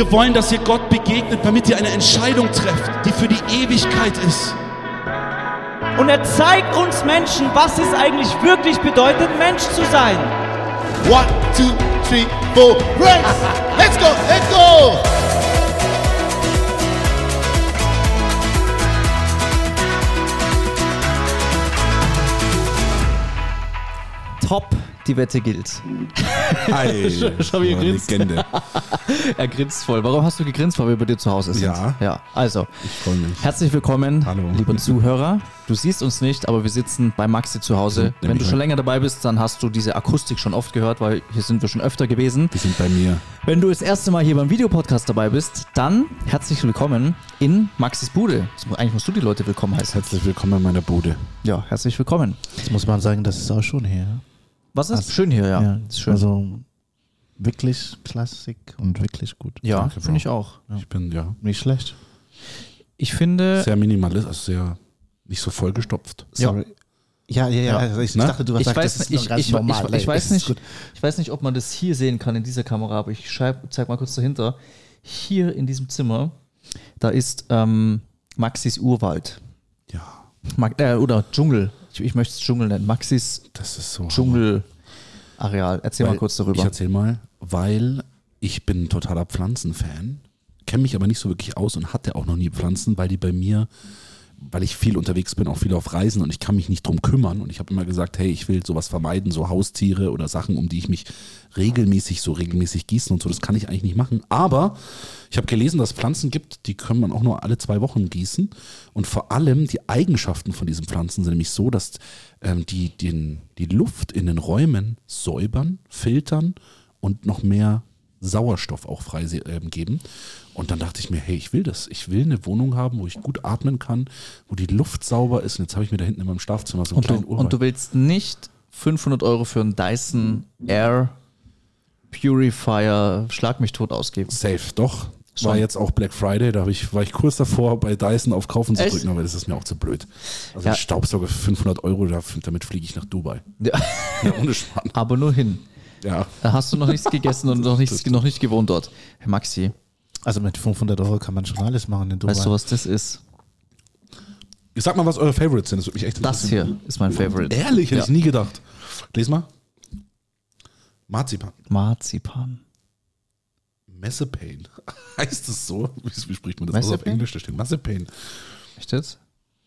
Wir wollen, dass ihr Gott begegnet, damit ihr eine Entscheidung trefft, die für die Ewigkeit ist. Und er zeigt uns Menschen, was es eigentlich wirklich bedeutet, Mensch zu sein. One, two, three, four, race! Let's go, let's go! Top, die Wette gilt. Ei, Schau, wie er eine grinst. Legende. Er grinst voll. Warum hast du gegrinst? Weil wir bei dir zu Hause sind. Ja. Ja, also. Ich freue mich. Herzlich willkommen, Hallo. lieber Zuhörer. Du siehst uns nicht, aber wir sitzen bei Maxi zu Hause. sind Wenn du schon bei- länger dabei bist, dann hast du diese Akustik schon oft gehört, weil hier sind wir schon öfter gewesen. Die sind bei mir. Wenn du das erste Mal hier beim Videopodcast dabei bist, dann herzlich willkommen in Maxis Bude. Eigentlich musst du die Leute willkommen heißen. Herzlich willkommen in meiner Bude. Ja, herzlich willkommen. Jetzt muss man sagen, das ist auch schon her. Was ist? Also- schön hier, ja. ist schön. Also wirklich Klassik und wirklich gut. ja, finde ich auch. Ich bin ja Nicht schlecht. Ich finde, sehr minimalistisch, also sehr nicht so vollgestopft. Ja. Sorry. Ja, ja, ja. Ja. Also ich Ne? dachte, du hast ich gesagt, weiß, das ist ich, ganz ich, normal. ich, ich, weiß nicht, ich weiß nicht, ob man das hier sehen kann in dieser Kamera, aber ich schreib, zeig mal kurz dahinter. Hier in diesem Zimmer, da ist ähm, Maxis Urwald. Ja, Mag, äh, oder Dschungel. Ich, ich möchte es Dschungel nennen. Maxis das ist so. Dschungelareal. Erzähl mal Weil- kurz Ich darüber. erzähl mal, weil ich bin ein totaler Pflanzenfan, kenne mich aber nicht so wirklich aus und hatte auch noch nie Pflanzen, weil die bei mir, weil ich viel unterwegs bin, auch viel auf Reisen und ich kann mich nicht drum kümmern. Und ich habe immer gesagt, hey, ich will sowas vermeiden, so Haustiere oder Sachen, um die ich mich regelmäßig, so regelmäßig gießen und so, das kann ich eigentlich nicht machen, aber ich habe gelesen, dass es Pflanzen gibt, die können man auch nur alle zwei Wochen gießen. Und vor allem die Eigenschaften von diesen Pflanzen sind nämlich so, dass ähm, die den, die Luft in den Räumen säubern, filtern und noch mehr Sauerstoff auch frei ähm, geben. Und dann dachte ich mir, hey, ich will das. Ich will eine Wohnung haben, wo ich gut atmen kann, wo die Luft sauber ist. Und jetzt habe ich mir da hinten in meinem Schlafzimmer so einen und, du, kleinen Urwald. und du willst nicht 500 Euro für einen Dyson Air Purifier Schlag mich tot ausgeben. Safe, doch. War jetzt auch Black Friday, da ich, war ich kurz davor, bei Dyson auf Kaufen zu Echt? drücken, aber das ist mir auch zu blöd. Also Ja. ein Staubsauger für 500 Euro, da- damit fliege ich nach Dubai. Ja. Ja, ohne Schmarrn. Aber nur hin. Ja, Da hast du noch nichts gegessen und noch, nichts, noch nicht gewohnt dort. Herr Maxi, Also mit 500 Euro kann man schon alles machen in Dubai. weißt du, was das ist? ich sag mal, was eure Favorites sind. Das würde mich echt Das hier ist mein Favorite. Ehrlich, hätte Ja. ich nie gedacht. Les mal. Marzipan. Marzipan. Messepane. Heißt es so? Wie, wie spricht man das aus auf? Englisch? Da steht Messepane. Echt jetzt?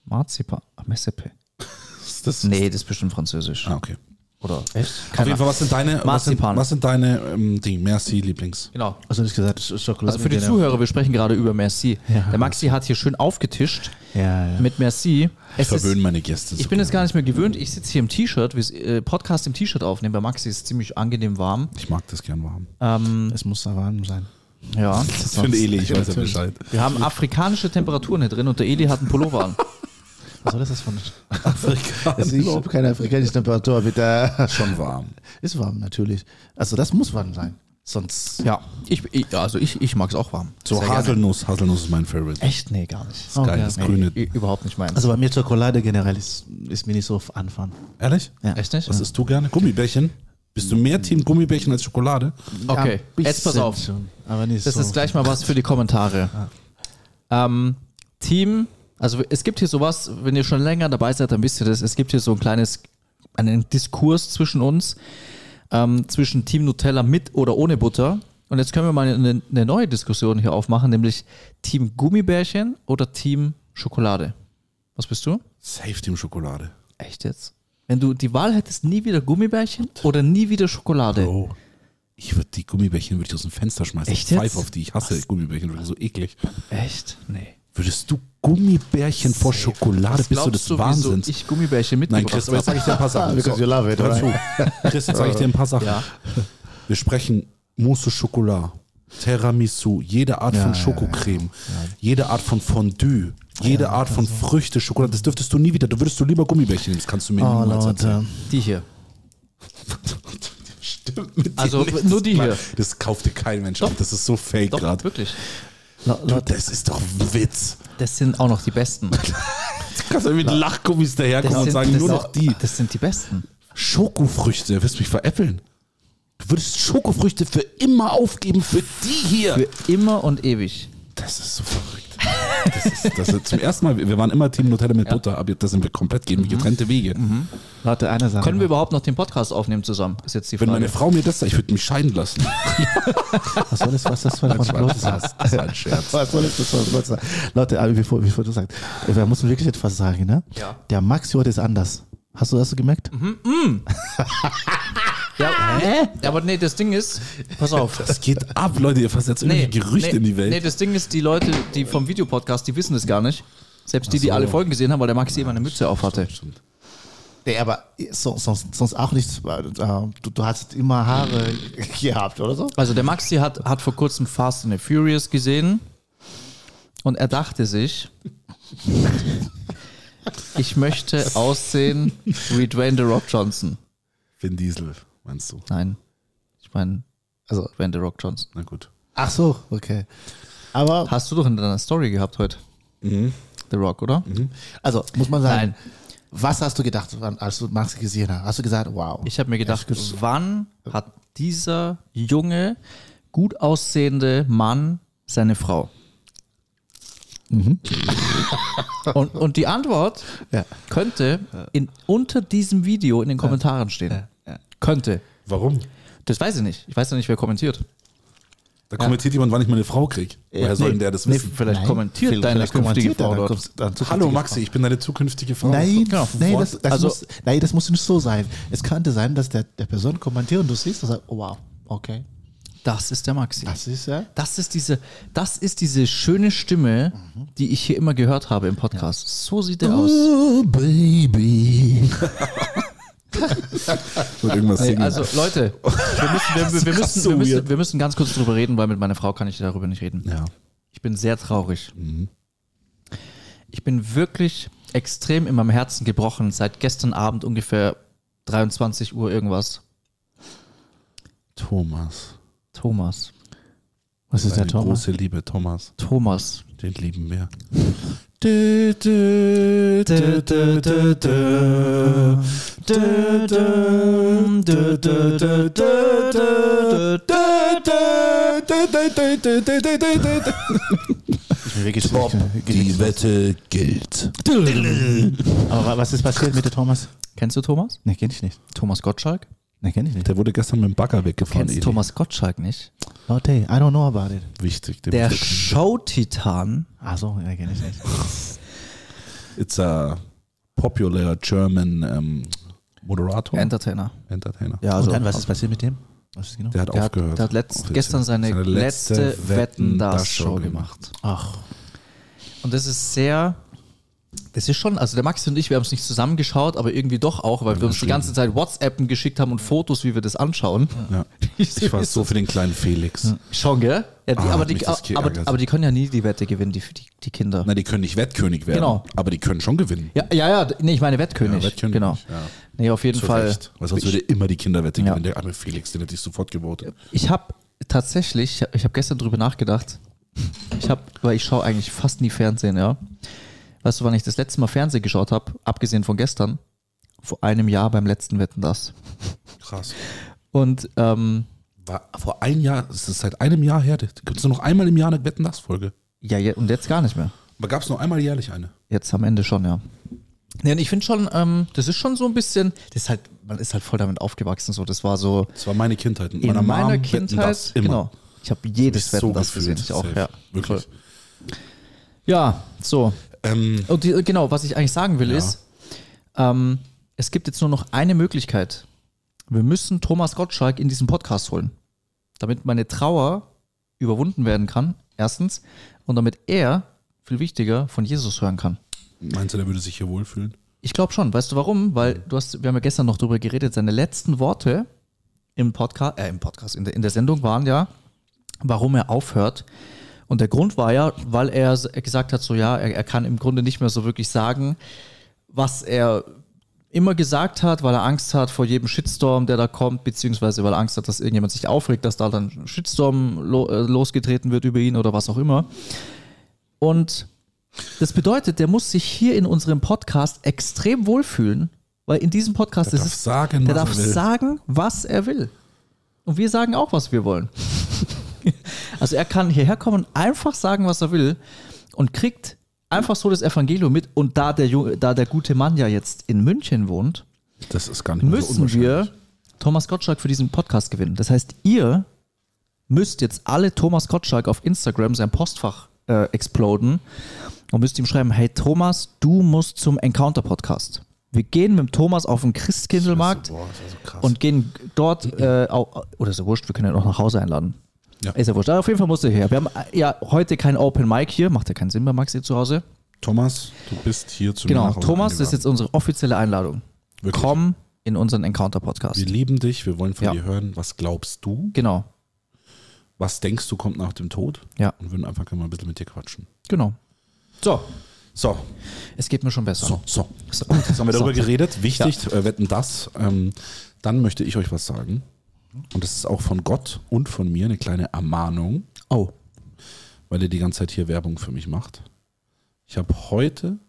Marzipan. Ah, Messepe. Ist das? Nee, das ist bestimmt französisch. Ah, okay. Oder echt? Auf jeden Fall, was sind deine, was sind, was sind deine ähm, Ding, Merci, Lieblings? Genau. Also nicht gesagt, Sch- Schokolade. Also für die Zuhörer, wir sprechen gerade über Merci. Ja. Der Maxi hat hier schön aufgetischt Ja, ja. mit Merci. Ich Es ist, verwöhne meine Gäste. ich bin es gar nicht mehr gewöhnt. Ich sitze hier im T-Shirt, wir äh, Podcast im T-Shirt aufnehmen. Bei Maxi ist es ziemlich angenehm warm. Ich mag das gern warm. Ähm, Es muss da warm sein. ja. Das finde Eli, ich weiß ja. Bescheid. Wir haben afrikanische Temperaturen hier drin und der Eli hat einen Pullover an. Was soll das von Afrika? Es ist überhaupt keine afrikanische Temperatur, bitte. Schon warm. Ist warm, natürlich. Also das muss warm sein. Sonst. Ja, ich, ich, also ich, ich mag es auch warm. So Sehr gerne. Haselnuss. Haselnuss ist mein Favorite. Echt? Nee, gar nicht. ist geil, das Grüne. Nee, überhaupt nicht meins. Also bei mir Schokolade generell ist, ist mir nicht so auf Anfang. Ehrlich? Ja. Echt nicht? Was isst du gerne? Gummibärchen? Bist du mehr Team Gummibärchen als Schokolade? Okay, Ja, jetzt pass auf. Schon, aber nicht Das so. ist gleich mal was für die Kommentare. Ähm, Team, also es gibt hier sowas, wenn ihr schon länger dabei seid, dann wisst ihr das. Es gibt hier so ein kleines, einen Diskurs zwischen uns, ähm, zwischen Team Nutella mit oder ohne Butter. Und jetzt können wir mal eine, eine neue Diskussion hier aufmachen, nämlich Team Gummibärchen oder Team Schokolade. Was bist du? Safe Team Schokolade. Echt jetzt? Wenn du die Wahl hättest, nie wieder Gummibärchen oder nie wieder Schokolade. Bro. Ich würde die Gummibärchen würde ich aus dem Fenster schmeißen. Echt Ich pfeife jetzt? auf die. Ich hasse Gummibärchen, das so eklig. Echt? Nee. Würdest du Gummibärchen vor Schokolade? Was Bist du des wieso Wahnsinns? ich Gummibärchen Nein, mitgebracht Chris, aber jetzt sage ich dir ein paar Sachen. Because you love it, Hör zu. Chris, jetzt sage ich dir ein paar Sachen. Ja. Wir sprechen Mousse au Chocolat, Tiramisu, jede Art von ja, Schokocreme, jede Art von Fondue, jede Art von Früchte, Schokolade. Das dürftest du nie wieder. Du würdest du lieber Gummibärchen nehmen. Das kannst du mir Oh, niemals erzählen. Die hier. Stimmt mit dir Also, nur die hier. Das kauft dir kein Mensch ab. Das ist so fake Doch, gerade. wirklich. Leute, Das ist doch Witz. Das sind auch noch die besten. Du kannst ja mit Lachgummis daherkommen und sagen, nur sind- noch die. Das sind die besten. Schokofrüchte, wirst mich veräppeln. Du würdest Schokofrüchte für immer aufgeben für die hier. Für immer und ewig. Das ist so verrückt. Das ist, das ist zum ersten Mal, wir waren immer Team Nutella mit Butter, aber da sind wir komplett gehen wir getrennte Wege. Leute, eine Sache. Können wir überhaupt noch den Podcast aufnehmen zusammen? Ist jetzt die Wenn Frage. meine Frau mir das sagt, ich würde mich scheiden lassen. Was soll das, was das für ein Bloß Das das war ein Scherz. Was soll das, was soll das? Leute, aber bevor, bevor du sagst, wir müssen wirklich etwas sagen, ne? Ja. Der Max heute ist anders. Hast du das so gemerkt? ja, hä? Ja, aber nee, das Ding ist, pass auf. Das geht ab, Leute, ihr fasst jetzt irgendwie Gerüchte nee, in die Welt. Nee, das Ding ist, die Leute, die vom Videopodcast, die wissen es gar nicht. Selbst die, die so. alle Folgen gesehen haben, weil der Maxi immer eine Mütze auf hatte. Stimmt. Nee, aber so, sonst, sonst auch nichts. äh, Du, du hast immer Haare gehabt, oder so? Also der Maxi hat, hat vor kurzem Fast and the Furious gesehen und er dachte sich, ich möchte aussehen wie Dwayne The Rock Johnson. Vin Diesel, meinst du? Nein, ich meine Also, Dwayne The Rock Johnson. Na gut. ach so, okay. Aber, Hast du doch in deiner Story gehabt heute. The Rock, oder? also, muss man sagen, Nein. was hast du gedacht, als du Max gesehen hast? Hast du gesagt, wow. Ich habe mir gedacht, wann hat dieser junge, gut aussehende Mann seine Frau? und, und die Antwort Ja. könnte in, unter diesem Video in den Kommentaren stehen. Könnte. Warum? Das weiß ich nicht. Ich weiß ja nicht, wer kommentiert. Da kommentiert jemand, wann ich meine Frau kriege. Woher soll denn der das Nee, wissen? vielleicht Nein, kommentiert vielleicht deine künftige kommentiert er, Frau dann dort. dann Hallo. Maxi, ich bin deine zukünftige Frau. Nein, Genau. nein, das, das Also- muss, nein, das muss nicht so sein. Es könnte sein, dass der, der Person kommentiert und du siehst und sagst, oh wow, okay. Das ist der Maxi. Das ist ja. Das ist diese, das ist diese schöne Stimme, die ich hier immer gehört habe im Podcast. So sieht er aus. Oh, Baby. Und irgendwas singen. also Leute, wir müssen, wir, wir, wir, müssen, wir, müssen, wir müssen ganz kurz drüber reden, weil mit meiner Frau kann ich darüber nicht reden. ja. Ich bin sehr traurig. Ich bin wirklich extrem in meinem Herzen gebrochen seit gestern Abend ungefähr 23 Uhr irgendwas. Thomas. Thomas. Was ist der Deine Thomas? große Liebe, Thomas. Thomas. Den lieben wir. Wirklich Top, die Wette gilt. Aber wa- was ist passiert mit dem Thomas? Kennst du Thomas? Ne, kenn ich nicht. Thomas Gottschalk? Ne, kenn ich nicht. Der wurde gestern mit dem Bagger weggefahren. Kennst Eli. Thomas Gottschalk nicht? Leute, I don't know about it. Wichtig. den Der. Showtitan. Ach so, ja, kenn ich nicht. It's a popular German ähm, Moderator. Entertainer. Entertainer. Ja, und dann, was ist passiert mit dem? Was ist genau? Der hat Der hat, aufgehört. der hat letzt, gestern seine, letzte, Wetten-Das-Show gemacht. Ach, Und das ist sehr, das ist schon, also der Maxi und ich, wir haben es nicht zusammengeschaut, aber irgendwie doch auch, weil wir uns die ganze Zeit WhatsAppen geschickt haben und Fotos, wie wir das anschauen. Ja. Ich war so für den kleinen Felix. Schon, gell? Ja, die, Ah, aber, die, aber, aber die können ja nie die Wette gewinnen, die, die, die Kinder. Na, die können nicht Wettkönig werden. Genau. Aber die können schon gewinnen. Ja, ja, ja, nee, ich meine Wettkönig. Ja, Wettkönig, genau. ja. Nee, auf jeden Zu Fall. Recht. Weil sonst würde immer die Kinderwette Ja. gewinnen. Der arme Felix, den hätte ich sofort gewotet. Ich habe tatsächlich, ich habe gestern drüber nachgedacht. Ich habe, weil ich schaue eigentlich fast nie Fernsehen, ja. Weißt du, wann ich das letzte Mal Fernsehen geschaut habe, abgesehen von gestern? Vor einem Jahr beim letzten Wetten das. Krass. Und ähm, War vor einem Jahr, das ist seit einem Jahr her, gibt es nur noch einmal im Jahr eine Wetten-Das-Folge. ja, je- und jetzt gar nicht mehr. Aber gab es nur einmal jährlich eine. Jetzt am Ende schon, ja. Und ich finde schon, ähm, das ist schon so ein bisschen, das ist halt, man ist halt voll damit aufgewachsen, so. Das war so Das war meine Kindheit. Mit in meiner meiner Mom Wetten, Kindheit, das immer. genau. Ich habe jedes Wetten das gesehen, ich auch, Safe. ja. Wirklich. Voll. Ja, so. Ähm, Und die, genau, was ich eigentlich sagen will, Ja. ist, ähm, es gibt jetzt nur noch eine Möglichkeit. Wir müssen Thomas Gottschalk in diesen Podcast holen, damit meine Trauer überwunden werden kann, erstens, und damit er, viel wichtiger, von Jesus hören kann. meinst du, der würde sich hier wohlfühlen? Ich glaube schon. Weißt du warum? Weil du hast, wir haben ja gestern noch drüber geredet, seine letzten Worte im Podcast, äh, im Podcast, in der, in der Sendung waren ja, warum er aufhört. Und der Grund war ja, weil er gesagt hat, so ja, er, er kann im Grunde nicht mehr so wirklich sagen, was er immer gesagt hat, weil er Angst hat vor jedem Shitstorm, der da kommt, beziehungsweise weil er Angst hat, dass irgendjemand sich aufregt, dass da dann ein Shitstorm lo äh, losgetreten wird über ihn oder was auch immer. Und das bedeutet, der muss sich hier in unserem Podcast extrem wohlfühlen, weil in diesem Podcast Der ist darf es, sagen, der was darf er sagen, was er will. Und wir sagen auch, was wir wollen. also er kann hierher kommen und einfach sagen, was er will und kriegt einfach so das Evangelium mit. Und da der, da der gute Mann ja jetzt in München wohnt, mehr so müssen wir. Thomas Gottschalk für diesen Podcast gewinnen. Das heißt, ihr müsst jetzt alle Thomas Gottschalk auf Instagram sein Postfach äh, exploden und müsst ihm schreiben, hey Thomas, du musst zum Encounter-Podcast. Wir gehen mit Thomas auf den Christkindlmarkt Boah, das war so und gehen dort, äh, auch, oder ist ja wurscht, wir können ihn auch nach Hause einladen. Ja. Ist ja wurscht. Aber auf jeden Fall musst du her. Wir haben äh, ja heute kein Open Mic hier, macht ja keinen Sinn bei Maxi zu Hause. Thomas, du bist hier zu Genau, Thomas, das ist jetzt unsere offizielle Einladung. Wirklich. Komm in unseren Encounter-Podcast. Wir lieben dich, wir wollen von Ja. dir hören. Was glaubst du? Genau, Was denkst du kommt nach dem Tod? ja, Und würden einfach gerne mal ein bisschen mit dir quatschen. genau. So, So, es geht mir schon besser. so, so. So. Jetzt haben wir darüber So. geredet. Wichtig, äh, wetten das. Ähm, dann möchte ich euch was sagen. Und das ist auch von Gott und von mir eine kleine Ermahnung, Oh, weil ihr die ganze Zeit hier Werbung für mich macht. Ich habe heute,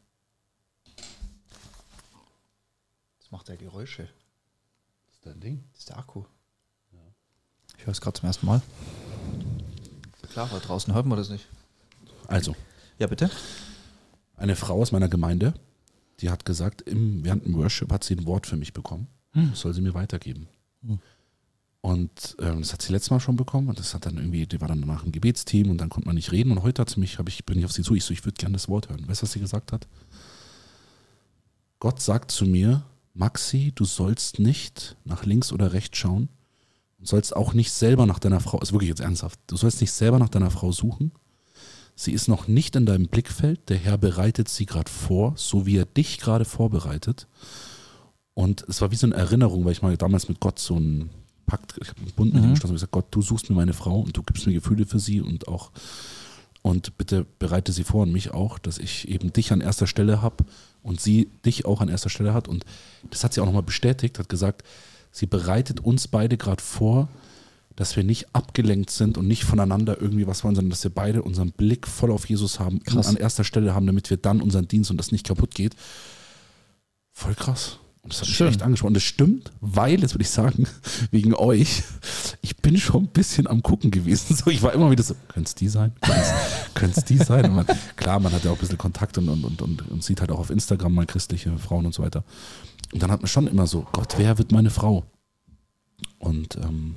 das macht ja Geräusche. das ist dein Ding, Das ist der Akku. Ich höre es gerade zum ersten Mal. Klar, weil draußen hört man das nicht. also Ja, bitte? eine Frau aus meiner Gemeinde, die hat gesagt, im, während dem Worship hat sie ein Wort für mich bekommen. Das soll sie mir weitergeben. Und ähm, das hat sie letztes Mal schon bekommen und das hat dann irgendwie, die war dann danach im Gebetsteam und dann konnte man nicht reden und heute hat sie mich, ich, bin ich auf sie zu, ich so, ich würde gerne das Wort hören. Weißt du, was sie gesagt hat? Gott sagt zu mir, Maxi, du sollst nicht nach links oder rechts schauen und sollst auch nicht selber nach deiner Frau, ist wirklich jetzt ernsthaft, du sollst nicht selber nach deiner Frau suchen. Sie ist noch nicht in deinem Blickfeld, der Herr bereitet sie gerade vor, so wie er dich gerade vorbereitet. Und es war wie so eine Erinnerung, weil ich mal damals mit Gott so einen Pakt, ich habe einen Bund mit ihm geschlossen und gesagt, Gott, du suchst mir meine Frau und du gibst mir Gefühle für sie und auch und bitte bereite sie vor und mich auch, dass ich eben dich an erster Stelle habe und sie dich auch an erster Stelle hat. Und das hat sie auch nochmal bestätigt, hat gesagt, sie bereitet uns beide gerade vor, dass wir nicht abgelenkt sind und nicht voneinander irgendwie was wollen, sondern dass wir beide unseren Blick voll auf Jesus haben und Krass. an erster Stelle haben, damit wir dann unseren Dienst und das nicht kaputt geht. Voll krass. Und das hat mich Schön. echt angesprochen. Und das stimmt, weil, jetzt würde ich sagen, wegen euch, ich bin schon ein bisschen am Gucken gewesen. So, ich war immer wieder so, könnte es die sein? Könnte es die sein? Und man, klar, man hat ja auch ein bisschen Kontakt und, und, und, und, und sieht halt auch auf Instagram mal christliche Frauen und so weiter. Und dann hat man schon immer so, Gott, wer wird meine Frau? Und ähm,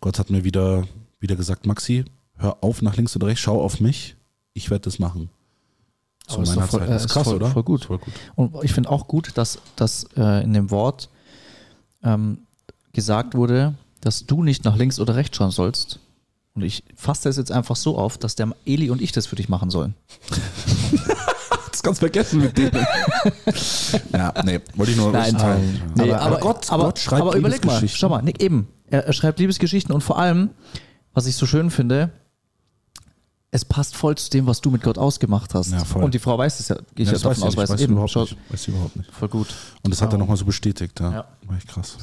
Gott hat mir wieder, wieder gesagt, Maxi, hör auf nach links oder rechts, schau auf mich, ich werde das machen. Zu Aber meiner voll- Zeit. Das ist ist krass, voll- oder? voll gut. Voll gut. Und ich finde auch gut, dass, dass äh, in dem Wort ähm, gesagt wurde, dass du nicht nach links oder rechts schauen sollst. Und ich fasse das jetzt einfach so auf, dass der Eli und ich das für dich machen sollen. Das ganz vergessen mit denen. ja, nee, wollte ich nur Nein, teilen. Nee, aber, aber Gott, aber, Gott schreibt aber überleg mal, schau mal, Nick, eben, er, er schreibt Liebesgeschichten und vor allem, was ich so schön finde, es passt voll zu dem, was du mit Gott ausgemacht hast. Ja. Und die Frau weiß es ja, gehe ich Ja, ja, davon aus, weiß weiß eben, überhaupt nicht. Weiß überhaupt nicht. voll gut, Und das hat er nochmal so bestätigt, ja. Ja. War echt krass.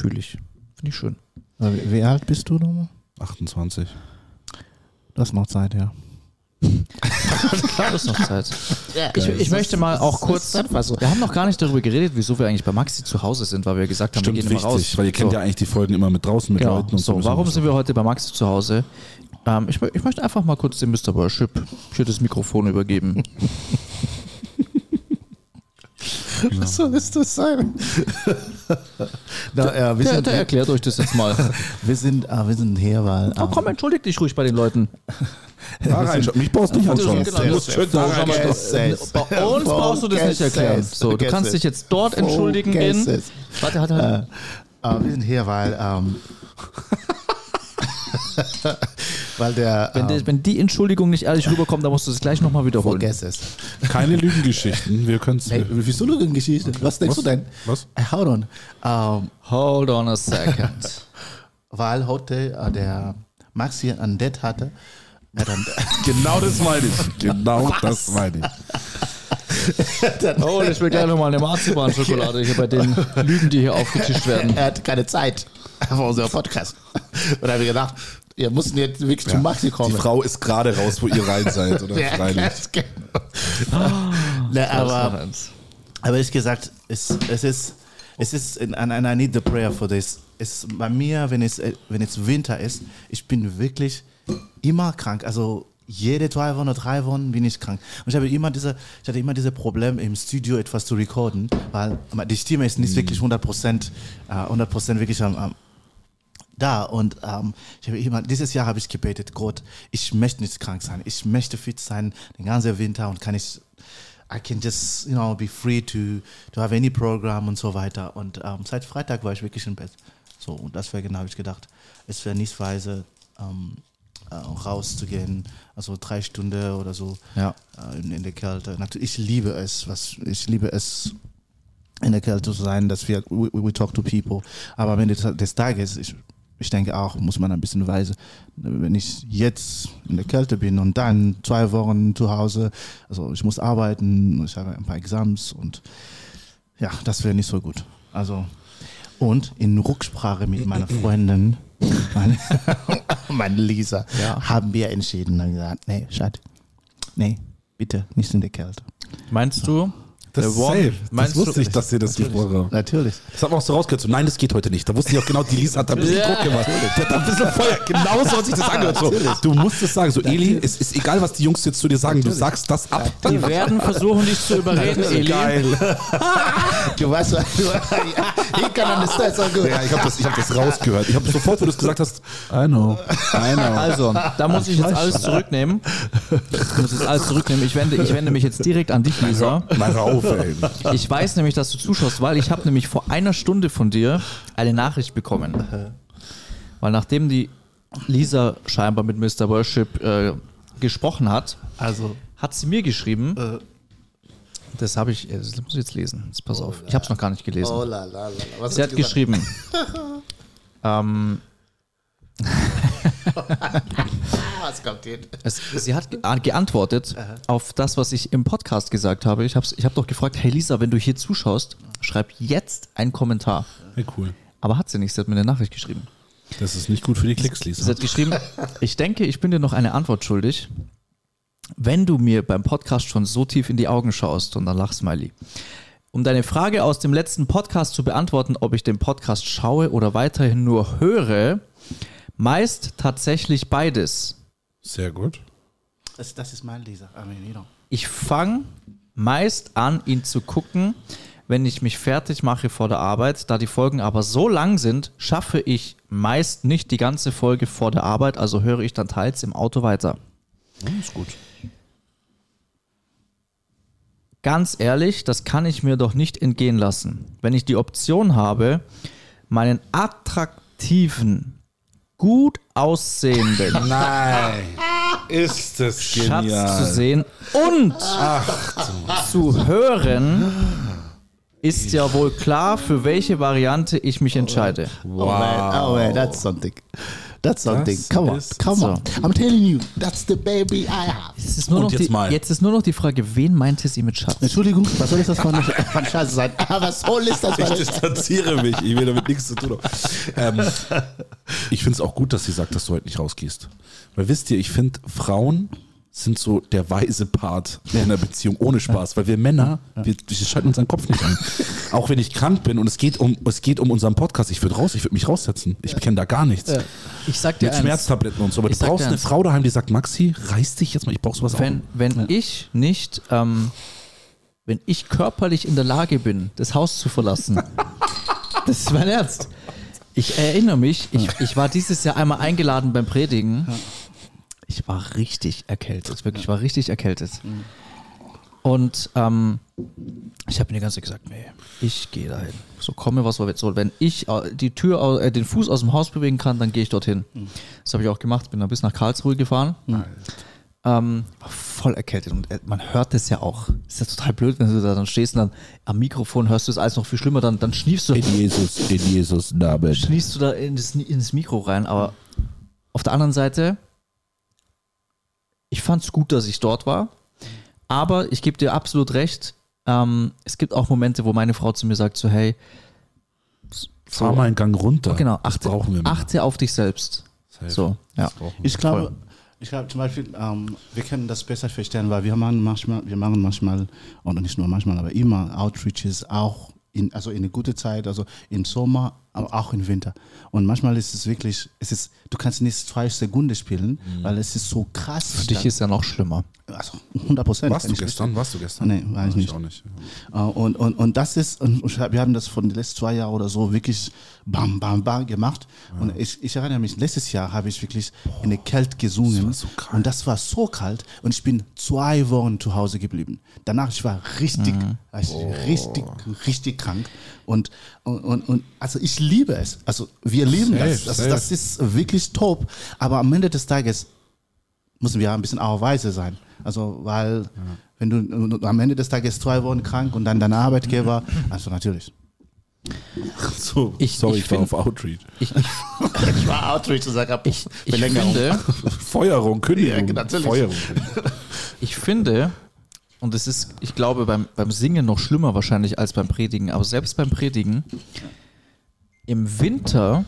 fühle ich, finde ich schön. Wie, wie alt bist du nochmal? 28. Das ist noch Zeit, ja. Klar ist noch Zeit. Ich, ich möchte mal auch kurz, wir haben noch gar nicht darüber geredet, wieso wir eigentlich bei Maxi zu Hause sind, weil wir gesagt haben, Stimmt, wir gehen immer wichtig, raus. weil ihr kennt so. ja eigentlich die Folgen immer mit draußen mit Genau. Leuten. Und So, warum sind wir heute bei Maxi zu Hause? Ähm, ich, ich möchte einfach mal kurz dem Mr. Worship hier das Mikrofon übergeben. Was soll das das sein? Na, wir, Der, sind, der erklärt euch das jetzt mal. wir, sind, äh, wir sind hier, weil. Oh, komm, entschuldigt dich ruhig bei den Leuten. da. Mich brauchst du nicht anschauen. Genau, Bei uns brauchst du das nicht erklären. So, du kannst dich jetzt dort entschuldigen. Warte, halt, halt. Äh, wir sind hier, weil. Weil der. Wenn, die, ähm, wenn die Entschuldigung nicht ehrlich rüberkommt, dann musst du es gleich nochmal wiederholen. vergiss es. Keine Lügengeschichten. Wir können es. Hey, wieso Geschichte? Was denkst Was? du denn? Was? Hold on. Ähm, Hold on a second. weil heute äh, der Maxi ein Date hatte. Er Genau das meine ich. Genau das meine ich. Oh, ich will gleich nochmal eine Marzipan-Schokolade hier bei den Lügen, die hier aufgetischt werden. er hat keine Zeit für unseren Podcast. Und da habe ich gedacht, wir mussten jetzt wirklich zum Maxi kommen. Die Frau ist gerade raus, wo ihr rein seid. Oder Ja, ganz genau. Na, aber, aber ich gesagt, es, es ist, Es ist, and, and I need the prayer for this. Es, bei mir, wenn es, äh, wenn es Winter ist, ich bin wirklich immer krank. Also jede zwei Wochen oder drei Wochen bin ich krank. Und ich habe immer diese, ich hatte immer diese Problem im Studio etwas zu recorden, weil die Stimme ist nicht wirklich 100 Prozent, äh, 100 Prozent wirklich am, am da und ähm, ich habe immer, dieses Jahr habe ich gebetet, Gott, ich möchte nicht krank sein, ich möchte fit sein den ganzen Winter und kann ich, I can just, you know, be free to, to have any program und so weiter. Und ähm, seit Freitag war ich wirklich im Bett. So, und genau, habe ich gedacht, es wäre nicht weise, ähm, äh, rauszugehen, also drei Stunden oder so Ja. äh, in, in der Kälte. Natürlich, ich liebe es, was ich liebe es in der Kälte zu sein, dass wir we, we talk to people. Aber am Ende des Tages, ich, ich denke auch, muss man ein bisschen weise, wenn ich jetzt in der Kälte bin und dann zwei Wochen zu Hause, also ich muss arbeiten, ich habe ein paar Exams und ja, das wäre nicht so gut. Also und in Rücksprache mit meiner Freundin, meine, meine Lisa, haben wir entschieden und gesagt, nee, Schat, nee, bitte nicht in der Kälte. Meinst du? Das der ist safe. Das wusste du- ich, dass sie das gesprochen haben. Natürlich. Das hat man auch so rausgehört. So, nein, das geht heute nicht. Da wusste ich auch genau, die Lisa hat da ein bisschen. Druck gemacht. Die hat da ein bisschen Feuer. Genau so hat sich das angehört. So, du musst es sagen. So, Eli, es ist egal, was die Jungs jetzt zu dir sagen. Du sagst das ab. Die werden versuchen, dich zu überreden, Eli. Geil. Du weißt, was du, he can understand so good. Ja, ich habe das, ich hab das rausgehört. Ich habe sofort, wo du es gesagt hast, I know, I know. Also, da muss ich jetzt alles zurücknehmen. Ich muss jetzt alles zurücknehmen. Ich wende, ich wende mich jetzt direkt an dich, Lisa. Mal auf, ey. Ich weiß nämlich, dass du zuschaust, weil ich habe nämlich vor einer Stunde von dir eine Nachricht bekommen. Weil nachdem die Lisa scheinbar mit Mr. Worship äh, gesprochen hat, Also, hat sie mir geschrieben. Das habe ich, äh, das muss ich jetzt lesen. Jetzt pass auf. Ich habe es noch gar nicht gelesen. oh la la la. Was Sie hat geschrieben. ähm? es, sie hat ah, geantwortet auf das, was ich im Podcast gesagt habe. Ich habe ich hab doch gefragt, hey Lisa, wenn du hier zuschaust, schreib jetzt einen Kommentar. Hey, cool. Aber hat sie nicht, sie hat mir eine Nachricht geschrieben. Das ist nicht gut für die Klicks, Sie Lisa. hat geschrieben, ich denke, ich bin dir noch eine Antwort schuldig. Wenn du mir beim Podcast schon so tief in die Augen schaust, und dann lach Smiley. Um deine Frage aus dem letzten Podcast zu beantworten, ob ich den Podcast schaue oder weiterhin nur höre, meist tatsächlich beides. Sehr gut. Das, das ist mein Leser. Ich fange meist an, ihn zu gucken, wenn ich mich fertig mache vor der Arbeit. Da die Folgen aber so lang sind, schaffe ich meist nicht die ganze Folge vor der Arbeit, also höre ich dann teils im Auto weiter. ist gut. Ganz ehrlich, das kann ich mir doch nicht entgehen lassen. Wenn ich die Option habe, meinen attraktiven, gut aussehenden Nein. Ist das Schatz zu sehen und zu hören, ist ja wohl klar, für welche Variante ich mich entscheide. Oh man, oh man, that's something. That's something. Das come on, ist come so. on. I'm telling you, that's the baby I have. Jetzt ist, nur Und noch jetzt die, mal. jetzt ist nur noch die Frage, wen meinte sie mit Schatz? Entschuldigung, was soll das von, von Scheiße sein? Ah, was soll ist das Ich distanziere mich. Ich will damit nichts zu tun haben. Ähm, ich finde es auch gut, dass sie sagt, dass du heute nicht rausgehst. Weil wisst ihr, ich finde, Frauen sind so der weise Part in einer Beziehung ohne Spaß, weil wir Männer, wir, wir schalten unseren Kopf nicht an. Auch wenn ich krank bin und es geht um, es geht um unseren Podcast, ich würde raus, ich würde mich raussetzen. Ich kenne da gar nichts. Ich sag dir Mit eins, Schmerztabletten und so. Aber Ich du brauchst eine eins. Frau daheim, die sagt, Maxi, reiß dich jetzt mal, ich brauch sowas wenn, auch. wenn ich nicht, ähm, wenn ich körperlich in der Lage bin, das Haus zu verlassen, das ist mein Ernst. Ich erinnere mich, ich, ich war dieses Jahr einmal eingeladen beim Predigen. Ich war richtig erkältet, wirklich, ich war richtig erkältet. Und ähm, ich habe mir die ganze Zeit gesagt, nee, ich gehe dahin. So komme, was soll. Wenn ich äh, die Tür, äh, den Fuß aus dem Haus bewegen kann, dann gehe ich dorthin. Das habe ich auch gemacht, bin dann bis nach Karlsruhe gefahren. Ähm, war voll erkältet und äh, man hört es ja auch. Ist ja total blöd, wenn du da dann stehst und dann am Mikrofon hörst du es alles noch viel schlimmer, dann, dann schniefst du, In Jesus, in Jesus Namen. schniefst du da in das, ins Mikro rein. Aber auf der anderen Seite, ich fand es gut, dass ich dort war. Aber ich gebe dir absolut recht. Ähm, es gibt auch Momente, wo meine Frau zu mir sagt: so, hey, Fahr mal einen Gang runter. genau, achte, brauchen wir. Männer. achte auf dich selbst. Safe. So, ja. Ich glaube, ich glaube zum Beispiel, ähm, wir können das besser verstehen, weil wir machen manchmal, wir machen manchmal, oder nicht nur manchmal, aber immer Outreaches auch in, also in eine gute Zeit, also im Sommer, aber auch im Winter. Und manchmal ist es wirklich, es ist, du kannst nicht zwei Sekunden spielen, weil es ist so krass. Für dich ist ja noch schlimmer. also 100 Prozent. Warst du gestern? Warst du gestern? Nee, war ich nicht. auch nicht. Äh, Und, und, und das ist, und wir haben das von den letzten zwei Jahren oder so wirklich bam, bam, bam gemacht. Und ich, ich erinnere mich, letztes Jahr habe ich wirklich in der Kälte gesungen. Das war so kalt. Und das war so kalt. Und ich bin zwei Wochen zu Hause geblieben. Danach, ich war richtig, also richtig, richtig krank. Und, und, und, und also ich liebe es. Also wir lieben Safe, das. Das, safe. das ist wirklich top. Aber am Ende des Tages müssen wir ein bisschen auch weise sein. Also, weil, wenn du am Ende des Tages zwei Wochen krank und dann dein Arbeitgeber, also natürlich. So, Ich- sorry, ich ich, war find- auf Outreach. Ich, ich, war Outreach und sage, ich, ich finde, Feuerung, Kündigung. Ja, natürlich. Feuerung. ich finde, und es ist, ich glaube, beim, beim Singen noch schlimmer wahrscheinlich als beim Predigen, aber selbst beim Predigen, im Winter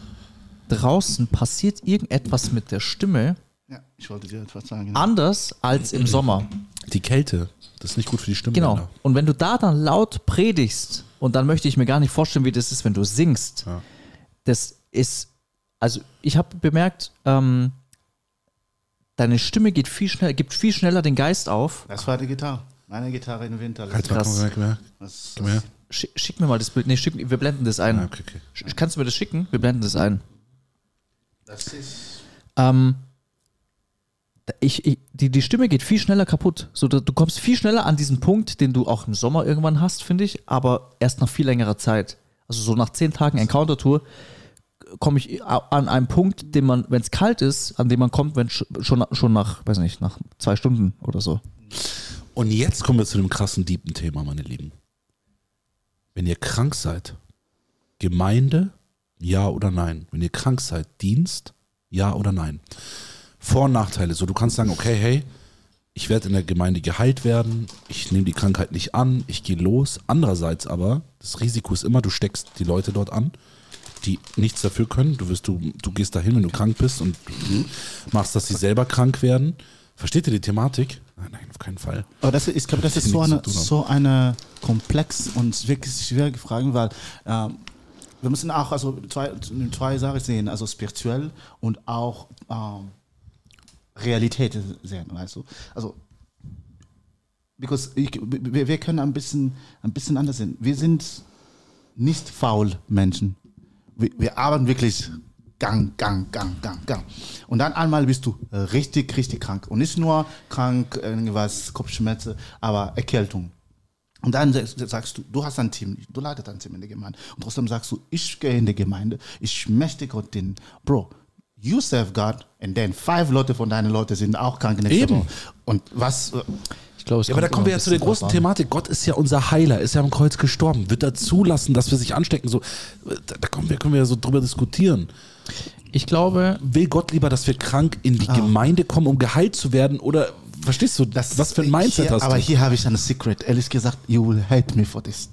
draußen passiert irgendetwas mit der Stimme Ja, ich wollte dir etwas sagen. anders als im Sommer. Die Kälte, das ist nicht gut für die Stimme. Genau. leider. Und wenn du da dann laut predigst, und dann möchte ich mir gar nicht vorstellen, wie das ist, wenn du singst. Ja. Das ist, also ich habe bemerkt, ähm, deine Stimme geht viel schneller, gibt viel schneller den Geist auf. Das war die Gitarre. Meine Gitarre im Winter. Halt mal, Krass. komm, her. Komm her. Schick, mir mal das Bild. Nee, schick, wir blenden das ein. Ah, okay, okay. Sch- Kannst du mir das schicken? Wir blenden das ein. das ist. Ähm, ich, ich, die, die Stimme geht viel schneller kaputt. So, du, du kommst viel schneller an diesen Punkt, den du auch im Sommer irgendwann hast, finde ich, aber erst nach viel längerer Zeit. Also so nach zehn Tagen Encounter-Tour komme ich a- an einen Punkt, den man, wenn es kalt ist, an dem man kommt, wenn sch- schon, schon nach, weiß nicht, nach zwei Stunden oder so. Und jetzt kommen wir zu dem krassen, deepen Thema, meine Lieben. Wenn ihr krank seid, Gemeinde, ja oder nein? Wenn ihr krank seid, Dienst, ja oder nein? Vor- und Nachteile. So, du kannst sagen, okay, hey, ich werde in der Gemeinde geheilt werden, ich nehme die Krankheit nicht an, ich gehe los. Andererseits aber, das Risiko ist immer, du steckst die Leute dort an, die nichts dafür können. Du, wirst, du, du gehst dahin, wenn du krank bist und machst, dass sie selber krank werden. Versteht ihr die Thematik? Nein, auf keinen Fall. Aber das, ist- ich glaube, das ist so eine, so eine komplex und wirklich schwierige Frage, weil ähm, wir müssen auch also zwei, zwei Sachen sehen, also spirituell und auch ähm, Realität sehen, weißt du? Also, because ich, wir, wir können ein bisschen, ein bisschen anders sehen. Wir sind nicht faul Menschen. Wir, wir arbeiten wirklich Gang, Gang, Gang, Gang, Gang. Und dann einmal bist du richtig, richtig krank. Und nicht nur krank, irgendwas, Kopfschmerzen, aber Erkältung. Und dann sa- sagst du, du hast ein Team, du leitest ein Team in der Gemeinde. Und trotzdem sagst du, ich gehe in die Gemeinde, ich möchte Gott dienen. Bro, you serve God, and then five Leute von deinen Leuten sind auch krank nächste Eben. Woche. Und was, Ich glaube, es Ja, aber da kommen wir ja zu der großen Thematik. Gott ist ja unser Heiler, ist ja am Kreuz gestorben, wird er zulassen, dass wir sich anstecken. So, da, da kommen wir, können wir ja so drüber diskutieren. Ich glaube, Will Gott lieber, dass wir krank in die Gemeinde kommen, um geheilt zu werden? Oder verstehst du, Das was für ein Mindset hier, hast aber du? hier habe ich ein Secret. Ehrlich gesagt, you will hate me for this.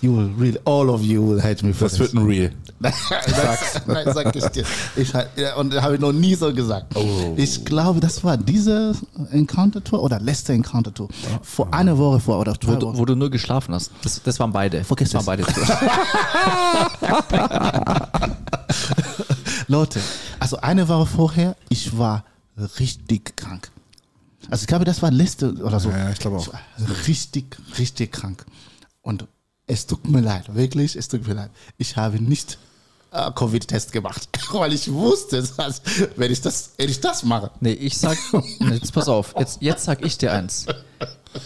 You will really, all of you will hate me for das this. wird ein Real. Nein, das- Nein, sag ich dir. Ich, halt- ja, und das habe ich noch nie so gesagt. Oh. Ich glaube, das war diese Encounter Tour oder letzte Encounter Tour. Vor einer Woche vor oder zwei wo, du, Wochen. wo du nur geschlafen hast. Das, das waren beide. Vergiss das waren beide. Leute, also eine Woche vorher, ich war richtig krank. Also ich glaube, das war letzte oder so. Ja, ja, ich glaube auch. war richtig, richtig krank. Und es tut mir leid, wirklich, es tut mir leid. Ich habe nicht äh, Covid-Test gemacht, weil ich wusste, dass, wenn ich das, wenn ich das mache, Nee, ich sag, jetzt pass auf, jetzt, jetzt sag ich dir eins.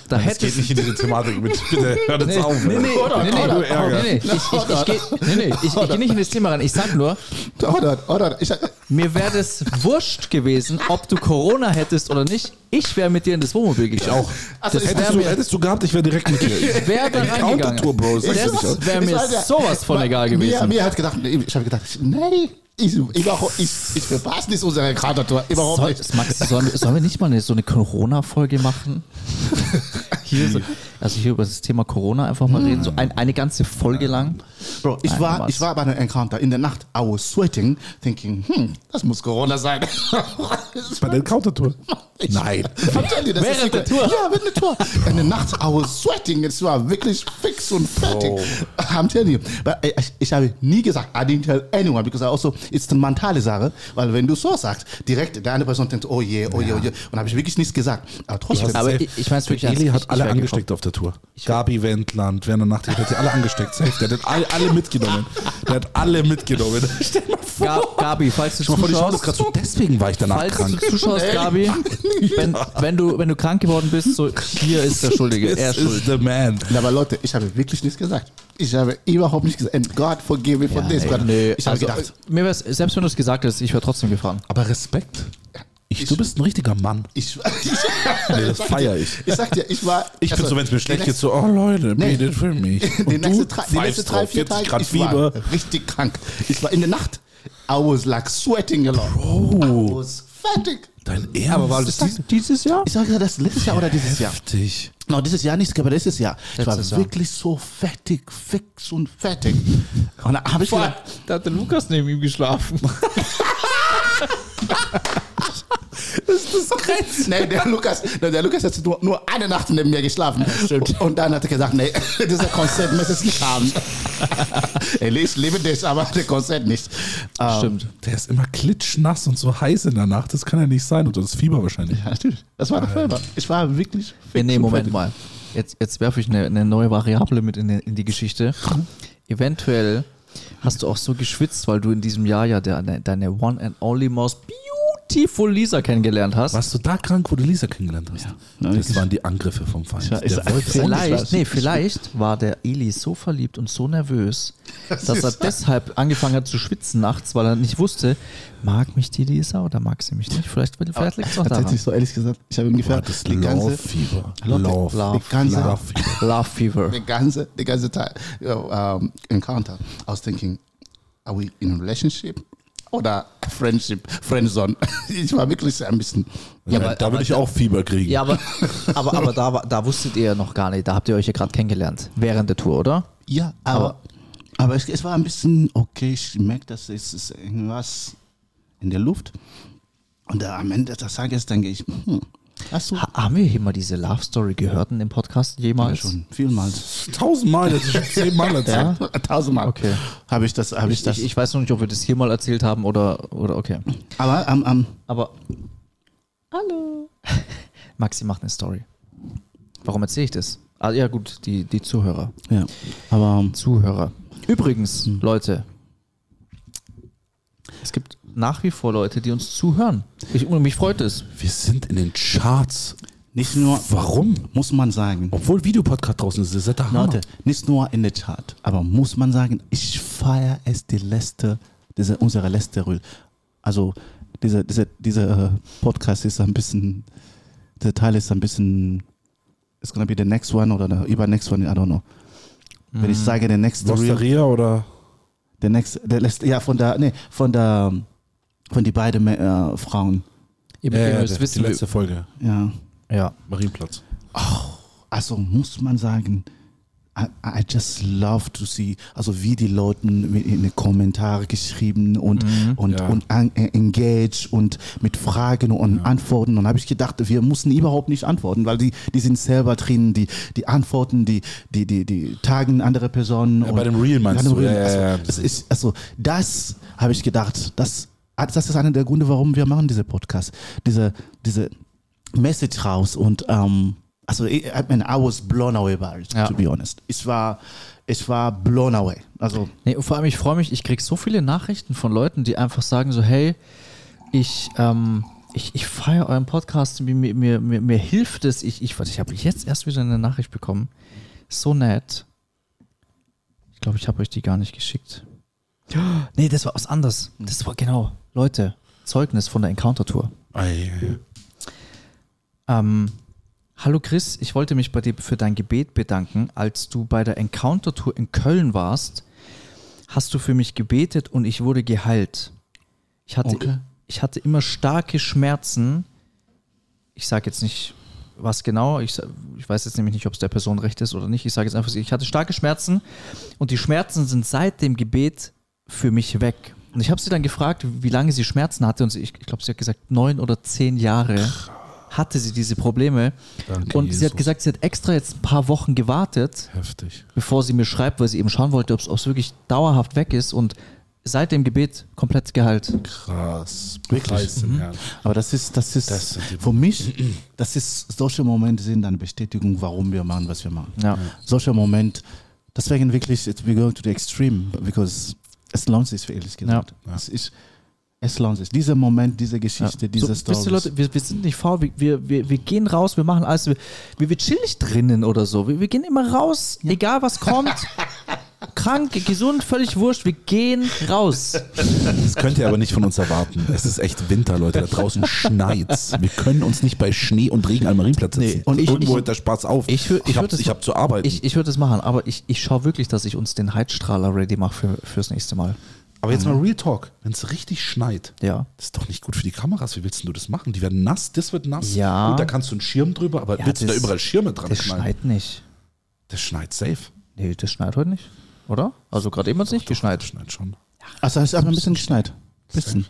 Da Es hätte geht nicht in diese Thematik mit. Bitte hört jetzt Nee, auf. nee, nee, nee, nee, nee, Ärger. nee, nee, ich, ich, ich, geh, nee, nee, ich, ich gehe nicht in das Thema rein. Ich sag nur, oder, oder, ich, mir wäre es wurscht gewesen, ob du Corona hättest oder nicht. Ich wäre mit dir in das Wohnmobil gegangen. Ich auch. Also das ich- wäre Hättest du, mir, hättest du gehabt, ich wäre direkt mit dir. wär da reingegangen. Bro. Das Das wäre Ich mir sowas von egal Mir, gewesen. mir hat gedacht, ich habe gedacht, nee, ich, verpasse nicht unsere Encounter-Tour, überhaupt Soll, nicht. Maxi, sollen, wir- sollen wir nicht mal eine, so eine Corona-Folge machen? Hier so, also hier über das Thema Corona einfach mal reden, so ein, eine ganze Folge lang. Bro, ich Nein, war, ich war bei einem Encounter in der Nacht. I was sweating, thinking, hm, das muss Corona sein. Bei der Countertour. Nein. You, das Während der Tour? Ja, während der Tour. In der Nacht, I was sweating. Es war wirklich fix und fertig. I'm telling you. But ich, ich habe nie gesagt, I didn't tell anyone, because I also, it's eine mentale Sache, weil wenn du so sagst, direkt, der eine Person denkt, oh je, oh je, oh je. Und habe ich wirklich nichts gesagt. Aber trotzdem. Aber ich- ich mein's wirklich Eli hat Ich- alle ich angesteckt auf der Tour. Gabi Wendland, Werner Nacht, der hat die alle angesteckt. Safe. Der hat alle, alle mitgenommen. Der hat alle mitgenommen. Stell mal vor. Gab, Gabi, falls du mal vor, zuschaust, gerade so. Deswegen war ich danach falls krank. du zuschaust, Gabi, wenn, wenn, du, wenn du krank geworden bist, so hier ist der Schuldige. Er ist This schuld. is the man. Ja, aber Leute, ich habe wirklich nichts gesagt. Ich habe überhaupt nichts gesagt. And God forgive me for this. ey, brother. nee, ich habe also, gedacht, mir selbst wenn du es gesagt hast, ich wäre trotzdem gefahren. Aber Respekt. Ich, du bist ein richtiger Mann. ich, Nee, das feier ich. ich sag dir, ich war. Ich bin also, so, wenn es mir schlecht geht, so, oh Leute, Nee. betet für mich. Die Und nächste, du drei, die nächste drei, vier 40 Tage, Grad ich Fieber. war richtig krank. Ich war in der Nacht, I was like sweating a lot. I Bro, was fertig. dein Ernst. das dies- dieses Jahr? Ich sage das letztes Jahr oder dieses Jahr? Heftig. No, dieses Jahr nicht, aber letztes Jahr. Ich war Jahr. wirklich so fertig, fix und fertig. Und da habe ich gedacht, Da hat der Lukas neben ihm geschlafen. nee, der Lukas, der Lukas hat nur, nur eine Nacht neben mir geschlafen. und, und dann hat er gesagt, nee, dieser Konzert muss es nicht haben. Ich liebe dich, aber der Konzert nicht. Ähm, Stimmt. Der ist immer klitschnass und so heiß in der Nacht. Das kann ja nicht sein. Und das Fieber wahrscheinlich. Ja, natürlich. Das war der Fieber. Ich war wirklich Nee, nee, Moment fertig. mal. Jetzt, jetzt werfe ich eine, eine neue Variable mit in, die- in die Geschichte. Eventuell hast du auch so geschwitzt, weil du in diesem Jahr ja deine, deine One and Only Most Beautiful Lisa kennengelernt hast. Warst du da krank, wo du Lisa kennengelernt hast? Ja, das waren die Angriffe vom Feind. Ja, ist- Vielleicht, nee, Ich- vielleicht war der Eli so verliebt und so nervös, dass er deshalb angefangen hat zu schwitzen nachts, weil er nicht wusste, mag mich die Lisa oder mag sie mich nicht. Vielleicht, vielleicht liegt es auch daran. Tatsächlich so ehrlich gesagt, ich habe ungefähr War das die ganze, Love Fever. Love. Love. die ganze, Love Fever. Love Fever. the ganze, the ganze time, you know, um, encounter. I was thinking, are we in a relationship oder friendship, friendzone? Ich war wirklich ein bisschen. Ja, aber- da würde ich auch Fieber kriegen. Ja, aber, aber, aber da, da wusstet ihr ja noch gar nicht, da habt ihr euch ja gerade kennengelernt, während der Tour, oder? Ja, aber, aber es, es war ein bisschen, okay, ich merke, dass es ist irgendwas in der Luft. Und am Ende des Tages denke ich, hm, hast du Ha haben wir hier mal diese Love Story gehört in dem Podcast jemals? schon vielmals, Tausendmal, das ist schon zehnmal erzählt. tausendmal, Okay. habe ich das, habe ich, Ich, das. ich, ich weiß noch nicht, ob wir das hier mal erzählt haben oder, oder okay. aber am, am, Aber. Hallo. Maxi macht eine Story. Warum erzähle ich das? Ah, ja, gut, die, die Zuhörer. ja, aber ähm, Zuhörer. Übrigens, Leute, es gibt nach wie vor Leute, die uns zuhören. Ich, mich freut es. Wir sind in den Charts. nicht nur, Warum? muss man sagen, Obwohl Videopodcast draußen ist, das ist der Hammer. Leute, nicht nur in der Chart, aber muss man sagen, ich feiere es die letzte, diese, unsere letzte Rüll. Also, dieser diese, diese äh, Podcast ist ein bisschen, der Teil ist ein bisschen, it's gonna be the next one oder the über next one, I don't know. Wenn ich sage, der next Reel, oder? der next, der letzte, ja, von der, nee, von der, von die beiden äh, Frauen, Ihr, Ja, ja, müsst der, die wissen, letzte Folge. ja. ja. Marienplatz. Also muss man sagen, I, I just love to see, also wie die Leute in den Kommentare geschrieben und, und, Ja. und äh, engaged und mit Fragen und Antworten. Und habe ich gedacht, wir mussten überhaupt nicht antworten, weil die, die sind selber drin, die, die antworten, die, die, die, die tagen andere Personen. Ja, bei dem Reel meinst bei dem du? Reel. Ja, ja, ja. Also, das ist, also das habe ich gedacht, das, das ist einer der Gründe, warum wir machen diese Podcast. Diese, diese Message raus und ähm, also ich, I, mean, I was blown away by it, Ja. to be honest. Ich war, ich war blown away. Also Nee, vor allem, ich freue mich, ich kriege so viele Nachrichten von Leuten, die einfach sagen so, hey, ich, ähm, ich, ich feiere euren Podcast, mir, mir, mir, mir, mir hilft es. Ich, ich, ich habe jetzt erst wieder eine Nachricht bekommen. So nett. Ich glaube, ich habe euch die gar nicht geschickt. Nee, das war was anderes. Das war genau, Leute, Zeugnis von der Encounter-Tour. Ähm, Hallo Chris, ich wollte mich bei dir für dein Gebet bedanken. Als du bei der Encounter-Tour in Köln warst, hast du für mich gebetet und ich wurde geheilt. Ich hatte, Okay. ich hatte immer starke Schmerzen. Ich sage jetzt nicht, was genau. Ich, ich weiß jetzt nämlich nicht, ob es der Person recht ist oder nicht. Ich sage jetzt einfach, ich hatte starke Schmerzen und die Schmerzen sind seit dem Gebet für mich weg. Und ich habe sie dann gefragt, wie lange sie Schmerzen hatte und sie, ich, ich glaube, sie hat gesagt, neun oder zehn Jahre hatte sie diese Probleme. Danke, und sie hat gesagt, sie hat extra jetzt ein paar Wochen gewartet, Heftig. bevor sie mir schreibt, weil sie eben schauen wollte, ob es wirklich dauerhaft weg ist und seit dem Gebet komplett geheilt. Krass. Wirklich? Herrn. Aber das ist, das ist, Das für mich, das ist, solche Momente sind eine Bestätigung, warum wir machen, was wir machen. Ja. Solche Momente, deswegen wirklich, it's, we go to the extreme, because es lohnt sich, ehrlich gesagt. Ja. Es, ist, es lohnt sich. Dieser Moment, diese Geschichte, diese so, Story. wisst ihr, Leute, wir, wir sind nicht faul, wir, wir, wir, gehen raus, wir machen alles, wir, wir, wir chillig drinnen oder so. Wir, wir gehen immer raus, egal was kommt. Krank, gesund, völlig wurscht, wir gehen raus. Das könnt ihr aber nicht von uns erwarten. Es ist echt Winter, Leute. Da draußen schneit's. Wir können uns nicht bei Schnee und Regen am Marienplatz sitzen. Nee, und ich- Irgendwo ich- hört der Spaß auf. Ich ich das- ich hab zu arbeiten. Ich, ich würde das machen, aber ich, ich schaue wirklich, dass ich uns den Heizstrahler ready mache für, fürs nächste Mal. aber jetzt mal Real Talk. Wenn es richtig schneit, Ja. das ist doch nicht gut für die Kameras. Wie willst denn du das machen? Die werden nass, das wird nass. Ja. Und da kannst du einen Schirm drüber, aber Ja, willst du da das- überall Schirme dran Das knallen? schneit nicht. Das schneit safe. Nee, das schneit heute nicht. Oder? Also gerade eben hat es nicht geschneit. Das schneit schon. Also es ist aber ein bisschen geschneit. Bisschen.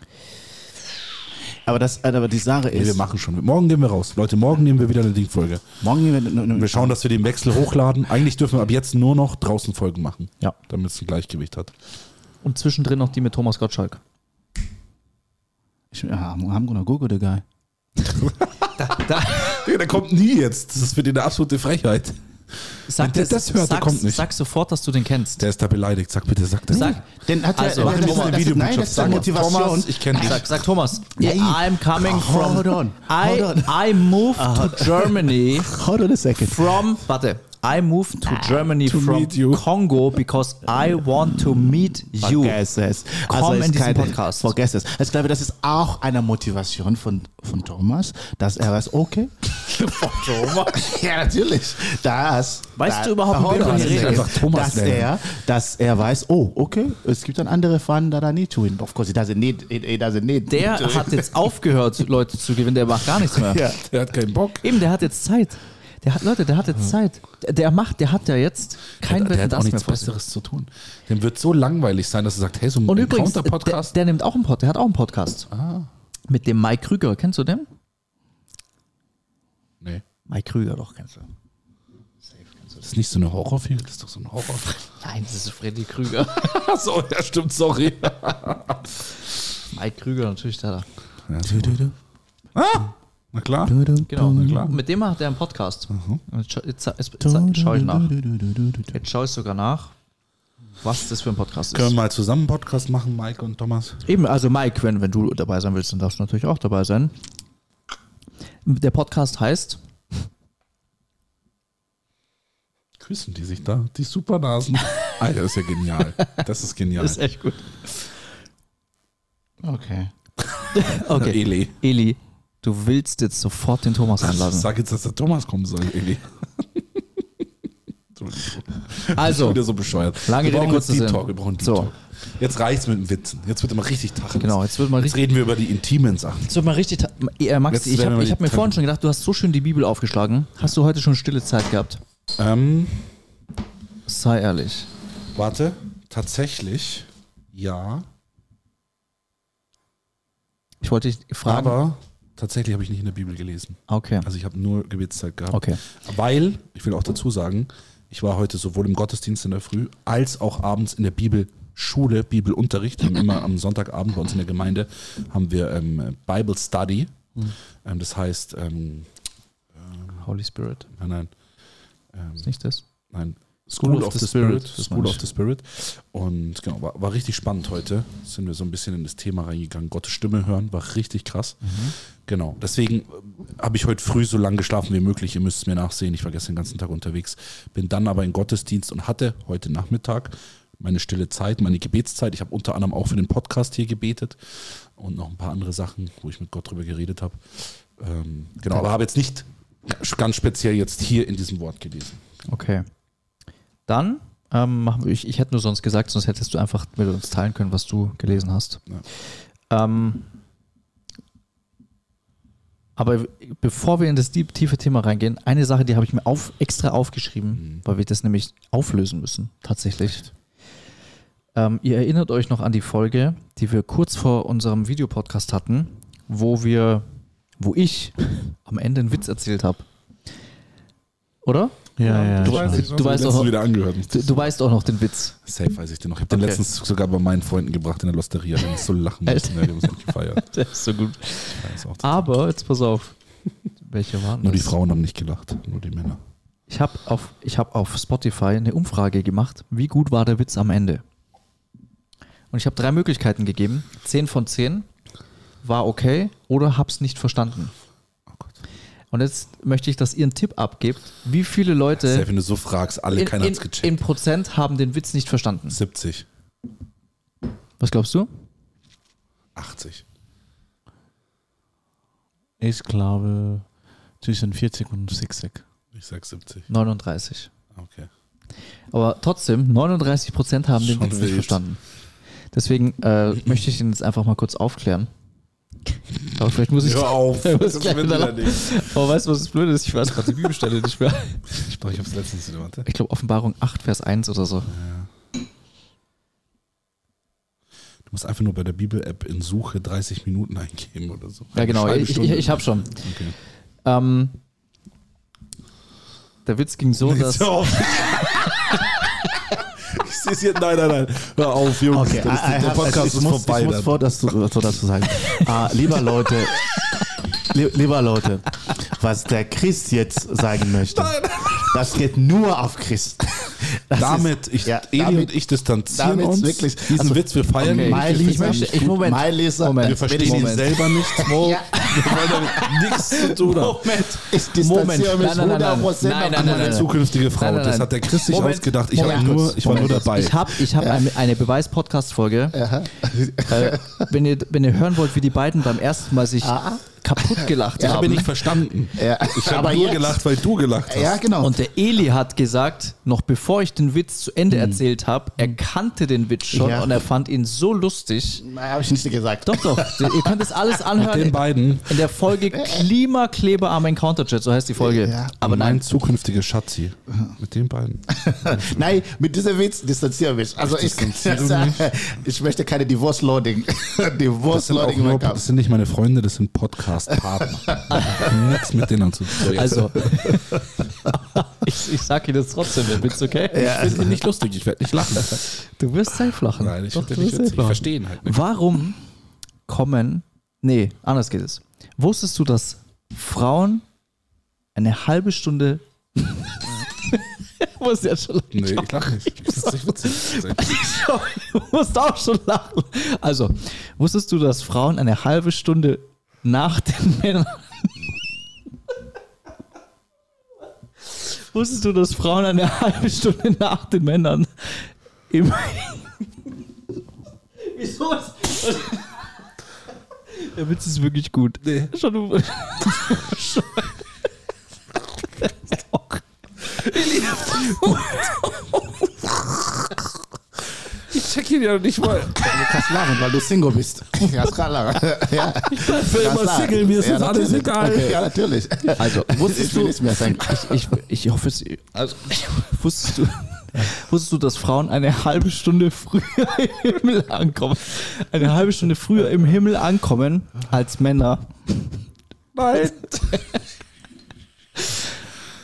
Aber, das, aber die Sache Nee, ist, wir machen schon. Morgen gehen wir raus. Leute, morgen nehmen wir wieder eine Dingfolge. morgen gehen wir, Wir schauen, dass wir den Wechsel hochladen. Eigentlich dürfen wir ab jetzt nur noch draußen Folgen machen. Ja. Damit es ein Gleichgewicht hat. Und zwischendrin noch die mit Thomas Gottschalk. Ich, ja, I'm gonna Google the guy. Der, der kommt nie jetzt. Das ist für den eine absolute Frechheit. Sag Wenn der das hört, der sag, kommt nicht. Sag sofort, dass du den kennst. Der ist da beleidigt. Sag bitte, sag das. Sag, Den hat Also, er, machen das, wir ist- mal ist- nein, das ist Videobotschaft. eine Sag, Motivation. Thomas, ich kenn dich. sag, sag Thomas. Nein. I'm coming from. Hold on. I, Hold on. I moved to Germany Hold on a second. from. Warte. I moved to Germany To from. Congo because I want to meet you. Vergiss es. Komm Also in diesen Podcast. Vergiss es. Ich glaube, das ist auch eine Motivation von, von Thomas, dass er weiß, okay. von Thomas? ja, natürlich. Das, Weißt da- du überhaupt, Hold mit wem on du a hier second. redest? Einfach Thomas dass nennen. er, dass er weiß, oh, okay, es gibt einen anderen Fan, that I need to win. Of course, he doesn't need, he, he doesn't need Der hat jetzt aufgehört, Leute zu gewinnen. Der macht gar nichts mehr. Ja. Der hat keinen Bock. Eben, der hat jetzt Zeit. Der hat, Leute, der hat jetzt Zeit. Der- Der macht, der hat ja jetzt kein der Wetten, hat auch nichts. Besseres zu tun. Dem wird so langweilig sein, dass er sagt, hey, so ein Und übrigens, der, Counter-Podcast. der nimmt auch einen Pod, der hat auch einen Podcast. Ah. Mit dem Mike Krüger. Kennst du den? Nee. Mike Krüger, doch, kennst du. Das ist nicht so eine Horrorfilm, das ist doch so ein Horrorfilm. Nein, das ist Freddy Krüger. so, ja, stimmt, sorry. Mike Krüger, natürlich, der da. Ja, so. ah, na klar. Genau, Na klar. mit dem macht er einen Podcast. Und Jetzt, scha- jetzt, jetzt, jetzt schaue ich nach. Jetzt schaue ich sogar nach, was das für ein Podcast Können wir ist. mal zusammen einen Podcast machen, Mike und Thomas? Eben, also Mike, wenn, wenn du dabei sein willst, dann darfst du natürlich auch dabei sein. Der Podcast heißt Küssen die sich da, die Supernasen. Alter, das ist ja genial. Das ist genial. ist echt gut. Okay. Okay. Eli. Eli, du willst jetzt sofort den Thomas einladen. Sag jetzt, dass der Thomas kommen soll, Eli. Also, wieder so bescheuert. lange wir Rede, kurzer Sinn. Talk, wir brauchen Deep So. Talk. Jetzt reicht's mit dem Witzen. Jetzt wird immer richtig Tacheles. Genau, jetzt wird mal Jetzt richtig- reden wir über die intimen Sachen. so mal richtig. Äh, Max, Jetzt ich habe hab mir vorhin schon gedacht, du hast so schön die Bibel aufgeschlagen. Hast du heute schon stille Zeit gehabt? Ähm, Sei ehrlich. warte, tatsächlich, ja. Ich wollte dich fragen. Aber tatsächlich habe ich nicht in der Bibel gelesen. okay. Also ich habe nur Gebetszeit gehabt. Okay. Weil, ich will auch dazu sagen, ich war heute sowohl im Gottesdienst in der Früh als auch abends in der Bibelschule, Bibelunterricht. Haben immer am Sonntagabend bei uns in der Gemeinde haben wir ähm, Bible Study. Ähm, das heißt, ähm, Holy Spirit. nein, nein, ähm, Ist nicht das? nein, School, of, the, Spirit. das School of the Spirit. Und genau, war, war richtig spannend heute. Sind wir so ein bisschen in das Thema reingegangen. Gottes Stimme hören, war richtig krass. Genau. Deswegen äh, habe ich heute früh so lange geschlafen wie möglich. Ihr müsst es mir nachsehen. Ich war gestern den ganzen Tag unterwegs. Bin dann aber in Gottesdienst und hatte heute Nachmittag meine stille Zeit, meine Gebetszeit. Ich habe unter anderem auch für den Podcast hier gebetet und noch ein paar andere Sachen, wo ich mit Gott drüber geredet habe. Ähm, genau, aber habe jetzt nicht ganz speziell jetzt hier in diesem Wort gelesen. Okay. Dann ähm, machen wir, ich, ich hätte nur sonst gesagt, sonst hättest du einfach mit uns teilen können, was du gelesen hast. Ähm, Aber bevor wir in das tief- tiefe Thema reingehen, eine Sache, die habe ich mir auf, extra aufgeschrieben, Mhm. weil wir das nämlich auflösen müssen, tatsächlich. Ähm, ihr erinnert euch noch an die Folge, die wir kurz vor unserem Videopodcast hatten, wo wir, wo ich am Ende einen Witz erzählt habe. Oder? Ja, ja. Du, weißt, du, weißt auch, wieder angehört. du, du weißt auch noch den Witz. Safe weiß ich den noch. Ich habe den Okay. letztens sogar bei meinen Freunden gebracht in der Losteria. Die haben so lachen müssen. Ja, die haben es nicht gefeiert. Der ist so gut. Das auch Aber, jetzt pass auf. Welche waren Nur die das? Frauen haben nicht gelacht, nur die Männer. Ich habe auf, ich hab auf Spotify eine Umfrage gemacht, wie gut war der Witz am Ende. Und ich habe drei Möglichkeiten gegeben. 10 von 10 war okay oder hab's nicht verstanden. Und jetzt möchte ich, dass ihr einen Tipp abgebt, wie viele Leute Safe, wenn du so fragst, alle, in, keiner in, hat's gecheckt. in Prozent haben den Witz nicht verstanden. 70, Was glaubst du? 80. Ich glaube zwischen 40 und 60. Ich sag 70. 39. Okay. Aber trotzdem, 39 Prozent haben den Schon Witz nicht verstanden. Deswegen äh, möchte ich ihn jetzt einfach mal kurz aufklären. Aber vielleicht muss ich. auf. Ja, das das wieder nicht. Aber weißt du, was das Blöde ist? Ich weiß gerade die Bibelstelle nicht mehr. Doch, ich hab's letztens wieder, warte. Ich glaube, Offenbarung 8, Vers 1 oder so. Du musst einfach nur bei der Bibel-App in Suche 30 Minuten eingeben oder so. Ja, genau. Ich, ich, ich habe schon. Okay. Ähm, der Witz ging so, dass. Hier. Nein, nein, nein. Hör auf, Jungs. Okay, Das I- I der have- Podcast ich ist muss, vorbei. Ich muss vor, das zu, so dazu sagen. Ah, lieber Leute, li lieber Leute, was der Christ jetzt sagen möchte, das geht nur auf Christ. Das damit, ist- ich, ja, Eli damit- und ich distanzieren uns. wirklich- Diesen also- Witz, wir feiern Okay. ihn. Mein Ich möchte- ich- Moment. mein Leser, Moment. Wir verstehen ich- ihn Moment. selber nicht. Ja. Wir wollen damit nichts zu tun haben. Ich distanziere mich Nein, nein, nein, nein. 100% Nein, nein, nein, zukünftige Frau, Nein, nein, das hat der Chris sich Moment. ausgedacht. Ich, Moment nur, ich war nur Moment. dabei. Ich habe ich hab eine, eine Beweis-Podcast-Folge. Äh, wenn, ihr, wenn ihr hören wollt, wie die beiden beim ersten Mal sich kaputt gelacht ich habe haben. nicht verstanden. Ja. Ich habe nur jetzt- gelacht, weil du gelacht hast. Ja, genau. Und der Eli hat gesagt, noch bevor ich den Witz zu Ende erzählt habe, er kannte den Witz schon Ja. und er fand ihn so lustig. Nein, habe ich nicht gesagt. Doch, doch. ihr könnt das alles anhören. Den beiden. In der Folge Klimakleber am Encounter-Chat, so heißt die Folge. Ja. Aber nein, mein zukünftiger Schatzi. Mit den beiden. Nein, mit diesem Witz distanziere mich. Also ich, distanziere ich möchte keine Divorce-Loading. Das Divorce-Loading haben. das sind nicht meine Freunde, das sind Podcast-Partner. Nichts mit denen zu tun. also. ich, ich sag Ihnen jetzt trotzdem den Witz, okay? ich finde ihn nicht lustig, ich werde nicht lachen. Du wirst safe lachen. Nein, ich Doch, du nicht witzig. Ich verstehe ihn halt nicht. Warum kommen. Nee, anders geht es. Wusstest du, dass Frauen eine halbe Stunde. muss jetzt schon lachen. Nee, ich lache nicht. Das ist nicht witzig. Du musst auch schon lachen. Also, wusstest du, dass Frauen eine halbe Stunde nach den Männern. Wusstest du, dass Frauen eine halbe Stunde nach den Männern im. Wieso ist. Der Witz ist wirklich gut. Nee. Schon. schon. Ich check ihn ja nicht mal. Du kannst lachen, weil du Single bist. Ja, ist klar lachen. Ja. Für immer Kannst lachen. Single, mir ist Ja, das alles natürlich. egal. Okay, ja, natürlich. Also, Ich wusstest will du. nicht mehr sein. Ich, ich hoffe, es, also, wusstest du, wusstest du, dass Frauen eine halbe Stunde früher im Himmel ankommen? Eine halbe Stunde früher im Himmel ankommen als Männer. Nein.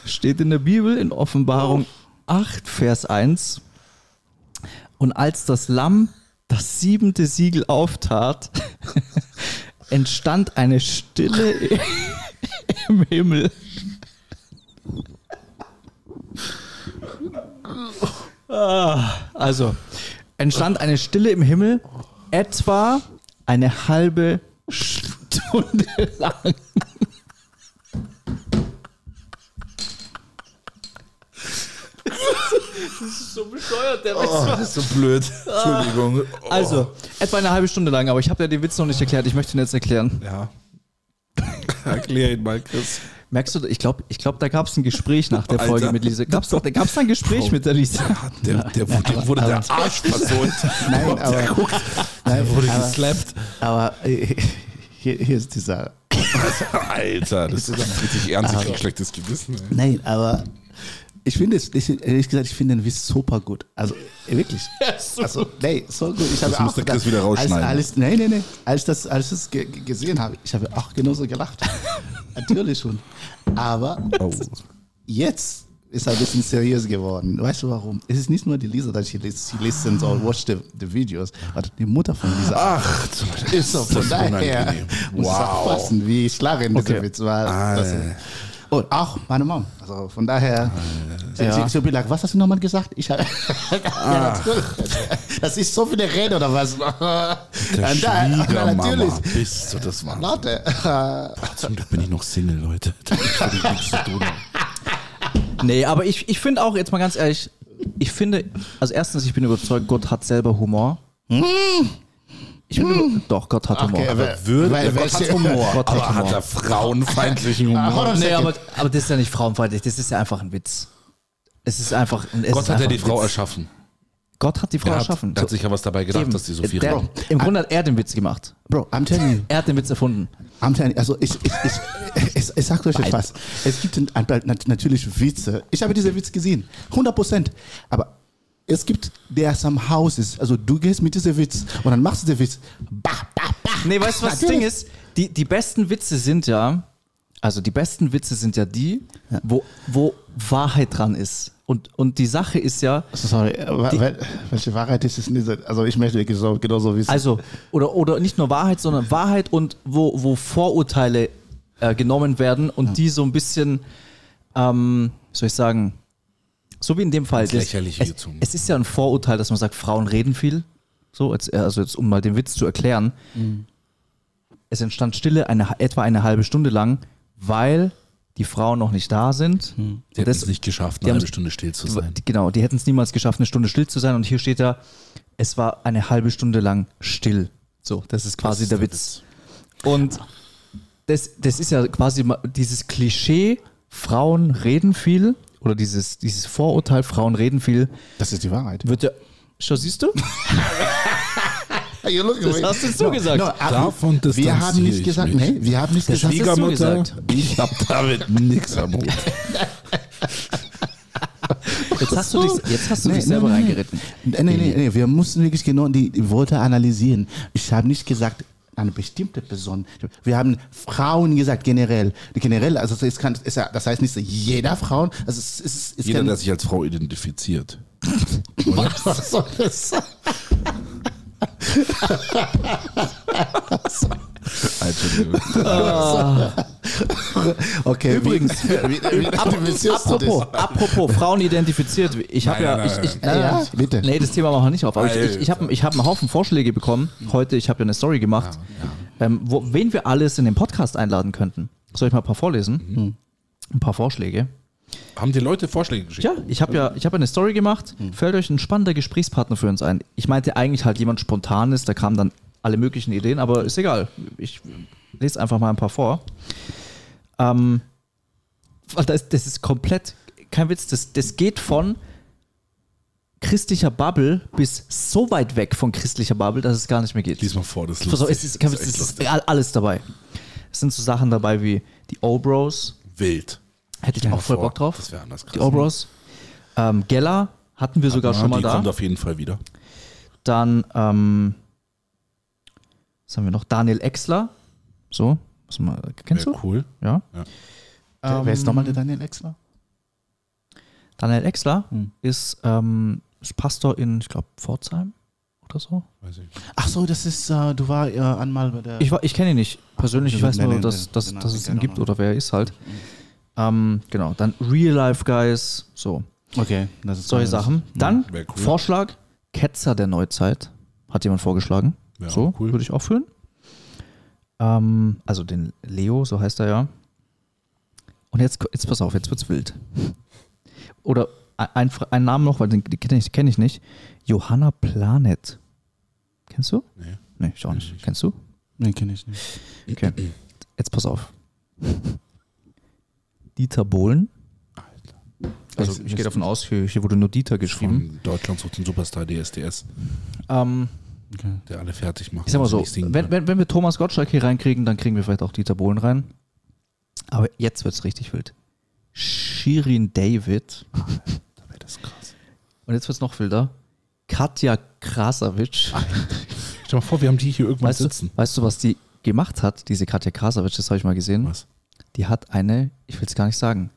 Steht in der Bibel in Offenbarung 8, Vers 1. Und als das Lamm das siebente Siegel auftat, entstand eine Stille im Himmel. Ah, Also, entstand eine Stille im Himmel, etwa eine halbe Stunde lang. Das ist so bescheuert, der Witz. Das ist so blöd. Entschuldigung. Also, etwa eine halbe Stunde lang, aber ich habe ja den Witz noch nicht erklärt. Ich möchte ihn jetzt erklären. Ja. Erklär ihn mal, Chris. Merkst du, ich glaube, ich glaub, da gab es ein Gespräch nach der Alter. Folge mit Lisa. Gab's doch, da gab es ein Gespräch mit der Lisa. Der, der, wurde- dem wurde der Arsch versohlt. Nein, aber, nein, Der wurde aber, geslappt. aber äh, hier, hier ist die Sache. Alter, das ist richtig ernst. Ich krieg schlechtes Gewissen. ey. Nein, aber ich finde es, ich, ehrlich gesagt, ich finde den Witz super gut. Also wirklich. Also, nee, so gut. Ich habe Das muss der Chris wieder rausschneiden. Als, als, nee, nee, nee. Als ich das, als ich das ge ge- gesehen habe, ich habe auch genauso gelacht. Natürlich schon. Aber Oh. jetzt ist er ein bisschen seriös geworden. Weißt du warum? Es ist nicht nur die Lisa, dass sie listens or watch the, the videos, aber die Mutter von Lisa Ach, ist so. Von daher Wow. aufpassen, wie ich lache in diesem Okay. Witz. Das ist, und auch meine Mom. Also von daher, sie, Ja. sie, sie was hast du nochmal gesagt? Ich habe, Ah. ja, natürlich. Das ist so viele Reden oder was? der Und da- Schwiegermama. natürlich. Bist du das war? Leute, zum Glück bin ich noch Single, Leute. Nee, aber ich, ich finde auch, jetzt mal ganz ehrlich, ich finde, also erstens, ich bin überzeugt, Gott hat selber Humor. Ich bin über, doch, Gott hat Humor. Okay, aber, Würde, Weil- Gott hat Humor. Gott hat aber hat Humor. er frauenfeindlichen Humor? nee, aber, aber das ist ja nicht frauenfeindlich, das ist ja einfach ein Witz. Es ist einfach. Es Gott ist hat ja die Frau Witz. erschaffen. Gott hat die Frau Der hat, erschaffen. der hat sich ja was dabei gedacht, Eben. dass die so viel der, reden. Im Grunde hat er den Witz gemacht. Bro, I'm telling you. Er hat den Witz erfunden. I'm telling you, also ich, ich, ich, ich, ich sag euch etwas. Es gibt ein, ein, nat- natürlich Witze. Ich habe diese Witz gesehen. 100 Prozent. Aber es gibt, der some houses. Also du gehst mit diesem Witz und dann machst du den Witz. Bah, bah, bah. Nee, weißt du, was das. Ding ist? Die, die besten Witze sind ja, also die besten Witze sind ja die, wo, wo Wahrheit dran ist. Und, und die Sache ist ja, Sorry, äh, wel- welche Wahrheit ist es nicht? Also ich möchte so, genauso wissen. also, oder, oder nicht nur Wahrheit, sondern Wahrheit und wo, wo Vorurteile äh, genommen werden und die so ein bisschen, ähm, soll ich sagen, so wie in dem Fall. Ins Lächerliche es, es ist ja ein Vorurteil, dass man sagt, Frauen reden viel. So, jetzt, also jetzt, um mal den Witz zu erklären. Es entstand Stille eine, etwa eine halbe Stunde lang, weil die Frauen noch nicht da sind. Die Und hätten das- es nicht geschafft, die eine halbe Stunde still zu sein. die- Genau, die hätten es niemals geschafft, eine Stunde still zu sein. Und hier steht ja, es war eine halbe Stunde lang still. So, das ist quasi Das ist der, der Witz. Und das, das ist ja quasi dieses Klischee, Frauen reden viel, oder dieses, dieses Vorurteil, Frauen reden viel, das ist die Wahrheit. wird ja. Schau, siehst du? Das hast du so gesagt. aber Davon wir haben nicht ich gesagt, nee, wir haben nicht Das gesagt, hast du so Schwiegermutter, gesagt. ich hab damit nichts am Hut. Jetzt hast du dich, jetzt hast du Nee, dich selber nee, nee. reingeritten. Nee, nee, nee, nee, wir mussten wirklich genau die, die Worte analysieren. Ich habe nicht gesagt, eine bestimmte Person. Wir haben Frauen gesagt, generell. Generell, also es kann, es, das heißt nicht so jeder Frauen. Also es, es, es Jeder, kann, der sich als Frau identifiziert. was soll das sein? Okay, Übrigens, Apropos, apropos Frauen identifiziert. Ich habe ja, ich, ich, nein. Ja, bitte. Nee, das Thema machen wir nicht auf. Aber ich, ich, ich habe ich hab einen Haufen Vorschläge bekommen. Heute, ich habe ja eine Story gemacht, Ähm, wo, wen wir alles in den Podcast einladen könnten. Soll ich mal ein paar vorlesen? Ein paar Vorschläge. Haben die Leute Vorschläge geschickt? Ja, ich habe ja ich habe eine Story gemacht. Fällt euch ein spannender Gesprächspartner für uns ein. Ich meinte eigentlich halt jemand Spontanes, da kamen dann alle möglichen Ideen, aber ist egal. Ich lese einfach mal ein paar vor. Ähm, das, das ist komplett, kein Witz, das, das geht von christlicher Bubble bis so weit weg von christlicher Bubble, dass es gar nicht mehr geht. Lies mal vor, das ist lustig. es ist, kein Witz, es ist alles dabei. Es sind so Sachen dabei wie die O-Bros, Wild. Hätte ich auch voll Vor- Bock drauf. Das wäre anders krass. Die Obros. Ähm, Geller hatten wir sogar Ja, schon mal die da. kommt auf jeden Fall wieder. Dann, ähm, was haben wir noch? Daniel Exler. So, was mal, kennst Wär du? cool. Ja. Wer wer ist nochmal der Daniel Exler? Daniel Exler Hm. ist, ähm, ist Pastor in, ich glaube, Pforzheim oder so. Weiß ich. Ach so, das ist, äh, du war äh, einmal bei der. Ich, ich kenne ihn nicht persönlich, ich weiß nur, dass, dass, genau, dass es ihn kenn gibt auch oder wer er ist halt. Ähm, genau, dann Real Life Guys, so, okay, das ist solche das- Sachen. Dann wär cool. Vorschlag, Ketzer der Neuzeit, hat jemand vorgeschlagen. Ja, so, cool. würde ich auch führen. Ähm, also den Leo, so heißt er ja. Und jetzt, jetzt pass auf, jetzt wird's wild. Oder ein, ein Namen noch, weil den kenne ich, kenn ich nicht. Johanna Planet. Kennst du? Nee. Nee, ich auch nicht. Kennst du? Nee, kenne ich nicht. Okay. Jetzt pass auf. Dieter Bohlen. Also Weiß- ich gehe davon aus, hier, hier wurde nur Dieter geschrieben. Von Deutschland sucht den Superstar DSDS. Ähm, der alle fertig macht. Ich sag mal also so, wenn, wenn, wenn wir Thomas Gottschalk hier reinkriegen, dann kriegen wir vielleicht auch Dieter Bohlen rein. Aber jetzt wird's richtig wild. Shirin David. Das ist krass. Und jetzt wird's noch wilder. Katja Krasavic. Stell mal vor, wir haben die hier irgendwann Weißt du, sitzen. weißt du, was die gemacht hat, diese Katja Krasavic? Das habe ich mal gesehen. Was? Die hat eine, ich will es gar nicht sagen,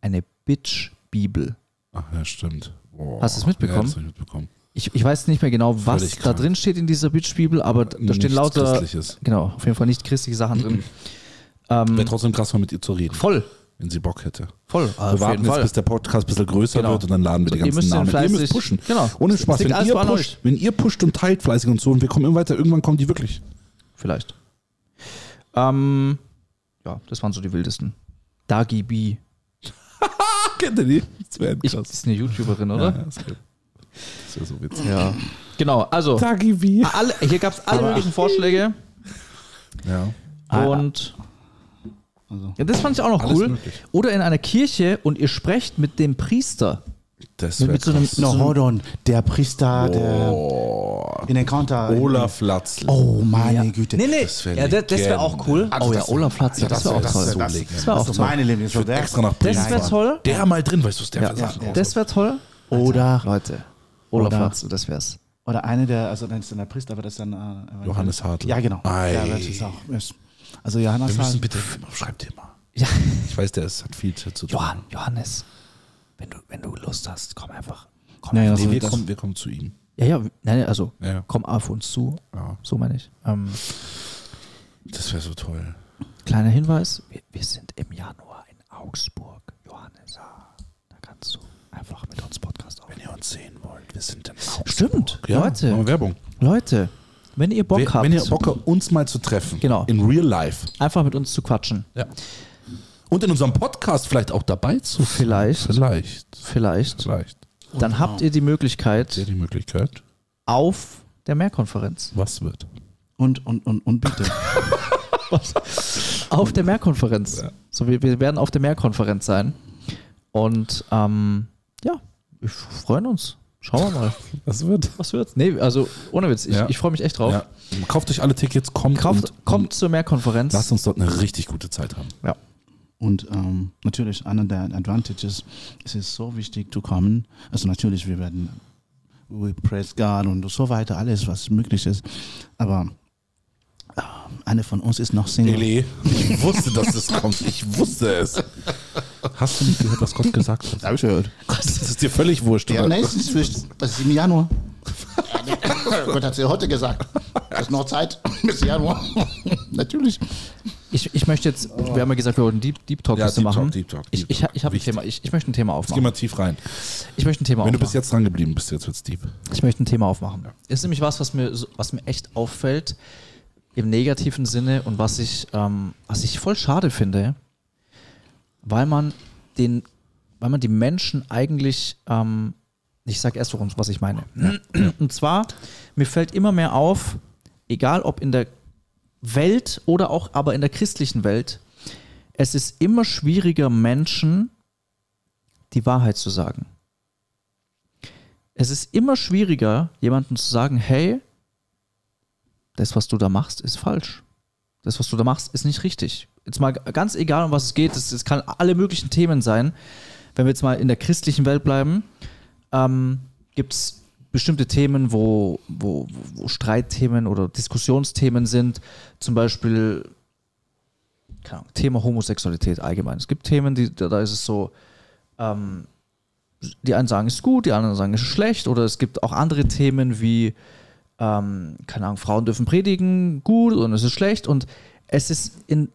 eine Bitch-Bibel. Ach ja, stimmt. Boah. Hast du es mitbekommen? Ja, ich mitbekommen. Ich, ich weiß nicht mehr genau, was Völlig da krank. drin steht in dieser Bitch-Bibel, aber da Nichts stehen lauter. Christliches. Genau, auf jeden Fall nicht christliche Sachen drin. Ähm, Wäre trotzdem krass, mal mit ihr zu reden, voll, wenn sie Bock hätte. voll. Wir warten jetzt, bis der Podcast ein bisschen größer Genau. wird und dann laden wir die ihr ganzen ihn Namen. Ihr müsst fleißig- pushen. genau. Ohne Spaß. Wenn ihr, pusht, wenn ihr pusht und teilt fleißig und so und wir kommen immer weiter, irgendwann kommen die wirklich. Vielleicht. Ähm, ja, das waren so die wildesten. Dagi B. Kennt ihr die? Das wäre Ich, das ist eine YouTuberin, Ja, oder? ja, das wäre wär so witzig. Ja. Genau, also Dagi wie? alle, hier gab es alle möglichen Vorschläge Ja. und Also. ja, das fand ich auch noch cool. möglich. Oder in einer Kirche und ihr sprecht mit dem Priester. Das Mit, wäre mit so einem. No, hold on. Der Priester, Oh. der in Encounter. Olaf Latzl. Oh, meine Güte. Nee, nee, Das wär ja, das, das wäre Legende. auch cool. Also oh ja, das- Olaf Platz, ja, das wäre auch das, toll. das, Das das, wär Das wäre auch ist toll. meine Lieblings. Ich würde extra nach Das wäre toll. Der mal drin, weißt du, was der Ja, ja. Das wäre toll. Oder, Leute, Olaf Oder- Platz, das wär's. oder eine der, also dann ist dann der Priester, aber das ist dann. Äh, Johannes Hartl. Ja, genau. Ei. Ja, das ist auch. Ist, also Johannes Wir müssen Hartl. bitte, schreib dir mal. Ja. Ich weiß, der ist, hat viel zu tun. Johann, Johannes, wenn du, wenn du Lust hast, komm einfach. Komm Ja, ja, einfach. Nee, so wir, kommen, wir kommen zu ihm. ja, ja, nein, also Ja. komm auf uns zu. Ja. So meine ich. Ähm, Das wäre so toll. kleiner Hinweis, wir, wir sind im Januar in Augsburg, Johannes. Da kannst du einfach mit uns Podcast aufnehmen. Wenn ihr uns sehen wollt, wir sind in Augsburg. Stimmt, Ja, Leute. Werbung. Leute, wenn ihr Bock Wenn, habt, wenn ihr Bock habt, uns mal zu treffen. Genau. In real life. einfach mit uns zu quatschen. Ja. Und in unserem Podcast vielleicht auch dabei zu sein. Vielleicht. Vielleicht. Vielleicht. Vielleicht. Dann habt ihr die Möglichkeit Seht die Möglichkeit. auf der Mehrkonferenz. Was wird? Und, und, und, und bitte. Auf der Mehrkonferenz. Ja. So, wir, wir werden auf der Mehrkonferenz sein. Und ähm, ja, wir freuen uns. Schauen wir mal. Was wird? Was wird's? Nee, also ohne Witz, ich, Ja. ich freue mich echt drauf. Ja. Kauft euch alle Tickets, kommt, Kauft, und, kommt zur Mehrkonferenz. lasst uns dort eine richtig gute Zeit haben. Ja. Und ähm, natürlich, einer der Advantages, es ist so wichtig zu kommen. Also natürlich, wir werden, we praise God und so weiter, alles, was möglich ist. Aber äh, eine von uns ist noch Single. Ele, ich wusste, dass das kommt. Ich wusste es. Hast du nicht gehört, was Gott gesagt hat? Habe ich gehört. Das ist dir völlig wurscht, Ja, oder? nein, es ist, das ist im Januar. Gott hat es ja heute gesagt. Es ist noch Zeit bis Januar. natürlich. Ich, ich möchte jetzt, wir haben ja gesagt, wir wollten Deep, Deep Talk Ja, Deep Talk, machen. Deep Talk, ich Deep ich, Talk. ich habe ein. Thema, ich, ich möchte ein Thema Geh aufmachen. mal tief rein. Ich möchte ein Thema Wenn du aufmachen. bis jetzt dran geblieben bist, jetzt wird's deep. Ich möchte ein Thema aufmachen. Ist nämlich was, was mir, was mir echt auffällt im negativen Sinne und was ich, ähm, was ich voll schade finde, weil man den, weil man die Menschen eigentlich, ähm, ich sage erst, worum, was ich meine. Und zwar, mir fällt immer mehr auf, egal ob in der Welt oder auch aber in der christlichen Welt, es ist immer schwieriger, Menschen die Wahrheit zu sagen es ist immer schwieriger, jemandem zu sagen, hey, das, was du da machst, ist falsch. Das, was du da machst, ist nicht richtig. Jetzt mal ganz egal, um was es geht, es, kann alle möglichen Themen sein. Wenn wir jetzt mal in der christlichen Welt bleiben, ähm, gibt es bestimmte Themen, wo, wo, wo Streitthemen oder Diskussionsthemen sind. Zum Beispiel Ahnung, Thema Homosexualität allgemein. Es gibt Themen, die, da da ist es so, ähm, die einen sagen, es ist gut, die anderen sagen, es ist schlecht. Oder es gibt auch andere Themen wie, ähm, keine Ahnung, Frauen dürfen predigen, gut und es ist schlecht. Und es ist in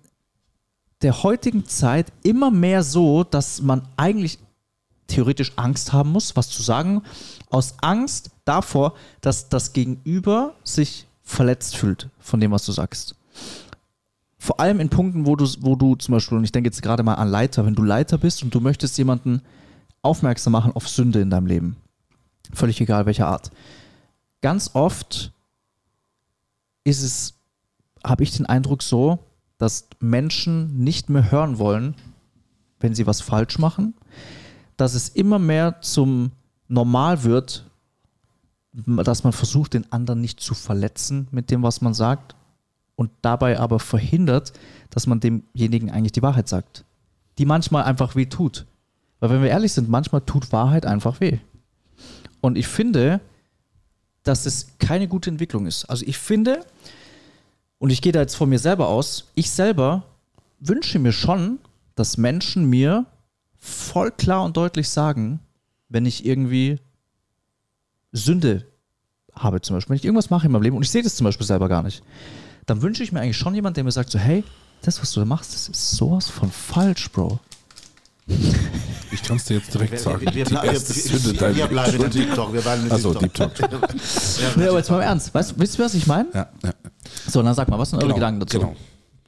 der heutigen Zeit immer mehr so, dass man eigentlich theoretisch Angst haben muss, was zu sagen, aus Angst davor, dass das Gegenüber sich verletzt fühlt von dem, was du sagst. Vor allem in Punkten, wo du, wo du zum Beispiel, und ich denke jetzt gerade mal an Leiter, wenn du Leiter bist und du möchtest jemanden aufmerksam machen auf Sünde in deinem Leben. Völlig egal welcher Art. Ganz oft ist es, habe ich den Eindruck so, dass Menschen nicht mehr hören wollen, wenn sie was falsch machen, dass es immer mehr zum Normal wird, dass man versucht, den anderen nicht zu verletzen mit dem, was man sagt und dabei aber verhindert, dass man demjenigen eigentlich die Wahrheit sagt, die manchmal einfach weh tut. Weil wenn wir ehrlich sind, manchmal tut Wahrheit einfach weh. Und ich finde, dass es keine gute Entwicklung ist. Also ich finde, und ich gehe da jetzt von mir selber aus, ich selber wünsche mir schon, dass Menschen mir voll klar und deutlich sagen, wenn ich irgendwie Sünde habe zum Beispiel, wenn ich irgendwas mache in meinem Leben und ich sehe das zum Beispiel selber gar nicht, dann wünsche ich mir eigentlich schon jemanden, der mir sagt so, hey, das, was du da machst, das ist sowas von falsch, Bro. Ich kann es dir jetzt direkt sagen. Wir, wir, Die erste Sünde wir, bleiben in Leben. TikTok. Wir bleiben in Achso, TikTok. Deep Talk. Nee, aber jetzt mal im Ernst. Weißt, wisst ihr, was ich meine? Ja, ja. So, dann sag mal, was sind eure Gedanken dazu? Genau.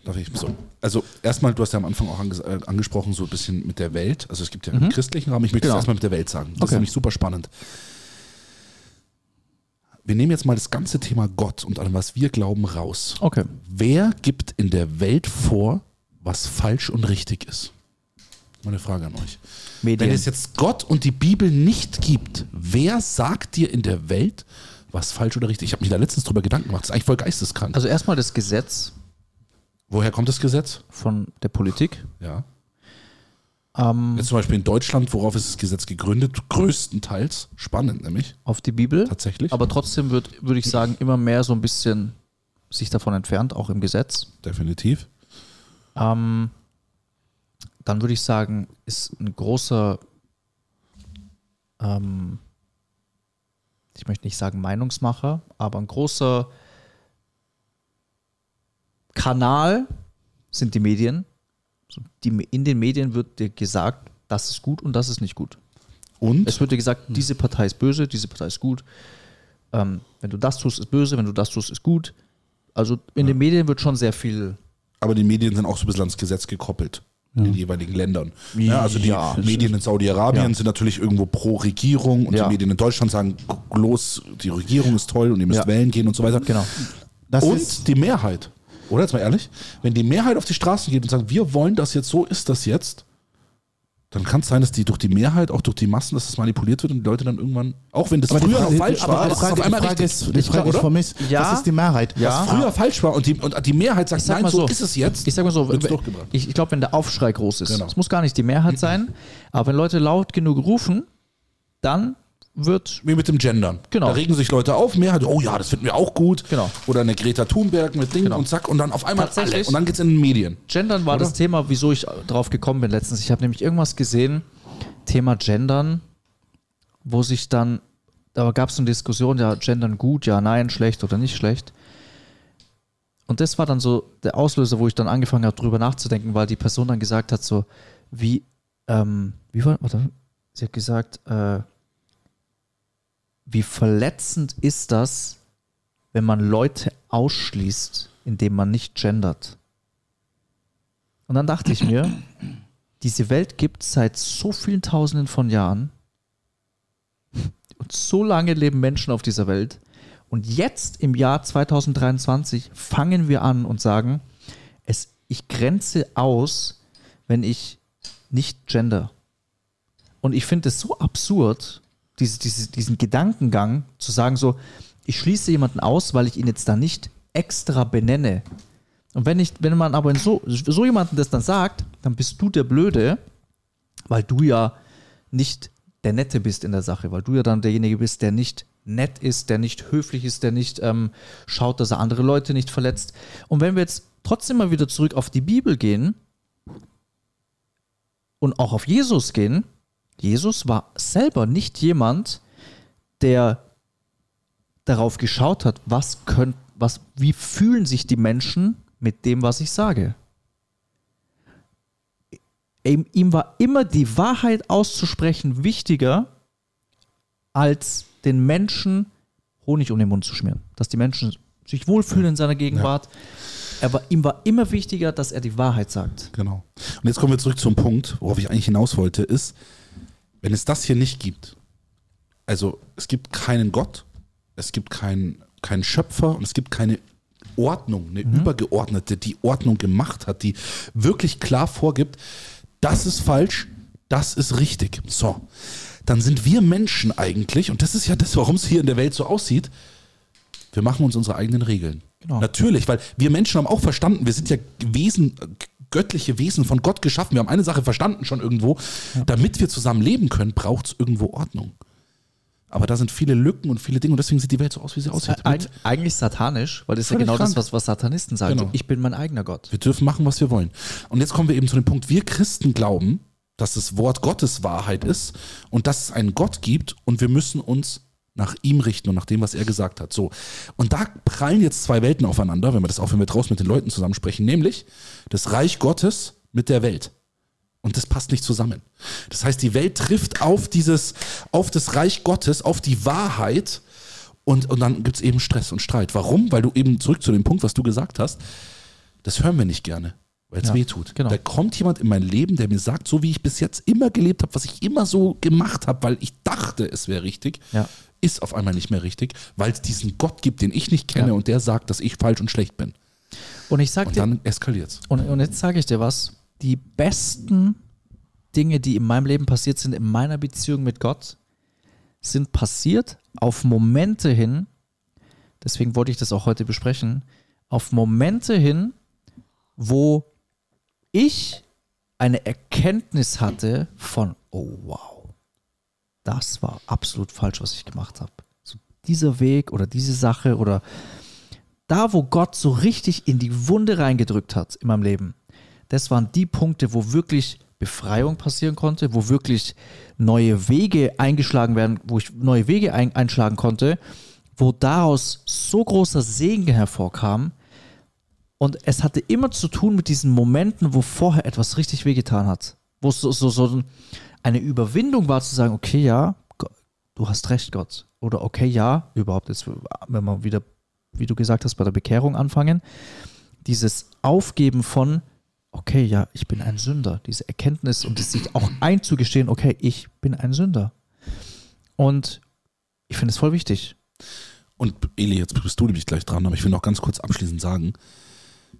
Darf ich so? Also erstmal, du hast ja am Anfang auch anges äh, angesprochen, so ein bisschen mit der Welt. Also es gibt ja einen christlichen Rahmen. Ich möchte Genau. es erstmal mit der Welt sagen. Das Okay. ist nämlich super spannend. Wir nehmen jetzt mal das ganze Thema Gott und an was wir glauben raus. Okay. Wer gibt in der Welt vor, was falsch und richtig ist? Meine Frage an euch. Medien. Wenn es jetzt Gott und die Bibel nicht gibt, wer sagt dir in der Welt, was falsch oder richtig? Ich habe mich da letztens drüber Gedanken gemacht. Das ist eigentlich voll geisteskrank. Also erstmal das Gesetz Woher kommt das Gesetz? von der Politik. Ja. Ähm, Jetzt zum Beispiel in Deutschland, worauf ist das Gesetz gegründet? Größtenteils. Spannend nämlich. auf die Bibel. Tatsächlich. Aber trotzdem wird, würde ich sagen, immer mehr so ein bisschen sich davon entfernt, auch im Gesetz. Definitiv. Ähm, dann würde ich sagen, ist ein großer, ähm, ich möchte nicht sagen Meinungsmacher, aber ein großer Kanal sind die Medien. Die, in den Medien wird dir gesagt, das ist gut und das ist nicht gut. Und Es wird dir gesagt, diese Partei ist böse, diese Partei ist gut. Ähm, wenn du das tust, ist böse, wenn du das tust, ist gut. Also in den Medien wird schon sehr viel aber die Medien sind auch so ein bisschen ans Gesetz gekoppelt. In den jeweiligen Ländern. Ja, also die Ja, Medien in Saudi-Arabien Ja. sind natürlich irgendwo pro Regierung und Ja. die Medien in Deutschland sagen, los, die Regierung ist toll und ihr müsst Ja. wählen gehen und so weiter. Genau. Das und ist, die Mehrheit, oder jetzt mal ehrlich, wenn die Mehrheit auf die Straßen geht und sagt, wir wollen das jetzt, so ist das jetzt, dann kann es sein, dass die durch die Mehrheit, auch durch die Massen, dass das manipuliert wird und die Leute dann irgendwann, auch wenn das aber früher Frage, noch falsch aber war, Frage, auf die einmal Frage richtig. ist, die Frage ist für mich, Ja. das ist die Mehrheit. Ja. Was früher falsch war und die, und die Mehrheit sagt, nein, mal so so, ist es jetzt. Ich sag mal so, ich, ich glaube, wenn der Aufschrei groß ist, Genau. es muss gar nicht die Mehrheit sein, aber wenn Leute laut genug rufen, dann wird Wie mit dem Gendern. Genau. Da regen sich Leute auf, Mehrheit, oh ja, das finden wir auch gut. Genau. Oder eine Greta Thunberg mit Ding Genau. und zack und dann auf einmal alle. Und dann geht's in den Medien. Gendern war Oder? das Thema, wieso ich drauf gekommen bin letztens. Ich habe nämlich irgendwas gesehen, Thema Gendern, wo sich dann, da gab es eine Diskussion, ja, Gendern gut, ja, nein, schlecht oder nicht schlecht. Und das war dann so der Auslöser, wo ich dann angefangen habe, drüber nachzudenken, weil die Person dann gesagt hat, so, wie, ähm, wie war, warte, sie hat gesagt, äh, wie verletzend ist das, wenn man Leute ausschließt, indem man nicht gendert? Und dann dachte ich mir, diese Welt gibt es seit so vielen Tausenden von Jahren und so lange leben Menschen auf dieser Welt. Und jetzt im Jahr 2023 fangen wir an und sagen, es, ich grenze aus, wenn ich nicht gender. Und ich finde es so absurd, diese, diese, diesen Gedankengang zu sagen, so, ich schließe jemanden aus, weil ich ihn jetzt da nicht extra benenne. Und wenn, ich, wenn man aber so, so jemanden das dann sagt, dann bist du der Blöde, weil du ja nicht der Nette bist in der Sache, weil du ja dann derjenige bist, der nicht nett ist, der nicht höflich ist, der nicht ähm, schaut, dass er andere Leute nicht verletzt. Und wenn wir jetzt trotzdem mal wieder zurück auf die Bibel gehen und auch auf Jesus gehen, Jesus war selber nicht jemand, der darauf geschaut hat, was könnt, was, wie fühlen sich die Menschen mit dem, was ich sage. Ihm, ihm war immer die Wahrheit auszusprechen wichtiger, als den Menschen Honig um den Mund zu schmieren. Dass die Menschen sich wohlfühlen in seiner Gegenwart. Er war, ihm war immer wichtiger, dass er die Wahrheit sagt. Genau. Und jetzt kommen wir zurück zum Punkt, worauf ich eigentlich hinaus wollte, ist, wenn es das hier nicht gibt, also es gibt keinen Gott, es gibt keinen, keinen Schöpfer und es gibt keine Ordnung, eine übergeordnete, die Ordnung gemacht hat, die wirklich klar vorgibt, das ist falsch, das ist richtig. So. dann sind wir Menschen eigentlich, und das ist ja das, warum es hier in der Welt so aussieht, wir machen uns unsere eigenen Regeln. Genau. Natürlich, weil wir Menschen haben auch verstanden, wir sind ja Wesen, göttliche Wesen von Gott geschaffen. Wir haben eine Sache verstanden schon irgendwo. Damit wir zusammen leben können, braucht es irgendwo Ordnung. Aber da sind viele Lücken und viele Dinge und deswegen sieht die Welt so aus, wie sie aussieht. Eig eigentlich satanisch, weil das ist ja genau das, krank. was, was Satanisten sagen. Genau. Ich bin mein eigener Gott. Wir dürfen machen, was wir wollen. Und jetzt kommen wir eben zu dem Punkt, wir Christen glauben, dass das Wort Gottes Wahrheit ist und dass es einen Gott gibt und wir müssen uns nach ihm richten und nach dem, was er gesagt hat. So. Und da prallen jetzt zwei Welten aufeinander, wenn wir das auch, wenn wir draußen mit den Leuten zusammen sprechen, nämlich das Reich Gottes mit der Welt. Und das passt nicht zusammen. Das heißt, die Welt trifft auf dieses, auf das Reich Gottes, auf die Wahrheit und, und dann gibt es eben Stress und Streit. Warum? Weil du eben zurück zu dem Punkt, was du gesagt hast, das hören wir nicht gerne, weil es Ja, weh tut. genau. Da kommt jemand in mein Leben, der mir sagt, so wie ich bis jetzt immer gelebt habe, was ich immer so gemacht habe, weil ich dachte, es wäre richtig, Ja. ist auf einmal nicht mehr richtig, weil es diesen Gott gibt, den ich nicht kenne Ja. und der sagt, dass ich falsch und schlecht bin. Und ich sag Und dir, dann eskaliert's. und, und jetzt sage ich dir was, die besten Dinge, die in meinem Leben passiert sind, in meiner Beziehung mit Gott, sind passiert auf Momente hin, deswegen wollte ich das auch heute besprechen, auf Momente hin, wo ich eine Erkenntnis hatte von, oh wow, das war absolut falsch, was ich gemacht habe. So dieser Weg oder diese Sache oder da, wo Gott so richtig in die Wunde reingedrückt hat in meinem Leben, das waren die Punkte, wo wirklich Befreiung passieren konnte, wo wirklich neue Wege eingeschlagen werden, wo ich neue Wege ein, einschlagen konnte, wo daraus so großer Segen hervorkam. Und es hatte immer zu tun mit diesen Momenten, wo vorher etwas richtig wehgetan hat. Wo es so, so, so eine Überwindung war zu sagen, okay, ja, du hast recht, Gott. Oder okay, ja, überhaupt jetzt, wenn wir wieder, wie du gesagt hast, bei der Bekehrung anfangen, dieses Aufgeben von, okay, ja, ich bin ein Sünder, diese Erkenntnis und es sich auch einzugestehen, okay, ich bin ein Sünder. Und ich finde es voll wichtig. Und Eli, jetzt bist du nämlich gleich dran, aber ich will noch ganz kurz abschließend sagen,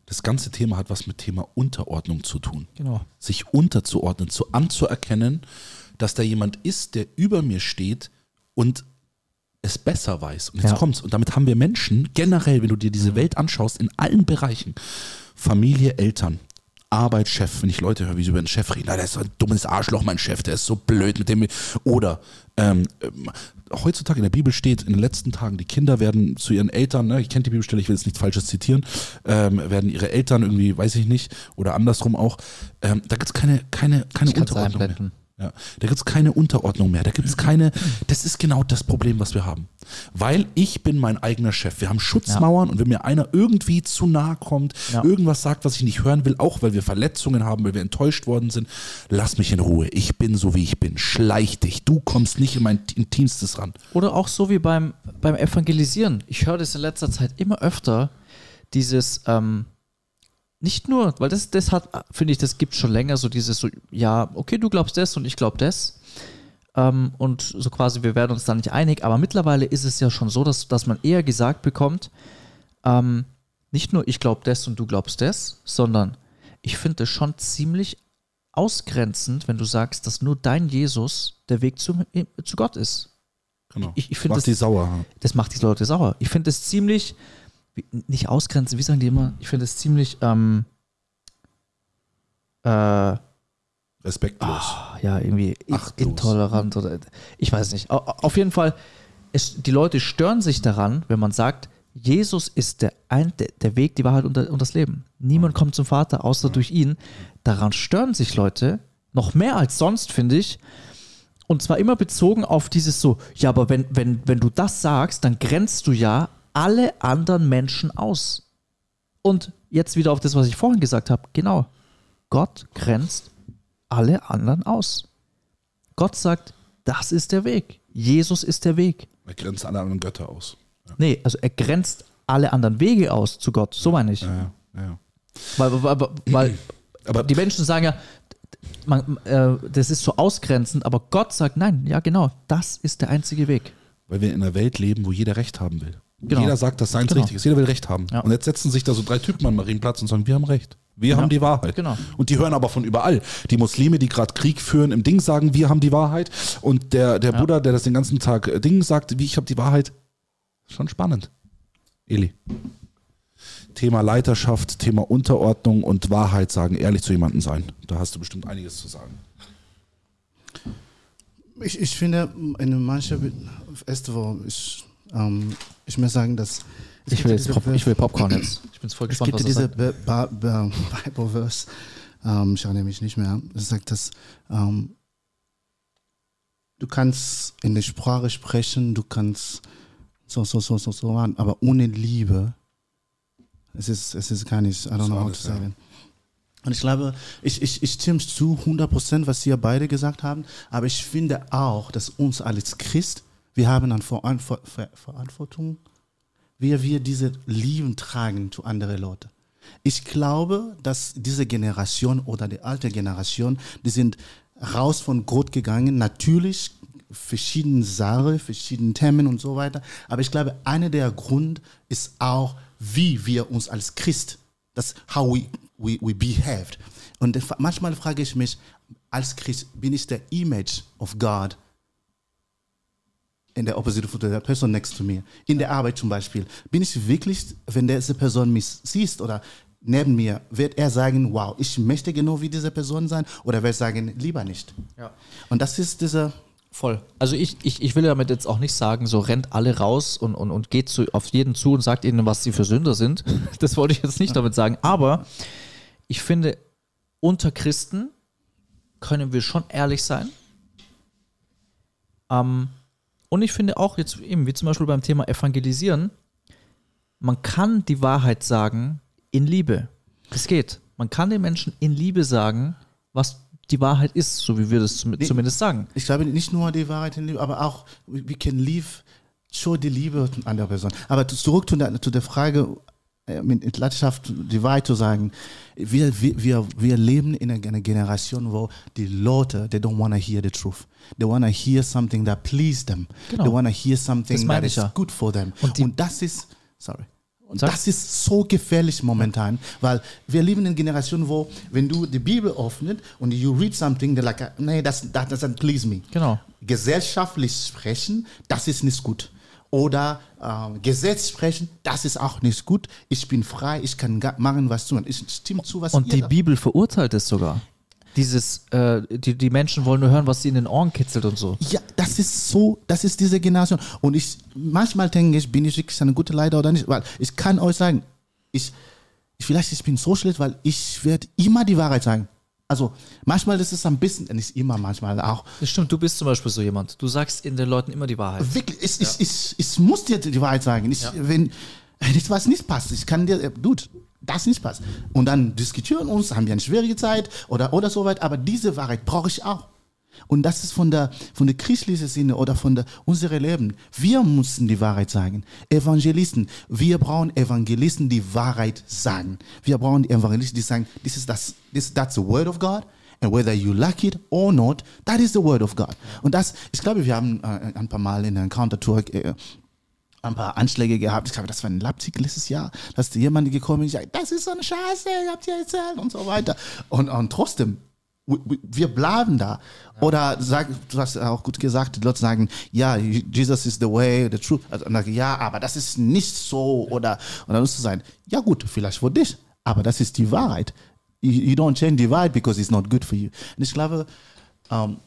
das ganze Thema hat was mit Thema Unterordnung zu tun. Genau. Sich unterzuordnen, zu anzuerkennen, dass da jemand ist, der über mir steht und es besser weiß. Und jetzt Ja. kommt's. Und damit haben wir Menschen, generell, wenn du dir diese Welt anschaust, in allen Bereichen, Familie, Eltern, Arbeit, Chef, wenn ich Leute höre, wie sie über den Chef reden, "Na, der ist so ein dummes Arschloch, mein Chef, der ist so blöd mit dem. Oder ähm, ähm, heutzutage in der Bibel steht, in den letzten Tagen, die Kinder werden zu ihren Eltern, ne, ich kenne die Bibelstelle, ich will jetzt nichts Falsches zitieren, ähm, werden ihre Eltern irgendwie, weiß ich nicht, oder andersrum auch, ähm, da gibt's keine, keine, keine kann's Unterordnung mehr. Ja, da gibt es keine Unterordnung mehr. Da gibt es keine. Das ist genau das Problem, was wir haben. Weil ich bin mein eigener Chef. Wir haben Schutzmauern und wenn mir einer irgendwie zu nahe kommt, Ja. irgendwas sagt, was ich nicht hören will, auch weil wir Verletzungen haben, weil wir enttäuscht worden sind, lass mich in Ruhe. Ich bin so, wie ich bin. Schleich dich. Du kommst nicht in mein Intimstes ran. Oder auch so wie beim, beim Evangelisieren. Ich höre das in letzter Zeit immer öfter, dieses, ähm, nicht nur, weil das, das hat, finde ich, das gibt schon länger, so dieses so, ja, okay, du glaubst das und ich glaube das. Ähm, und so quasi, wir werden uns da nicht einig, aber mittlerweile ist es ja schon so, dass, dass man eher gesagt bekommt, ähm, nicht nur ich glaube das und du glaubst das, sondern ich finde es schon ziemlich ausgrenzend, wenn du sagst, dass nur dein Jesus der Weg zu, zu Gott ist. Genau. Ich- ich find Mach das- die sauer. Das macht die Leute sauer. Ich finde es ziemlich, nicht ausgrenzen, wie sagen die immer? Ich finde es ziemlich, ähm, äh, Respektlos. ja, irgendwie Achtlos. intolerant oder ich weiß nicht. Au- Auf jeden Fall, es, die Leute stören sich daran, wenn man sagt, Jesus ist der, ein, der, Weg, die Wahrheit und, das Leben. Niemand kommt zum Vater außer durch ihn. Daran stören sich Leute noch mehr als sonst, finde ich. Und zwar immer bezogen auf dieses so, ja, aber wenn, wenn, wenn du das sagst, dann grenzt du ja alle anderen Menschen aus. Und jetzt wieder auf das, was ich vorhin gesagt habe. Genau. Gott grenzt alle anderen aus. Gott sagt, das ist der Weg. Jesus ist der Weg. Er grenzt alle anderen Götter aus. Nee, also er grenzt alle anderen Wege aus zu Gott. So meine ich. Ja, ja, ja. Weil, weil, weil, weil Aber die Menschen sagen ja, man, äh, das ist so ausgrenzend, aber Gott sagt, nein, ja genau, das ist der einzige Weg. Weil wir in einer Welt leben, wo jeder Recht haben will. Genau. Jeder sagt, dass seins Genau. richtig ist. Jeder will Recht haben. Ja. Und jetzt setzen sich da so drei Typen am Marienplatz und sagen, wir haben Recht. Wir haben die Wahrheit. Genau. Und die hören aber von überall. Die Muslime, die gerade Krieg führen, im Ding sagen, wir haben die Wahrheit. Und der, der Buddha, der das den ganzen Tag äh, Ding sagt, wie ich habe die Wahrheit. Schon spannend. Eli. Thema Leiterschaft, Thema Unterordnung und Wahrheit sagen, ehrlich zu jemandem sein. Da hast du bestimmt einiges zu sagen. Ich, ich finde, in manchen, erst wo ich, ähm, ich muss sagen, dass es Ich will, jetzt Pop, ich will Popcorn jetzt. Ich bin voll es gespannt, gibt was diese Bible-Verse, ähm, ich erinnere mich nicht mehr, es sagt, dass ähm, du kannst in der Sprache sprechen, du kannst so, so, so, so, so machen, aber ohne Liebe, es ist, es ist gar nicht, I don't know how to say it. Und ich glaube, ich, ich, ich stimme zu 100 Prozent, was Sie ja beide gesagt haben, aber ich finde auch, dass uns als Christ, wir haben eine Verantwortung, wie wir diese Lieben tragen zu anderen Leuten. Ich glaube, dass diese Generation oder die alte Generation, die sind raus von Gott gegangen. Natürlich verschiedene Sachen, verschiedene Themen und so weiter. Aber ich glaube, einer der Grund ist auch, wie wir uns als Christ, das how we, we, we behaved. Und manchmal frage ich mich, als Christ bin ich der Image of God in der Opposite von der Person next to me. In der Arbeit zum Beispiel. Bin ich wirklich, wenn diese Person mich sieht oder neben mir, wird er sagen, wow, ich möchte genau wie diese Person sein oder wird sagen, lieber nicht. Ja. Und das ist dieser, Voll. Also ich, ich, ich will damit jetzt auch nicht sagen, so rennt alle raus und, und, und geht zu, auf jeden zu und sagt ihnen, was sie für Sünder sind. Das wollte ich jetzt nicht damit sagen. Aber ich finde, unter Christen können wir schon ehrlich sein. Ähm, und ich finde auch jetzt eben, wie zum Beispiel beim Thema Evangelisieren, man kann die Wahrheit sagen in Liebe. Es geht. Man kann den Menschen in Liebe sagen, was die Wahrheit ist, so wie wir das zum, Nee. zumindest sagen. ich glaube nicht nur die Wahrheit in Liebe, aber auch, we can live, show die Liebe an der Person. Aber zurück zu der, zu der Frage, mit Leidenschaft die Wahrheit zu sagen, wir, wir, wir, leben in einer Generation, wo die Leute, they don't want to hear the truth. They want to hear something that please them. Genau. They want to hear Das something that is ja. good for them. Und Und das ist, sorry. Und das ist so gefährlich momentan, weil wir leben in einer Generation, wo, wenn du die Bibel öffnest und you read something, they're like, nee, das that doesn't please me. Genau. Gesellschaftlich sprechen, das ist nicht gut. Oder ähm, Gesetz sprechen, das ist auch nicht gut. Ich bin frei, ich kann machen, was tun. Ich stimme zu, was Und die Bibel verurteilt es sogar. Dieses, äh, die, die Menschen wollen nur hören, was sie in den Ohren kitzelt und so. Ja, das ist so, das ist diese Generation. Und ich, manchmal denke ich, bin ich wirklich eine gute Leiter oder nicht, weil ich kann euch sagen, ich vielleicht ich bin so schlecht, weil ich werde immer die Wahrheit sagen. Also manchmal ist es ein bisschen, nicht immer, manchmal auch. Das stimmt, du bist zum Beispiel so jemand. Du sagst in den Leuten immer die Wahrheit. Wirklich, ich, ich, ich, ich muss dir die Wahrheit sagen. Ich, Wenn das was nicht passt, ich kann dir, äh, Dude, das nicht passt. Und dann diskutieren uns, haben wir eine schwierige Zeit oder, oder so weit, aber diese Wahrheit brauche ich auch. Und das ist von der, von der christlichen Sinne oder von der, unserem Leben. Wir müssen die Wahrheit sagen. Evangelisten, wir brauchen Evangelisten, die Wahrheit sagen. Wir brauchen Evangelisten, die sagen, this is das, this, that's the word of God. And whether you like it or not, that is the word of God. Und das, ich glaube, wir haben äh, ein paar Mal in der Encounter-Tour äh, ein paar Anschläge gehabt. Ich glaube, das war in Leipzig letztes Jahr. Da ist jemand gekommen und gesagt, das ist so eine Scheiße, habt ihr erzählt und so weiter. Und, und trotzdem, wir- bleiben da. Oder sag, du hast auch gut gesagt, die Leute sagen, ja, Jesus is the way, the truth. Also, und dann, ja, aber das ist nicht so. Oder, und dann musst du sagen, ja gut, vielleicht für dich, aber das ist die Wahrheit. You, you don't change the Wahrheit because it's not good for you. Und ich glaube, um,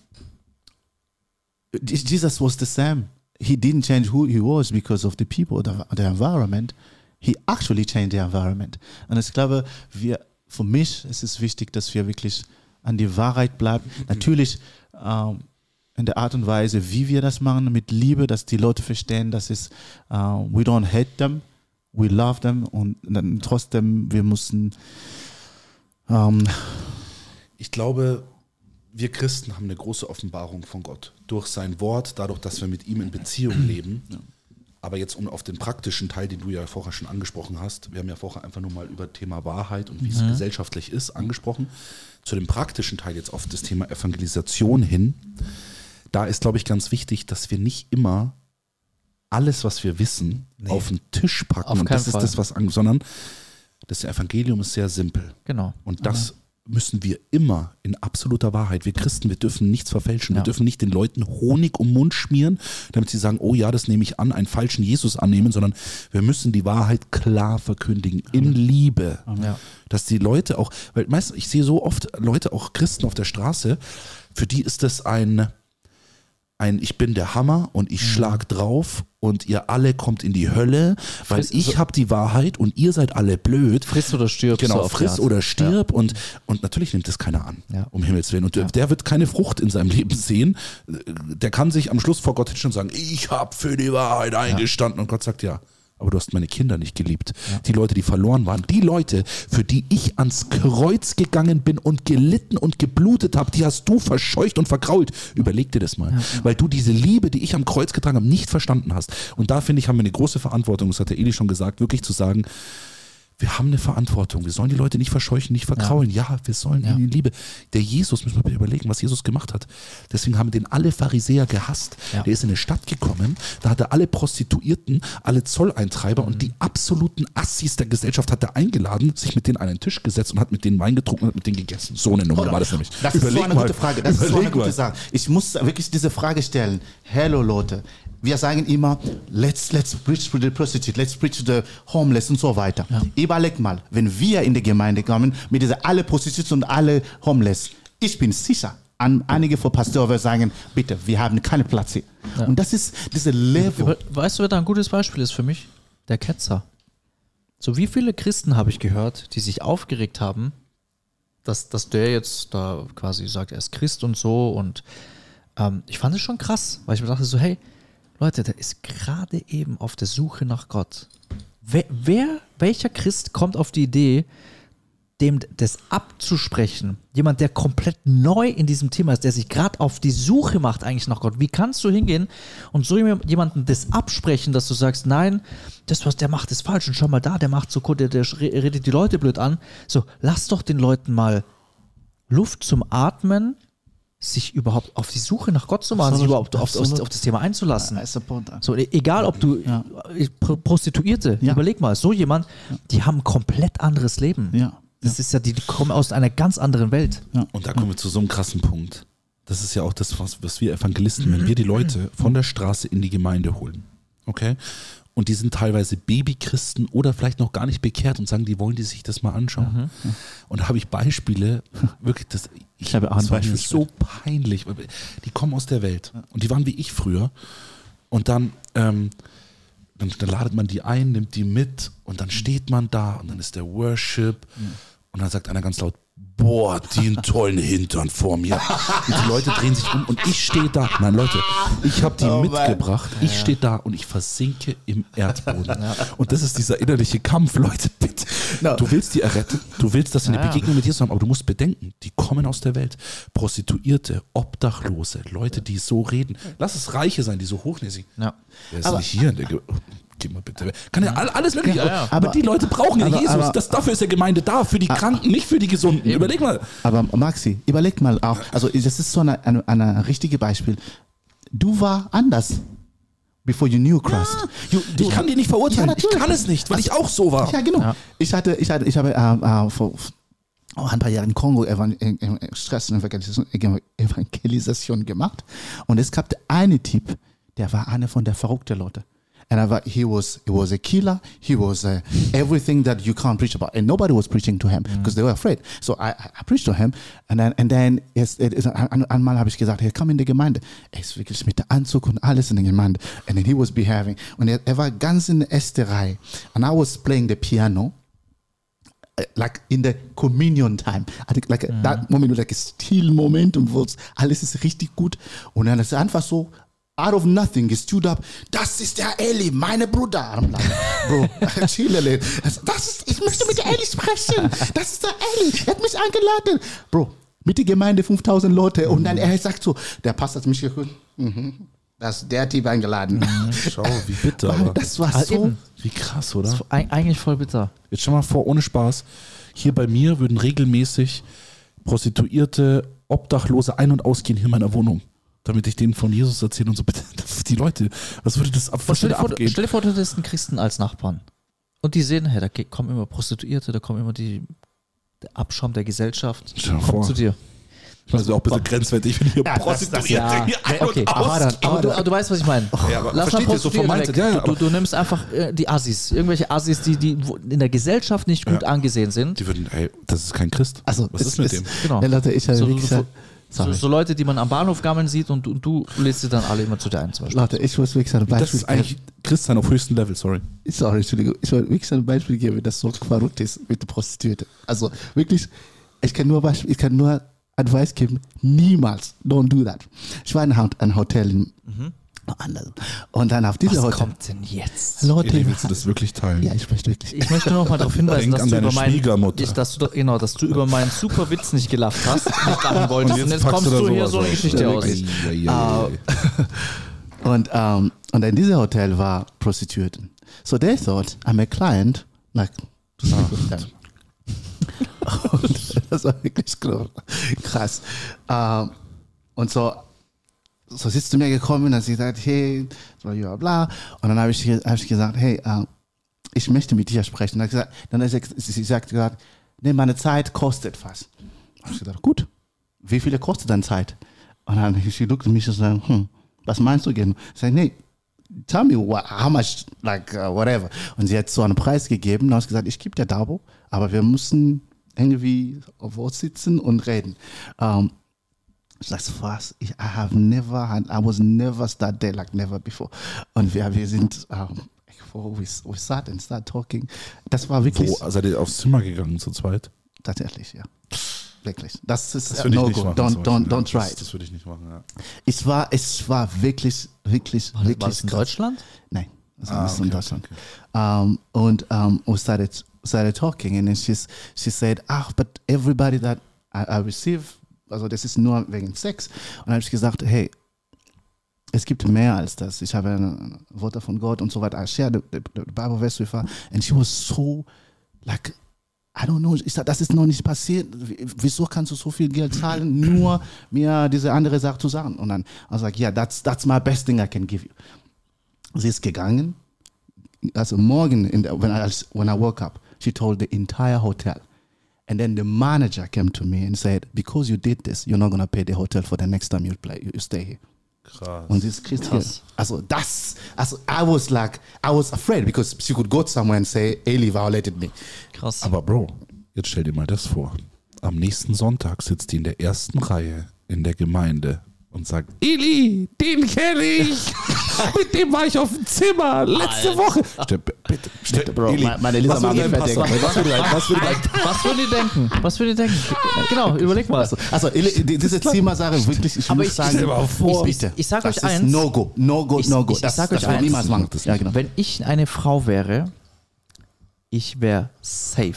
Jesus was the same. He didn't change who he was because of the people, the, the environment. He actually changed the environment. Und ich glaube, wir, für mich ist es wichtig, dass wir wirklich an die Wahrheit bleiben. Natürlich ähm, in der Art und Weise, wie wir das machen, mit Liebe, dass die Leute verstehen, dass es, äh, we don't hate them, we love them und dann trotzdem, wir müssen ähm, Ich glaube, wir Christen haben eine große Offenbarung von Gott. Durch sein Wort, dadurch, dass wir mit ihm in Beziehung leben. Aber jetzt um auf den praktischen Teil, den du ja vorher schon angesprochen hast, wir haben ja vorher einfach nur mal über Thema Wahrheit und wie es gesellschaftlich ist angesprochen. Zu dem praktischen Teil jetzt auf das Thema Evangelisation hin. Da ist, glaube ich, ganz wichtig, dass wir nicht immer alles, was wir wissen, auf den Tisch packen. Auf und das keinen ist Fall. das, was, an- sondern Das Evangelium ist sehr simpel. Genau. Und das müssen wir immer in absoluter Wahrheit. Wir Christen, wir dürfen nichts verfälschen. Wir dürfen nicht den Leuten Honig um den Mund schmieren, damit sie sagen, oh ja, das nehme ich an, einen falschen Jesus annehmen, sondern wir müssen die Wahrheit klar verkündigen, in Liebe. Ja. Dass die Leute auch, weil meistens, ich sehe so oft Leute, auch Christen auf der Straße, für die ist das ein, ein ich bin der Hammer und ich schlag drauf und ihr alle kommt in die Hölle, weil Friss- ich so- habe die Wahrheit und ihr seid alle blöd. Friss oder stirb. so Genau, die friss oder stirb und, und natürlich nimmt das keiner an, Ja. um Himmels Willen. Und der wird keine Frucht in seinem Leben sehen. Der kann sich am Schluss vor Gott hinstellen und sagen, ich habe für die Wahrheit eingestanden. Und Gott sagt, ja, aber du hast meine Kinder nicht geliebt. Die Leute, die verloren waren, die Leute, für die ich ans Kreuz gegangen bin und gelitten und geblutet habe, die hast du verscheucht und verkrault. Überleg dir das mal. Weil du diese Liebe, die ich am Kreuz getragen habe, nicht verstanden hast. Und da finde ich, haben wir eine große Verantwortung, das hat der Eli schon gesagt, wirklich zu sagen, wir haben eine Verantwortung. Wir sollen die Leute nicht verscheuchen, nicht verkraulen. Ja, wir sollen ihnen die Liebe. Der Jesus, müssen wir bitte überlegen, was Jesus gemacht hat. Deswegen haben den alle Pharisäer gehasst. Ja. Der ist in eine Stadt gekommen, da hat er alle Prostituierten, alle Zolleintreiber und die absoluten Assis der Gesellschaft hat er eingeladen, sich mit denen an einen Tisch gesetzt und hat mit denen Wein getrunken und hat mit denen gegessen. So eine Nummer war das nämlich. Das ist so eine gute Frage. Das ist so eine Überleg gute mal. Sache. Ich muss wirklich diese Frage stellen. Hello Leute, wir sagen immer, let's, let's preach to the prostitute, let's preach to the homeless und so weiter. Überleg mal, wenn wir in die Gemeinde kommen mit diese alle Prostituten und alle homeless, ich bin sicher, an einige von Pastoren werden sagen, bitte, wir haben keinen Platz hier. Und das ist diese Level. Weißt du, wer da ein gutes Beispiel ist für mich? Der Ketzer. So wie viele Christen habe ich gehört, die sich aufgeregt haben, dass, dass der jetzt da quasi sagt, er ist Christ und so. Und ähm, ich fand es schon krass, weil ich mir dachte so, hey, Leute, der ist gerade eben auf der Suche nach Gott. Wer, wer, welcher Christ kommt auf die Idee, dem das abzusprechen, jemand, der komplett neu in diesem Thema ist, der sich gerade auf die Suche macht eigentlich nach Gott, wie kannst du hingehen und so jemandem das absprechen, dass du sagst, nein, das, was der macht, ist falsch und schau mal da, der macht so der, der redet die Leute blöd an. So, lass doch den Leuten mal Luft zum Atmen, sich überhaupt auf die Suche nach Gott zu machen, sich Absolut, überhaupt auf, auf, auf das Thema einzulassen. So, e- egal ob du Ja. äh, Pro- Prostituierte, Ja. überleg mal, so jemand, die haben ein komplett anderes Leben. Ja. Das ist ja, die, die kommen aus einer ganz anderen Welt. Und da kommen wir zu so einem krassen Punkt. Das ist ja auch das, was, was wir Evangelisten, wenn wir die Leute von der Straße in die Gemeinde holen, okay? Und die sind teilweise Babychristen oder vielleicht noch gar nicht bekehrt und sagen, die wollen die sich das mal anschauen. Und da habe ich Beispiele, wirklich, das, Ich habe auch das war so peinlich. Die kommen aus der Welt und die waren wie ich früher. Und dann, ähm, dann, dann ladet man die ein, nimmt die mit und dann steht man da und dann ist der Worship und dann sagt einer ganz laut, boah, die einen tollen Hintern vor mir. Und die Leute drehen sich um und ich stehe da. Nein, Leute, ich habe die mitgebracht. Ich stehe da und ich versinke im Erdboden. Und das ist dieser innerliche Kampf, Leute, bitte. No. Du willst die erretten, du willst, dass sie eine Ja, ja. Begegnung mit Jesus haben, aber du musst bedenken, die kommen aus der Welt. Prostituierte, Obdachlose, Leute, die so reden. Lass es Reiche sein, die so hochnäsig. Ja. Wer ist nicht hier? Der, oh, geh mal bitte weg. Kann ja all- alles mögliche. Ja, ja. Aber, Aber- die Leute brauchen ja aber- Jesus. aber- das, dafür ist der Gemeinde da, für die Kranken, nicht für die Gesunden. Überleg mal. Aber Maxi, überleg mal auch, also das ist so eine, eine, eine richtige Beispiel. Du war anders, before you knew Christ. Du, du, Ich kann die nicht verurteilen. Ja, ich kann es nicht, weil ich auch so war. Ja, genau. Ich hatte, ich hatte, ich habe äh, äh, vor oh, ein paar Jahren in Kongo Evan äh, äh, Stress und Evangelisation, Evangelisation gemacht und es gab einen Typ, der war einer von der verrückten Leute. And I thought he was he was a killer. He was uh, everything that you can't preach about, and nobody was preaching to him because they were afraid. So I, I preached to him, and then and then es, es, ein- einmal habe ich gesagt, hey, komm in die Gemeinde. Er ist wirklich mit der Anzug und alles in der Gemeinde. And then he was behaving. Und er, er war ganz in der ersten Reihe. And I was playing the piano uh, like in the communion time. I think like that moment, like a still moment und alles ist richtig gut. Und dann ist einfach so out of nothing, he stood up. Das ist der Eli, meine Bruder. I'm like, Bro, chill. Das ist, ich möchte mit der Eli sprechen. Das ist der Eli. Er hat mich eingeladen. Bro, mit der Gemeinde 5000 Leute. Und dann er sagt so, der Pastor hat mich gehört. Mhm. Das ist der Typ eingeladen. Schau, wie bitter. Aber Das war Ah, so. eben. wie krass, oder? Eigentlich voll bitter. Jetzt stell mal vor, ohne Spaß, hier bei mir würden regelmäßig Prostituierte, Obdachlose ein- und ausgehen hier in meiner Wohnung. Damit ich denen von Jesus erzähle und so. Bitte, die Leute, was würde das ab, was Stell würde dir, vor, abgehen? stell dir vor, du hättest einen Christen als Nachbarn. Und die sehen, hey, da kommen immer Prostituierte, da kommen immer die, der Abschaum der Gesellschaft. Stell kommt vor. zu dir. Ich weiß auch ein bisschen grenzwertig, wenn hier Ja, das- das- Prostituierte Ja, hier ein okay. und Aber, dann, aber, du, aber du weißt, was ich meine. Ja, aber Lass mal so Prostituierte weg. ja, du, du, nimmst einfach äh, die Assis, irgendwelche Assis, die, die in der Gesellschaft nicht gut Ja. angesehen sind. Die würden, ey, das ist kein Christ. Also, Was es ist mit dem? Genau. Ja, Leute, ich habe So- so- So, so Leute, die man am Bahnhof gammeln sieht und, du- und du lädst sie dann alle immer zu der einen zum Beispiel. Leute, ich muss wirklich ein Das Beispiel ist eigentlich Christsein auf höchstem Level, sorry. Sorry, Entschuldigung. Ich wollte wirklich ein Beispiel geben, das so verrückt ist mit der Prostituierte. Also wirklich, ich kann nur Beispiel, ich kann nur Advice geben, niemals, don't do that. Ich war in ein ein Hotel in woanders. und dann auf diese Was Hotel. kommt denn jetzt? Leute, Eli, willst du das wirklich teilen? ja, ich möchte wirklich. Ich möchte nur noch mal darauf hinweisen, dass du, deine über meinen, Schwiegermutter. ich, dass, du, genau, dass du über meinen super Witz nicht gelacht hast, nicht lachen wolltest. Und jetzt, packst kommst da du hier so eine. Geschichte aus. Ei, ei. Und, ähm, und in diesem Hotel war Prostituierten. So they thought I'm a client, like, them. Und das war wirklich kr- krass. Ähm, und so, so ist sie zu mir gekommen und sie sagt, hey, bla bla. Und dann habe ich, hab ich gesagt, hey, äh, ich möchte mit dir sprechen. Dann, hat sie gesagt, dann hat sie, sie sagt gesagt, nee, meine Zeit kostet was. Habe ich gesagt, gut, wie viel kostet deine Zeit? Und dann looked at me and said, hm, was meinst du denn? Ich sage, nee, tell me what, how much, like, uh, whatever. Und sie hat so einen Preis gegeben und hat gesagt, ich gebe dir Dabo, aber wir müssen irgendwie auf Wort sitzen und reden. Um, ich sag, was? Ich, I have never had, I was never that day like never before. Und wir, wir sind, um, we, we sat and started talking. Das war wirklich, Wo seid ihr aufs Zimmer gegangen zu zweit? tatsächlich, ja. Wirklich. Das ist Das uh, no nicht go. machen. Don't, don't, don't try Das, it. das würde ich nicht machen, ja. Es war, es war wirklich, wirklich, wirklich War das in. Deutschland? Nein, das war Ah, nicht in okay, Deutschland. okay, Um, und um, we started started talking, and then she's she said, "Ah, but everybody that I, I receive, also das ist nur wegen Sex." Und dann habe ich gesagt, hey. Es gibt mehr als das. Ich habe ein Wort von Gott und so weiter. I shared the, the, the Bible verse with her, and she was so like I don't know, ich sag, das ist noch nicht passiert. Wieso kannst du so viel Geld zahlen, nur mir diese andere Sache zu sagen? Und dann, I was like, yeah, that's, that's my best thing I can give you. Sie ist gegangen. Also morgen, in the, when, I, when I woke up, she told the entire hotel. And then the manager came to me and said, because you did this, you're not going to pay the hotel for the next time you, play, you stay here. Krass. Und sie ist Christian. Also das, also I was like, I was afraid because she could go somewhere and say, Eli violated me. Krass. Aber Bro, jetzt stell dir mal das vor. Am nächsten Sonntag sitzt die in der ersten Reihe in der Gemeinde und sagt, Eli, den kenne ich. Mit dem war ich auf dem Zimmer letzte Woche. Stell, bitte, stell, Bro, Eli, meine- Lisa würde mich Pastor, fertig. was würde würde die denken? Was würden die denken? Genau, überleg mal. Also Eli, die- diese Zimmersache wirklich, ich Aber muss ich- sagen, vor. bitte, Ich sag das euch eins. No go, no go, Ich- no go. ich- ich das sag das euch ich eins. niemals machen. Das Ja, genau. Wenn ich eine Frau wäre, ich wäre safe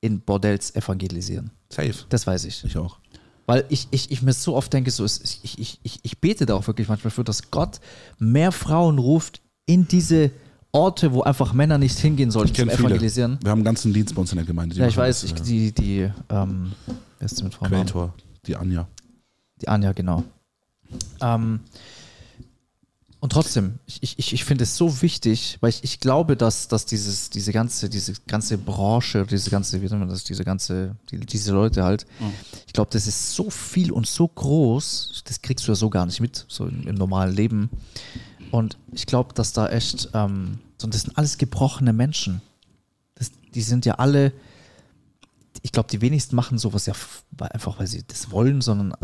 in Bordells evangelisieren. Safe. Das weiß ich. Ich auch. Weil ich, ich, ich mir so oft denke, so, ich, ich, ich, ich bete da auch wirklich manchmal für, dass Gott mehr Frauen ruft in diese Orte, wo einfach Männer nicht hingehen sollten zum viele. Evangelisieren. Wir haben einen ganzen Dienst bei uns in der Gemeinde. die Ja, ich weiß, das, ich, die, die, ähm, wer ist die mit Frau Quelltor, die Anja. Die Anja, genau. Ähm, und trotzdem, ich, ich- ich, finde es so wichtig, weil ich, ich glaube, dass, dass dieses, diese ganze, diese ganze Branche, diese ganze, wie nennt man das, diese ganze, die, diese Leute halt, ich glaube, das ist so viel und so groß, das kriegst du ja so gar nicht mit, so im, im normalen Leben. Und ich glaube, dass da echt, ähm, das sind alles gebrochene Menschen. Das, die sind ja alle, ich glaube, die wenigsten machen sowas ja einfach, weil sie das wollen, sondern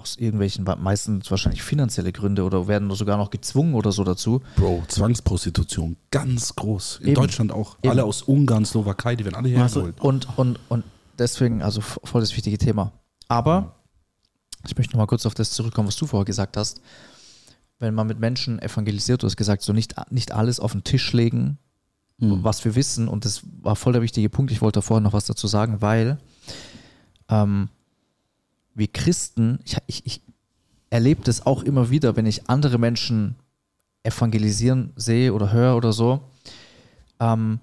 aus irgendwelchen, meistens wahrscheinlich finanzielle Gründe oder werden sogar noch gezwungen oder so dazu. Bro, Zwangsprostitution, ganz groß. In Eben. Deutschland auch. Eben. Alle aus Ungarn, Slowakei, die werden alle hergeholt. Und, und, und deswegen, also voll das wichtige Thema. Aber ich möchte noch mal kurz auf das zurückkommen, was du vorher gesagt hast. Wenn man mit Menschen evangelisiert, du hast gesagt, so nicht, nicht alles auf den Tisch legen, was wir wissen. Und das war voll der wichtige Punkt. Ich wollte vorher noch was dazu sagen, weil ähm, wir Christen, ich, ich, ich erlebe das auch immer wieder, wenn ich andere Menschen evangelisieren sehe oder höre oder so. Ähm,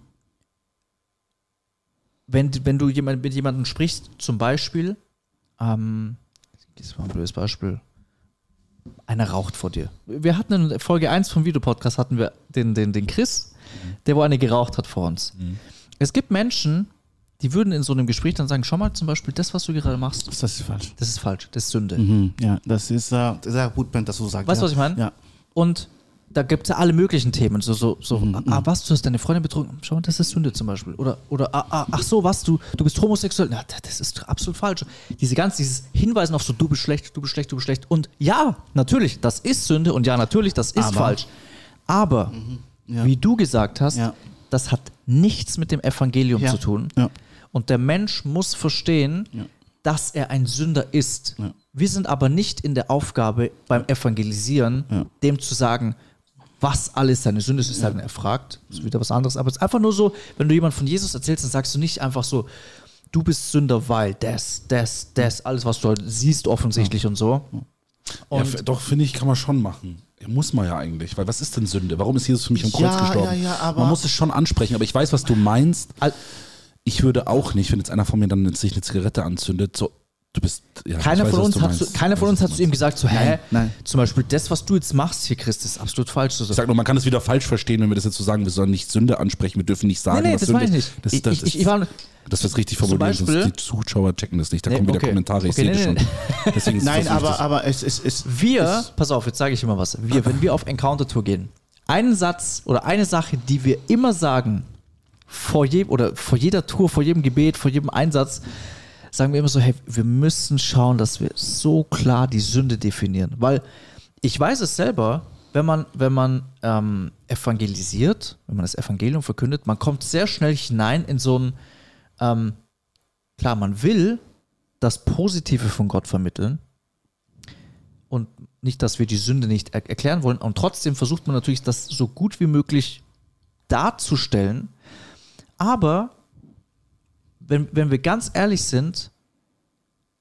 wenn, wenn du jemand, mit jemandem sprichst, zum Beispiel, ähm, das war ein blödes Beispiel, ein einer raucht vor dir. Wir hatten in Folge 1 vom Videopodcast hatten wir den, den, den Chris, der wo eine geraucht hat vor uns. Es gibt Menschen, die würden in so einem Gespräch dann sagen, schau mal zum Beispiel, das, was du gerade machst, Das ist falsch. das ist falsch, das ist Sünde. Mhm. Ja, das ist äh, sehr gut, wenn das so sagt. Weißt du, ja. was ich meine? Ja. Und da gibt es ja alle möglichen Themen. So, so, so Mhm, ah, was, du hast deine Freundin betrogen. Schau mal, das ist Sünde zum Beispiel. Oder, oder ah, ah, ach so, was, du, du bist homosexuell. Na, das ist absolut falsch. Diese ganze, dieses Hinweisen auf so, du bist schlecht, du bist schlecht, du bist schlecht. Und ja, natürlich, das ist Sünde und ja, natürlich, das ist Aber- falsch. Aber, Ja. wie du gesagt hast, Ja. das hat nichts mit dem Evangelium zu tun. Ja. Und der Mensch muss verstehen, Ja. dass er ein Sünder ist. Ja. Wir sind aber nicht in der Aufgabe beim Evangelisieren, Ja. dem zu sagen, was alles seine Sünde ist. Ich sage, er fragt, ist wieder was anderes. Aber es ist einfach nur so, wenn du jemand von Jesus erzählst, dann sagst du nicht einfach so, du bist Sünder, weil das, das, das, alles, was du halt siehst, offensichtlich und so. Und doch, finde ich, kann man schon machen. Ja, muss man ja eigentlich, weil was ist denn Sünde? Warum ist Jesus für mich am Kreuz Ja, gestorben? ja, man muss es schon ansprechen, aber ich weiß, was du meinst. Ich würde auch nicht, wenn jetzt einer von mir dann sich eine Zigarette anzündet, so, du bist, ja, keiner weiß, von uns hat, zu, keiner von uns hat zu ihm gesagt, so, hä, Nein, nein. zum Beispiel das, was du jetzt machst hier, Chris, ist absolut falsch. So, Ich sag nur, man kann es wieder falsch verstehen, wenn wir das jetzt so sagen, wir sollen nicht Sünde ansprechen, wir dürfen nicht sagen, Nee, nee, was das Sünde meine ich ist. nicht. Das, Ich- das, ich- ich- ich war- das wird richtig Zum formuliert, sonst Beispiel- die Zuschauer checken das nicht, da Nee, kommen wieder okay. Kommentare, ich Okay, sehe nee, das nee, schon. Deswegen ist Nein, das aber, aber es ist. Es, Wir, pass auf, jetzt sage ich immer was. Wir, wenn wir auf Encounter-Tour gehen, einen Satz oder eine Sache, die wir immer sagen, vor jedem oder vor jeder Tour, vor jedem Gebet, vor jedem Einsatz, sagen wir immer so, hey, wir müssen schauen, dass wir so klar die Sünde definieren. Weil ich weiß es selber, wenn man, wenn man ähm, evangelisiert, wenn man das Evangelium verkündet, man kommt sehr schnell hinein in so ein, ähm, klar, man will das Positive von Gott vermitteln, und nicht, dass wir die Sünde nicht er erklären wollen. Und trotzdem versucht man natürlich, das so gut wie möglich darzustellen. Aber wenn, wenn wir ganz ehrlich sind,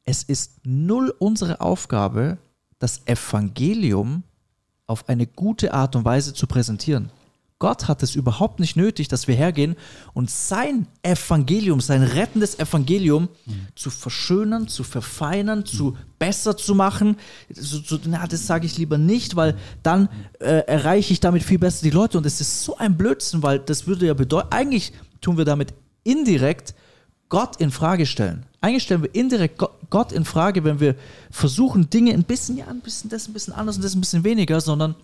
es ist null unsere Aufgabe, das Evangelium auf eine gute Art und Weise zu präsentieren. Gott hat es überhaupt nicht nötig, dass wir hergehen und sein Evangelium, sein rettendes Evangelium zu verschönern, zu verfeinern, zu besser zu machen. So, so, na, das sage ich lieber nicht, weil dann äh, erreiche ich damit viel besser die Leute. Und es ist so ein Blödsinn, weil das würde ja bedeuten, eigentlich tun wir damit indirekt Gott in Frage stellen. Eigentlich stellen wir indirekt Go- Gott in Frage, wenn wir versuchen, Dinge ein bisschen, ja, ein bisschen das, ein bisschen anders und das ein bisschen weniger, sondern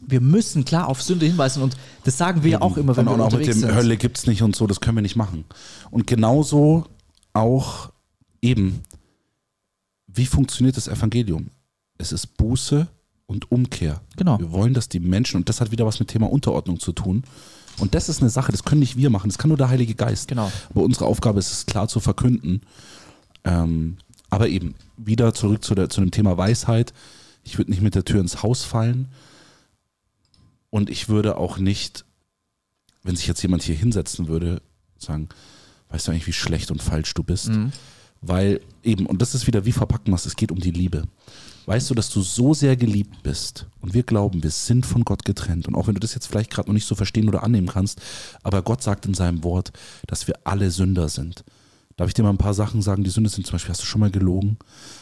wir müssen klar auf Sünde hinweisen und das sagen wir ja auch immer, wenn und wir auch mit unterwegs dem sind. Hölle gibt's nicht und so, das können wir nicht machen. Und genauso auch eben, wie funktioniert das Evangelium? Es ist Buße und Umkehr. Genau. Wir wollen, dass die Menschen, und das hat wieder was mit Thema Unterordnung zu tun. Und das ist eine Sache, das können nicht wir machen, das kann nur der Heilige Geist. Genau. Aber unsere Aufgabe ist es klar zu verkünden. Ähm, aber eben, wieder zurück zu, der, zu dem Thema Weisheit. Ich würde nicht mit der Tür ins Haus fallen. Und ich würde auch nicht, wenn sich jetzt jemand hier hinsetzen würde, sagen, weißt du eigentlich, wie schlecht und falsch du bist? Weil eben, und das ist wieder, wie verpacken wir es, es geht um die Liebe. Weißt du, dass du so sehr geliebt bist und wir glauben, wir sind von Gott getrennt. Und auch wenn du das jetzt vielleicht gerade noch nicht so verstehen oder annehmen kannst, aber Gott sagt in seinem Wort, dass wir alle Sünder sind. Darf ich dir mal ein paar Sachen sagen, die Sünde sind? Zum Beispiel, hast du schon mal gelogen?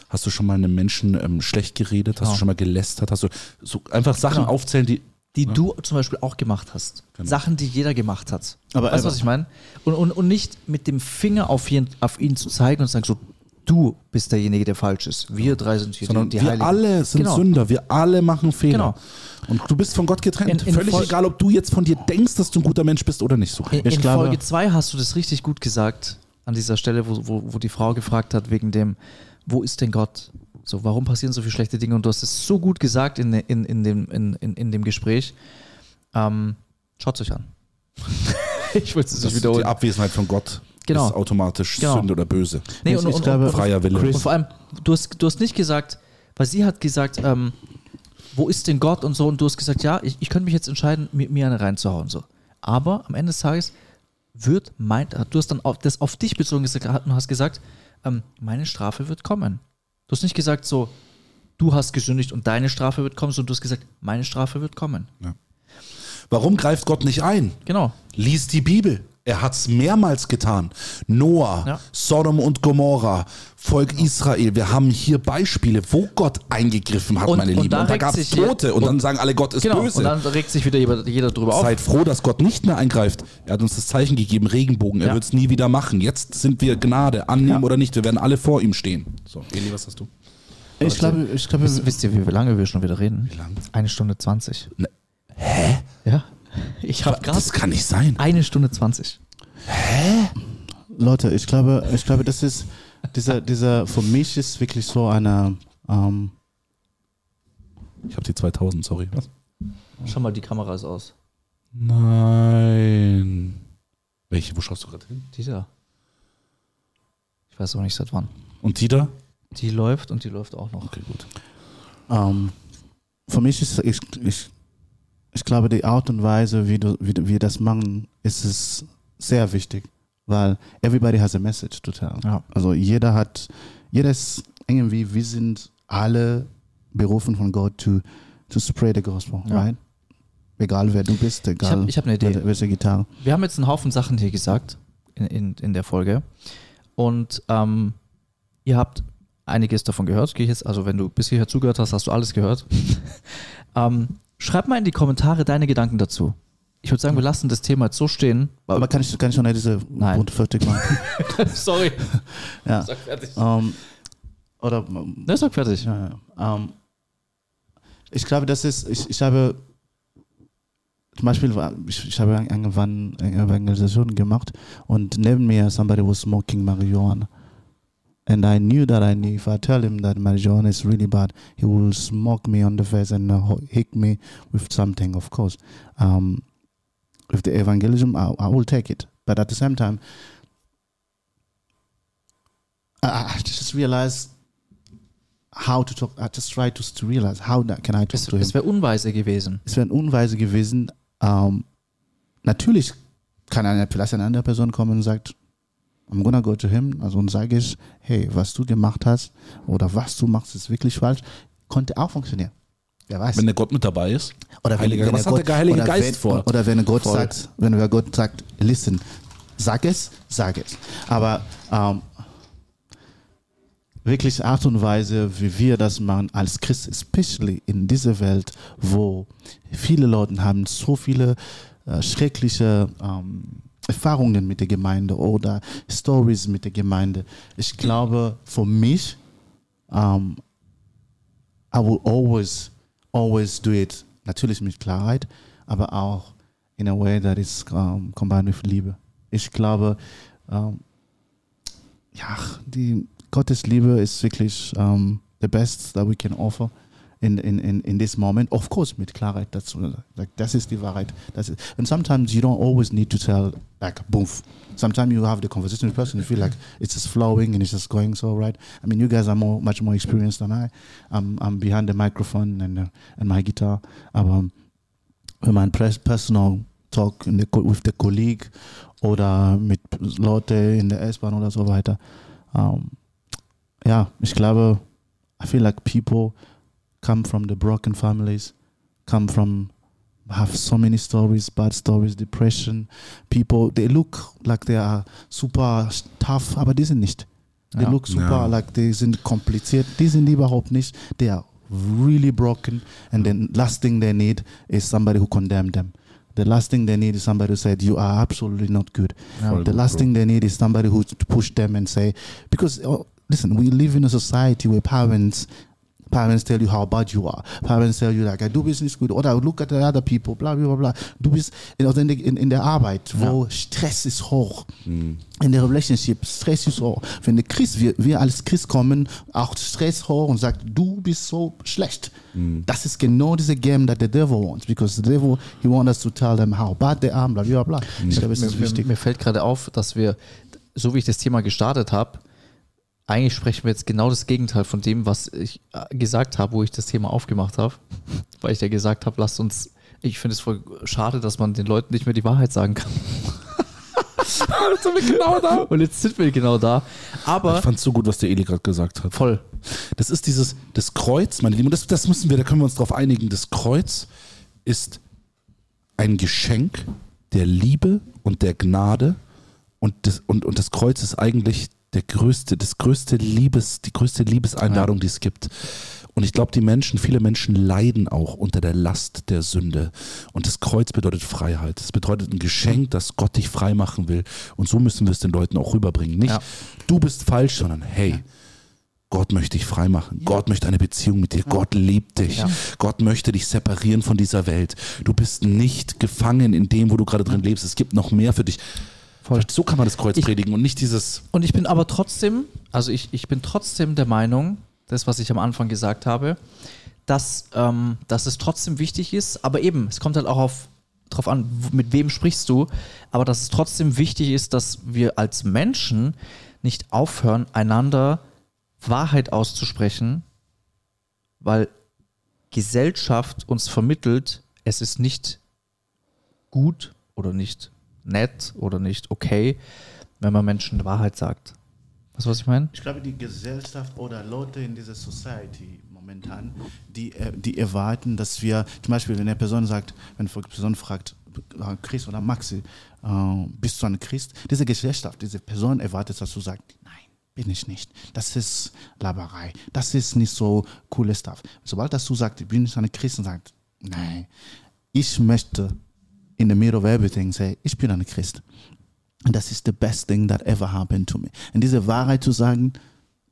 Hast du schon mal einem Menschen ähm, schlecht geredet? Hast Genau. du schon mal gelästert? Hast du so einfach Sachen Genau. aufzählen, die die du zum Beispiel auch gemacht hast. Genau. Sachen, die jeder gemacht hat. Aber- weißt du, was ich meine? Und, und, und nicht mit dem Finger auf ihn, auf ihn zu zeigen und zu sagen, so, du bist derjenige, der falsch ist. Wir drei sind hier sondern die, die wir Heiligen. alle sind Genau. Sünder, wir alle machen Fehler. Genau. Und du bist von Gott getrennt. In- in Völlig Vol- egal, ob du jetzt von dir denkst, dass du ein guter Mensch bist oder nicht. So. In, in glaube- Folge 2 hast du das richtig gut gesagt, an dieser Stelle, wo, wo, wo die Frau gefragt hat, wegen dem, wo ist denn Gott? So, warum passieren so viele schlechte Dinge? Und du hast es so gut gesagt in, in, in, dem, in, in, in dem Gespräch. Ähm, Schaut euch an. ich wollte es Das nicht die wiederholen. Abwesenheit von Gott Genau. ist automatisch Genau. Sünde oder böse. Nee, Ich- und, ich und, glaube, und, Freier Wille. und vor allem, du hast, du hast nicht gesagt, weil sie hat gesagt, ähm, wo ist denn Gott und so, und du hast gesagt, ja, ich, ich könnte mich jetzt entscheiden, mir, mir eine reinzuhauen. So. Aber am Ende des Tages wird mein, du hast dann auf, das auf dich bezogen gesagt und hast gesagt, ähm, meine Strafe wird kommen. Du hast nicht gesagt so, du hast gesündigt und deine Strafe wird kommen, sondern du hast gesagt, meine Strafe wird kommen. Warum greift Gott nicht ein? Genau. Lies die Bibel. Er hat es mehrmals getan. Noah, Ja. Sodom und Gomorra, Volk Israel. Wir haben hier Beispiele, wo Gott eingegriffen hat, Und- meine und Lieben. da Und da gab es Tote. Und, dann sagen alle, Gott ist Genau, und böse. dann regt sich wieder jeder, jeder drüber auf. Seid froh, dass Gott nicht mehr eingreift. Er hat uns das Zeichen gegeben, Regenbogen. Er Ja. wird es nie wieder machen. Jetzt sind wir Gnade, annehmen oder nicht. Wir werden alle vor ihm stehen. So, Eli, was hast du? Ich glaube, ich glaube, Wisst, wisst ihr, wie lange wir schon wieder reden? Wie lang? Eine Stunde 20. Ne. Hä? Ja. Ich habe gerade Das kann nicht sein. eine Stunde 20. Leute, ich glaube, ich glaube, das ist dieser, dieser, für mich ist wirklich so eine, ähm, Ich habe die 2000, sorry. Was? Schau mal, die Kamera ist aus. Nein. Welche? Wo schaust du gerade hin? Dieser. Ich weiß auch nicht seit wann. Und die da? Die läuft und die läuft auch noch. Okay, gut. ähm, für mich ist, ich, ich, ich glaube, die Art und Weise, wie, du, wie wir das machen, ist es sehr wichtig, weil everybody has a message to tell. Ja. Also jeder hat, jeder ist irgendwie, wir sind alle berufen von Gott to, to spread the gospel, Ja. right? Egal wer du bist, egal ich hab eine Idee. welche Gitarre. Wir haben jetzt einen Haufen Sachen hier gesagt in, in, in der Folge. Und ähm, ihr habt einiges davon gehört. Also wenn du bis hierher zugehört hast, hast du alles gehört. ähm, schreib mal in die Kommentare deine Gedanken dazu. Ich würde sagen, wir lassen das Thema jetzt so stehen. Aber kann ich, kann ich noch nicht diese Nein. Runde fertig machen? Sorry. ja. Sag fertig. Ähm, oder Ne, sag fertig. Ja, ja. Ähm, ich glaube, das ist, ich, ich habe, zum Beispiel, ich, ich habe irgendwann eine Evangelisation gemacht und neben mir somebody was smoking marijuana. And I knew that I knew if I tell him that marijuana is really bad, he will smoke me on the face and uh, hit me with something, of course. Um, with the evangelism, I, I will take it. But at the same time, I, I just realized how to talk. I just try to, to realize how that can I talk Es, to him. es wäre unweise gewesen. Es wäre unweise gewesen. Ähm, natürlich kann eine, vielleicht eine andere Person kommen und sagt, I'm gonna go to him. Also und sage ich, hey, was du gemacht hast oder was du machst, ist wirklich falsch. Konnte auch funktionieren. Wer weiß. Wenn der Gott mit dabei ist. Oder Heiliger- was er hat der Heilige oder Geist wenn, vor? Oder wenn Gott Voll. sagt, wenn wir Gott sagt, listen, sag es, sag es. Aber ähm, wirklich Art und Weise, wie wir das machen als Christ, especially in dieser Welt, wo viele Leute haben so viele äh, schreckliche ähm, Erfahrungen mit der Gemeinde oder Stories mit der Gemeinde. Ich glaube, für mich, ähm, I will always, always do it, natürlich mit Klarheit, aber auch in a way that is um, combined with Liebe. Ich glaube, ähm, ja, die Gottes Liebe ist wirklich um, the best that we can offer in, in, in, in this moment. Of course, mit Klarheit dazu. Like, das ist die Wahrheit. Das ist, and sometimes you don't always need to tell, like, boom. Sometimes you have the conversation with the person, you feel like it's just flowing and it's just going so right. I mean, you guys are more, much more experienced than I. I'm, I'm behind the microphone and, uh, and my guitar. Aber wenn man personal talk in the, with the colleague oder mit Leute in der S-Bahn oder so weiter, um, ja, ich glaube, I feel like people come from the broken families, come from have so many stories, bad stories, depression. People they look like they are super tough, aber die sind nicht. They Ja. look super Ja. like die sind kompliziert. Die sind überhaupt nicht. They are really broken, and then last thing they need is somebody who condemned them. The last thing they need is somebody who said you are absolutely not good. The last Bro. thing they need is somebody who to push them and say because oh, listen, we live in a society where parents parents tell you how bad you are. Parents tell you like I do business good oder look at the other people, bla bla bla bla. Du bist in, in, der- in, der Arbeit, wo Stress ist hoch. Hm. In der Relationship, Stress ist hoch. Wenn der Christ, wir, wir als Christ kommen, auch Stress hoch und sagt, du bist so schlecht. Das ist genau diese Game that the devil wants, because the devil, he wants us to tell them how bad they are, bla bla bla. Ich glaube, es ist mir, wichtig. mir fällt gerade auf, dass wir, so wie ich das Thema gestartet habe, eigentlich sprechen wir jetzt genau das Gegenteil von dem, was ich äh, gesagt habe, wo ich das Thema aufgemacht habe. Weil ich ja gesagt habe, lasst uns, ich finde es voll schade, dass man den Leuten nicht mehr die Wahrheit sagen kann. jetzt sind wir genau da. Und jetzt sind wir genau da. Aber Ich fand es so gut, was der Eli gerade gesagt hat. voll. Das ist dieses, das Kreuz, meine Lieben, und das, das müssen wir, da können wir uns drauf einigen. Das Kreuz ist ein Geschenk der Liebe und der Gnade und das, und, und das Kreuz ist eigentlich der größte, das größte Liebes, die größte Liebeseinladung, die es gibt. Und ich glaube, die Menschen, viele Menschen leiden auch unter der Last der Sünde. Und das Kreuz bedeutet Freiheit. Es bedeutet ein Geschenk, dass Gott dich frei machen will. Und so müssen wir es den Leuten auch rüberbringen. Nicht, Ja. du bist falsch, sondern hey, Gott möchte dich frei machen. Gott möchte eine Beziehung mit dir. Gott liebt dich. Ja. Gott möchte dich separieren von dieser Welt. Du bist nicht gefangen in dem, wo du gerade drin lebst. Es gibt noch mehr für dich. Voll. So kann man das Kreuz Ich- predigen und nicht dieses. Und ich bin aber trotzdem, also ich, ich bin trotzdem der Meinung, das, was ich am Anfang gesagt habe, dass, ähm, dass es trotzdem wichtig ist, aber eben, es kommt halt auch auf, drauf an, mit wem sprichst du, aber dass es trotzdem wichtig ist, dass wir als Menschen nicht aufhören, einander Wahrheit auszusprechen, weil Gesellschaft uns vermittelt, es ist nicht gut oder nicht nett oder nicht okay, wenn man Menschen die Wahrheit sagt. Weißt du, was ich meine? Ich glaube, die Gesellschaft oder Leute in dieser Society momentan, die, äh, die erwarten, dass wir, zum Beispiel, wenn eine Person sagt, wenn eine Person fragt, äh, Christ oder Maxi, äh, bist du ein Christ? Diese Gesellschaft, diese Person erwartet, dass du sagst, nein, bin ich nicht. Das ist Laberei. Das ist nicht so cooles Stuff. Sobald dass du sagst, ich bin nicht ein Christ und sagst, nein, ich möchte in the middle of everything say, ich bin ein Christ. And das ist the best thing that ever happened to me. Und diese Wahrheit zu sagen,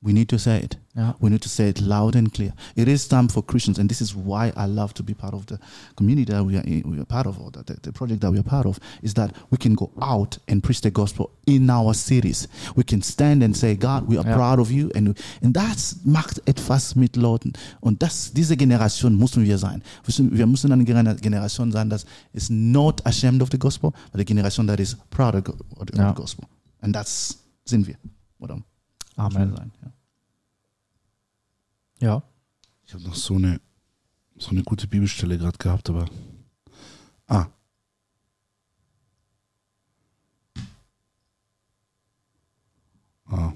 we need to say it. Ja. We need to say it loud and clear. It is time for Christians, and this is why I love to be part of the community that we are, in, we are part of, or the, the project that we are part of, is that we can go out and preach the gospel in our cities. We can stand and say, God, we are Ja. proud of you. And, und das macht etwas mit Leuten. Und das, diese Generation müssen wir sein. Wir müssen, eine Generation sein, das is not ashamed of the gospel, but a generation that is proud of, of the gospel. Und das sind wir. Oder? Amen. Sein, ja. Ja. Ich habe noch so eine, so eine gute Bibelstelle gerade gehabt, aber. Ah. Ah.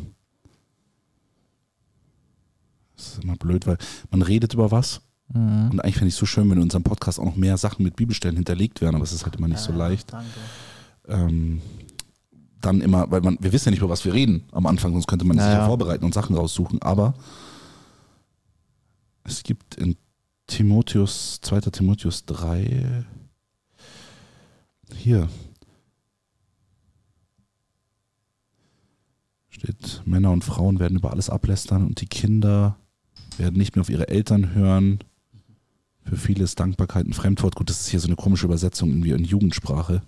Das ist immer blöd, weil man redet über was. Und eigentlich fände ich es so schön, wenn in unserem Podcast auch noch mehr Sachen mit Bibelstellen hinterlegt wären, aber es ist halt immer nicht so leicht. Ähm, dann immer, weil man, wir wissen ja nicht, über was wir reden am Anfang, sonst könnte man sich Ja, ja ja. vorbereiten und Sachen raussuchen, aber es gibt in Timotheus, 2. Timotheus 3, hier steht, Männer und Frauen werden über alles ablästern und die Kinder werden nicht mehr auf ihre Eltern hören. Für viele ist Dankbarkeit ein Fremdwort. Gut, das ist hier so eine komische Übersetzung irgendwie in Jugendsprache.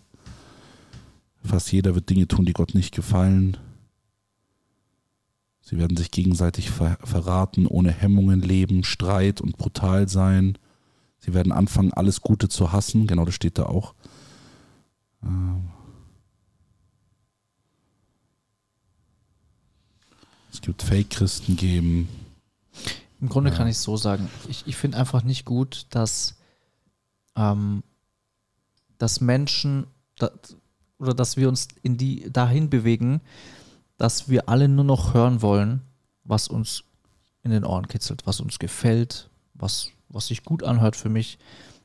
Fast jeder wird Dinge tun, die Gott nicht gefallen. Sie werden sich gegenseitig ver verraten, ohne Hemmungen leben, Streit und brutal sein. Sie werden anfangen, alles Gute zu hassen. Genau, das steht da auch. Ähm. Es gibt Fake-Christen geben. Im Grunde Ja. kann ich es so sagen. Ich, ich finde einfach nicht gut, dass, ähm, dass Menschen da, oder dass wir uns in die dahin bewegen, dass wir alle nur noch hören wollen, was uns in den Ohren kitzelt, was uns gefällt, was, was sich gut anhört für mich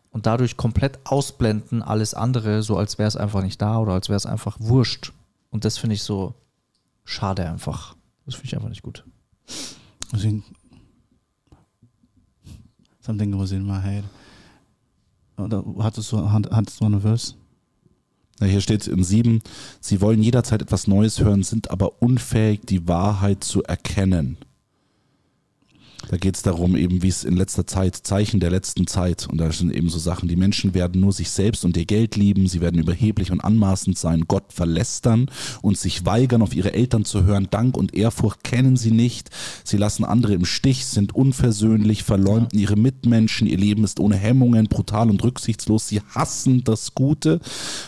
und dadurch komplett ausblenden alles andere, so als wäre es einfach nicht da oder als wäre es einfach wurscht. Und das finde ich so schade einfach. Das finde ich einfach nicht gut. I think something was in my head. Da- Hattest du, hat- hattest du eine Verse? Na, hier steht in sieben, sie wollen jederzeit etwas Neues hören, sind aber unfähig, die Wahrheit zu erkennen. Da geht es darum, eben wie es in letzter Zeit, Zeichen der letzten Zeit, und da sind eben so Sachen, die Menschen werden nur sich selbst und ihr Geld lieben, sie werden überheblich und anmaßend sein, Gott verlästern und sich weigern, auf ihre Eltern zu hören. Dank und Ehrfurcht kennen sie nicht, sie lassen andere im Stich, sind unversöhnlich, verleumden ihre Mitmenschen, ihr Leben ist ohne Hemmungen, brutal und rücksichtslos, sie hassen das Gute,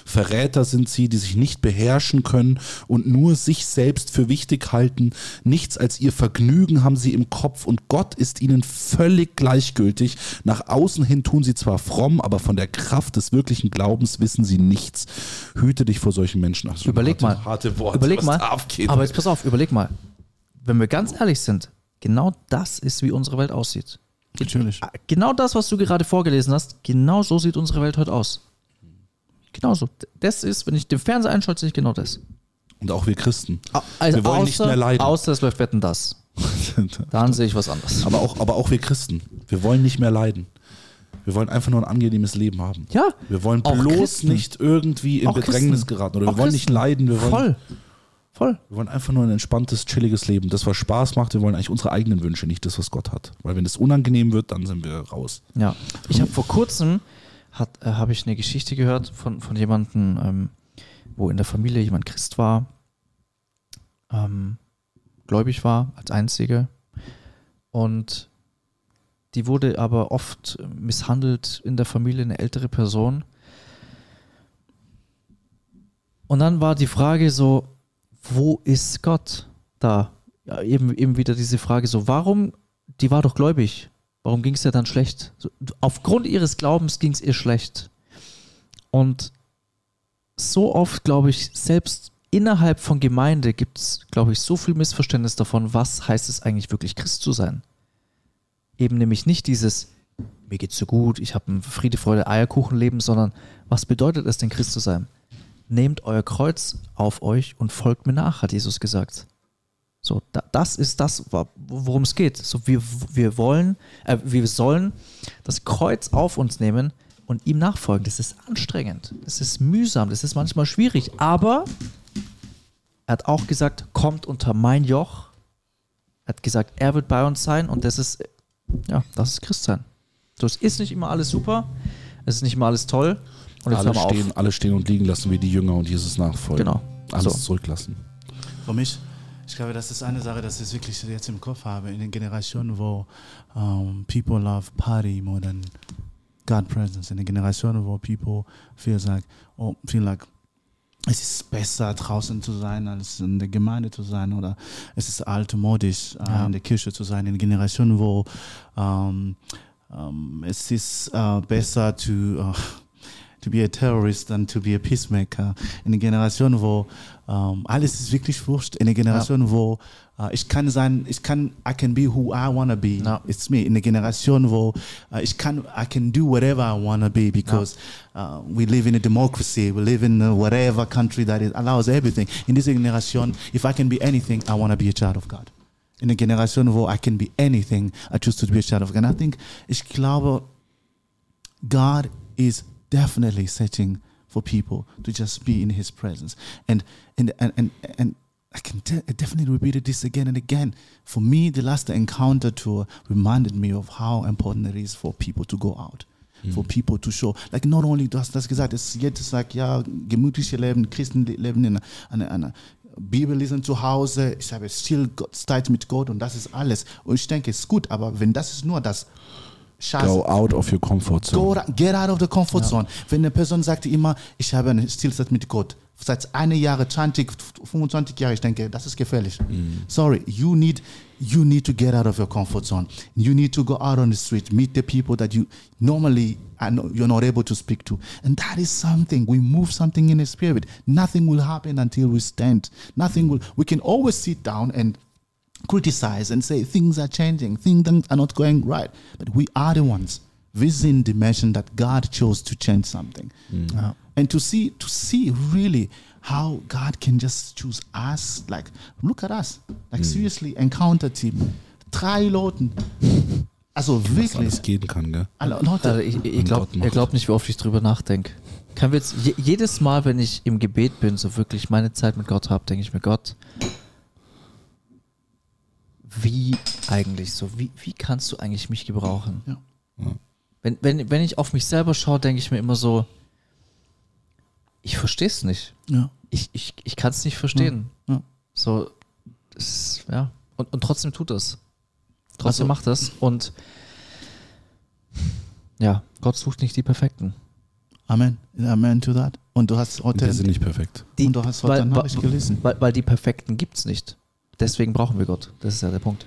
Verräter sind sie, die sich nicht beherrschen können und nur sich selbst für wichtig halten, nichts als ihr Vergnügen haben sie im Kopf und Gott ist ihnen völlig gleichgültig. Nach außen hin tun sie zwar fromm, aber von der Kraft des wirklichen Glaubens wissen sie nichts. Hüte dich vor solchen Menschen. Ach, so Überleg harte, mal. Harte Worte, überleg mal. abgeht. aber jetzt pass auf, überleg mal. Wenn wir ganz ehrlich sind, genau das ist, wie unsere Welt aussieht. Natürlich. Genau das, was du gerade vorgelesen hast, genau so sieht unsere Welt heute aus. Genauso. Das ist, wenn ich den Fernseher einschalte, sehe ich genau das. Und auch wir Christen. Also wir wollen nicht mehr leiden. Außer es läuft Wetten das. Dann sehe ich was anderes. aber, auch, aber auch wir Christen. Wir wollen nicht mehr leiden. Wir wollen einfach nur ein angenehmes Leben haben. Ja. Wir wollen bloß nicht irgendwie in Auch Bedrängnis Christen. geraten. Oder wir Auch wollen nicht Christen. leiden. Wir wollen, Voll. Voll. wir wollen einfach nur ein entspanntes, chilliges Leben. Das, was Spaß macht. Wir wollen eigentlich unsere eigenen Wünsche, nicht das, was Gott hat. Weil wenn es unangenehm wird, dann sind wir raus. Ja. Ich habe vor kurzem hat, äh, habe ich eine Geschichte gehört von, von jemandem, ähm, wo in der Familie jemand Christ war, ähm, gläubig war als einzige und die wurde aber oft misshandelt in der Familie, eine ältere Person. Und dann war die Frage so, wo ist Gott da? Ja, eben, eben wieder diese Frage so, warum, die war doch gläubig, warum ging es ihr dann schlecht? So, aufgrund ihres Glaubens ging es ihr schlecht. Und so oft, glaube ich, selbst innerhalb von Gemeinde gibt es, glaube ich, so viel Missverständnis davon, was heißt es eigentlich wirklich Christ zu sein. Eben nämlich nicht dieses, mir geht's so gut, ich habe ein Friede, Freude, Eierkuchenleben, sondern was bedeutet es denn, Christ zu sein? Nehmt euer Kreuz auf euch und folgt mir nach, hat Jesus gesagt. So, da, das ist das, worum es geht. So, wir, wir wollen, äh, wir sollen das Kreuz auf uns nehmen und ihm nachfolgen. Das ist anstrengend, das ist mühsam, das ist manchmal schwierig, aber er hat auch gesagt, kommt unter mein Joch. Er hat gesagt, er wird bei uns sein und das ist, ja, das ist Christsein. So, es ist nicht immer alles super, es ist nicht immer alles toll. Und Alle stehen, auf. alle stehen und liegen lassen wie die Jünger und Jesus nachfolgen. Genau. Alles So. zurücklassen. Für mich, ich glaube, das ist eine Sache, dass ich wirklich jetzt im Kopf habe, in den Generationen, wo um, people love party more than God presence, in den Generationen, wo people feel like, oh, feel like es ist besser draußen zu sein, als in der Gemeinde zu sein oder es ist altmodisch, äh, Ja. in der Kirche zu sein, in Generationen, wo ähm, ähm, es ist äh, besser to, äh, to be a terrorist than to be a peacemaker. In der Generation, wo ähm, alles ist wirklich wurscht. In der Generation, wo äh, ich kann sein, ich kann, I can be who I wanna be. Ja. It's me. In der Generation, wo äh, ich kann, I can do whatever I wanna be because uh, we live in a democracy. We live in whatever country that allows everything. In dieser Generation, if I can be anything, I wanna be a child of God. In der Generation, wo I can be anything, I choose to be a child of God. And I think, ich glaube, God is definitely searching for people to just be in His presence. And and and and, and I can definitely repeated this again and again. For me, the last encounter tour reminded me of how important it is for people to go out. For people to show, like not only du hast das gesagt, es jetzt sagt ja gemütliche Leben, Christen leben in einer, einer Bibel lesen zu Hause, ich habe still Zeit mit Gott und das ist alles. Und ich denke, es ist gut, aber wenn das ist nur das Scheiße, Go out of your comfort zone. Go, get out of the comfort zone. Wenn eine Person sagt immer, ich habe eine Stillzeit mit Gott, seit einem Jahr, 20, 25 Jahre, ich denke, das ist gefährlich. Sorry, you need, you need to get out of your comfort zone. You need to go out on the street, meet the people that you normally are no- you're not able to speak to. And that is something, we move something in the spirit. Nothing will happen until we stand. Nothing will, we can always sit down and criticize and say things are changing, things are not going right. But we are the ones visiting the mission that God chose to change something. And to see to see really how God can just choose us, like look at us, like seriously encounter team, drei Leuten. Also Was alles wirklich, gehen kann, gell? alle Leute. Also ich, ich glaube glaubt nicht, wie oft ich drüber nachdenke. Wir jetzt je, jedes Mal, wenn ich im Gebet bin, so wirklich meine Zeit mit Gott habe, denke ich mir, Gott, wie eigentlich so, wie, wie kannst du eigentlich mich gebrauchen? Ja. Wenn, wenn, wenn ich auf mich selber schaue, denke ich mir immer so, ich verstehe es nicht. Ja. Ich, ich, ich kann es nicht verstehen. Ja. So, das ist, ja. Und, und trotzdem tut es. Trotzdem Also- macht es. Und ja, Gott sucht nicht die Perfekten. Amen. Amen to that. Und du hast Und heute, wir sind nicht perfekt. Die, und du hast heute weil, Nachricht gelesen. weil, weil die Perfekten gibt es nicht. Deswegen brauchen wir Gott. Das ist ja der Punkt.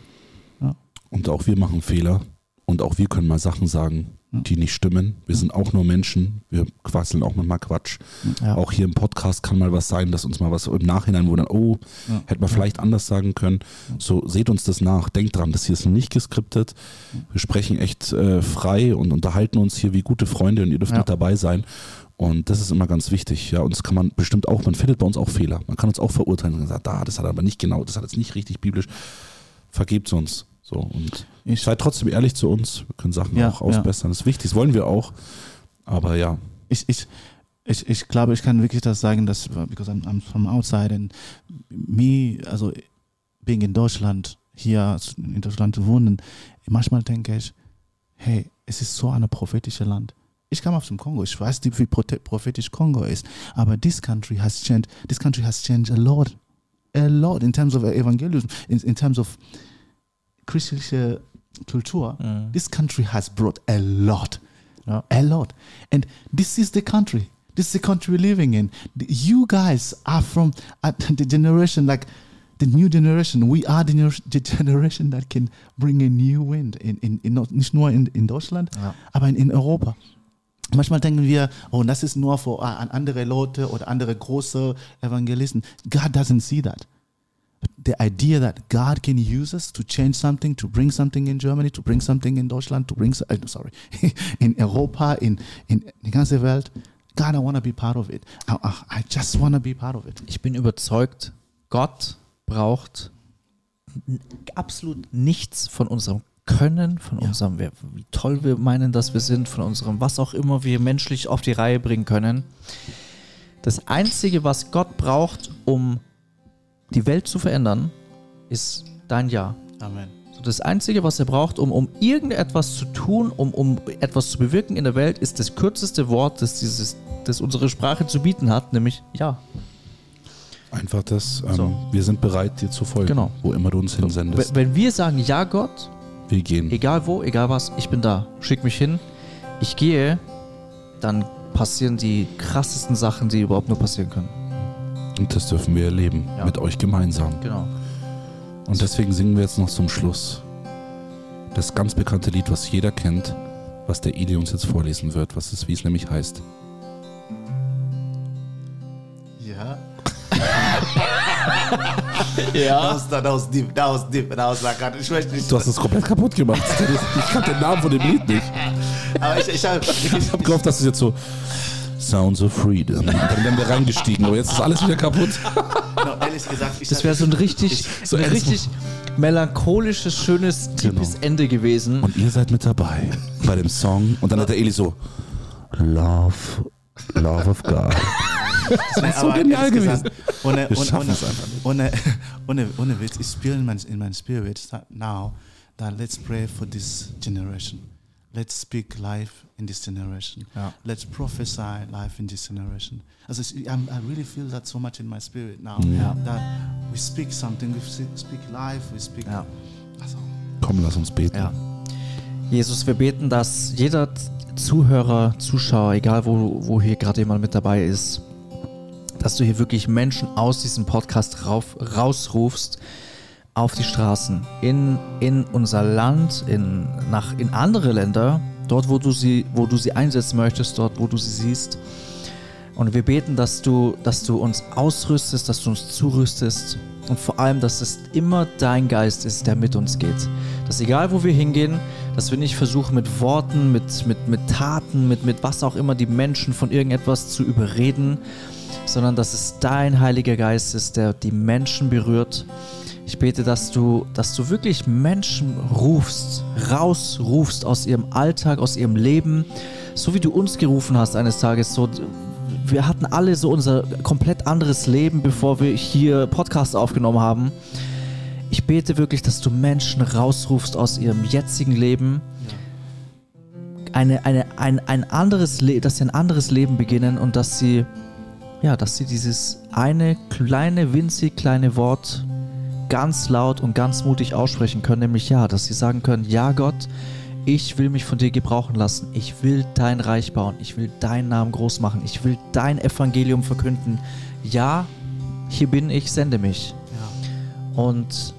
Und auch wir machen Fehler. Und auch wir können mal Sachen sagen, die nicht stimmen. Wir sind auch nur Menschen. Wir quasseln auch manchmal Quatsch. Ja. Auch hier im Podcast kann mal was sein, dass uns mal was im Nachhinein, wo dann, oh, hätte man vielleicht anders sagen können. So, seht uns das nach. Denkt dran, das hier ist nicht geskriptet. Wir sprechen echt äh, frei und unterhalten uns hier wie gute Freunde und ihr dürft Ja. mit dabei sein. Und das ist immer ganz wichtig. Ja, und das kann man bestimmt auch, man findet bei uns auch Fehler. Man kann uns auch verurteilen und sagen, da, das hat aber nicht genau, das hat jetzt nicht richtig biblisch. Vergebt uns. So, und Ich- seid trotzdem ehrlich zu uns. Wir können Sachen Ja, auch ausbessern. Das ist wichtig, das wollen wir auch. Aber ja, ich, ich, ich, ich glaube, ich kann wirklich das sagen, dass, because I'm, I'm from outside and me, also being in Deutschland, hier in Deutschland zu wohnen, manchmal denke ich, hey, es ist so ein prophetisches Land. Ich kam aus dem Kongo, ich weiß nicht, wie prophetisch Kongo ist, aber this country has changed, this country has changed a lot, a lot in terms of evangelism, in, in terms of christliche Kultur. This country has brought a lot Ja. a lot. And this is the country. This is the country we're living in. You guys are from uh, the generation, like the new generation. We are the, gener- the generation that can bring a new wind. In, in, in, not- nicht nur in, in Deutschland, Ja. aber in, in Europa. Manchmal denken wir, oh, das ist nur für äh, an andere Leute oder andere große Evangelisten. God doesn't see that. The idea that God can use us to change something, to bring something in Germany, to bring something in Deutschland, to bring, so- äh, sorry, in Europa, in, in die ganze Welt. God, I want to be part of it. I, I- just want to be part of it. Ich bin überzeugt, Gott braucht absolut nichts von unserem Können, von unserem, wer- wie toll wir meinen, dass wir sind, von unserem, was auch immer wir menschlich auf die Reihe bringen können. Das Einzige, was Gott braucht, um die Welt zu verändern, ist dein Ja. Amen. So, Das Einzige, was er braucht, um, um irgendetwas zu tun, um, um etwas zu bewirken in der Welt, ist das kürzeste Wort, das, dieses, das unsere Sprache zu bieten hat, nämlich Ja. einfach das, ähm, So. wir sind bereit, dir zu folgen, Genau. wo immer du uns hinsendest. Wenn wir sagen Ja, Gott, Wir gehen. egal wo, egal was, ich bin da, schick mich hin, ich gehe, dann passieren die krassesten Sachen, die überhaupt nur passieren können. Und das dürfen wir erleben, Ja. mit euch gemeinsam. Genau. Und deswegen singen wir jetzt noch zum Schluss das ganz bekannte Lied, was jeder kennt, was der Eli uns jetzt vorlesen wird, was es, wie es nämlich heißt. Ja. Ja. Das, that was deep. Was deep. That was like, ich weiß nicht. Du hast es komplett kaputt gemacht. Ich kannte den Namen von dem Lied nicht. Aber ich, ich habe Ich habe gehofft, dass es jetzt so Sounds of Freedom. Und dann wären wir reingestiegen, aber jetzt ist alles wieder kaputt. no, ehrlich gesagt, ich Das wäre so ein richtig, So ein richtig melancholisches, schönes, tiefes Genau. Ende gewesen. Und ihr seid mit dabei bei dem Song. Und dann hat der Eli so Love, Love of God. Nein, so aber genial gewesen. gesagt, Ohne, Wir ohne, schaffen ohne, es einfach nicht. ohne, ohne, ohne Witz, ich spüre in mein, in mein Spirit that now that let's pray for this generation. Let's speak life in this generation. Ja. Let's prophesy life in this generation. Also I'm, I really feel that so much in my spirit now. Ja. That we speak something, we speak life, we speak. Ja. Also, Komm, lass uns beten. Ja. Jesus, wir beten, dass jeder Zuhörer, Zuschauer, egal wo, wo hier gerade jemand mit dabei ist, dass du hier wirklich Menschen aus diesem Podcast rauf, rausrufst auf die Straßen, in, in unser Land, in, nach, in andere Länder, dort, wo du, sie, wo du sie einsetzen möchtest, dort, wo du sie siehst. Und wir beten, dass du, dass du uns ausrüstest, dass du uns zurüstest und vor allem, dass es immer dein Geist ist, der mit uns geht. Dass egal, wo wir hingehen, dass wir nicht versuchen, mit Worten, mit, mit, mit Taten, mit, mit was auch immer die Menschen von irgendetwas zu überreden, sondern dass es dein Heiliger Geist ist, der die Menschen berührt. Ich bete, dass du, dass du wirklich Menschen rufst, rausrufst aus ihrem Alltag, aus ihrem Leben, so wie du uns gerufen hast eines Tages. So, wir hatten alle so unser komplett anderes Leben, bevor wir hier Podcast aufgenommen haben. Ich bete wirklich, dass du Menschen rausrufst aus ihrem jetzigen Leben, eine, eine, ein, ein anderes Le dass sie ein anderes Leben beginnen und dass sie, ja, dass sie dieses eine kleine, winzig kleine Wort ganz laut und ganz mutig aussprechen können, nämlich ja, dass sie sagen können, ja Gott, ich will mich von dir gebrauchen lassen, ich will dein Reich bauen, ich will deinen Namen groß machen, ich will dein Evangelium verkünden. Ja, hier bin ich, sende mich. Und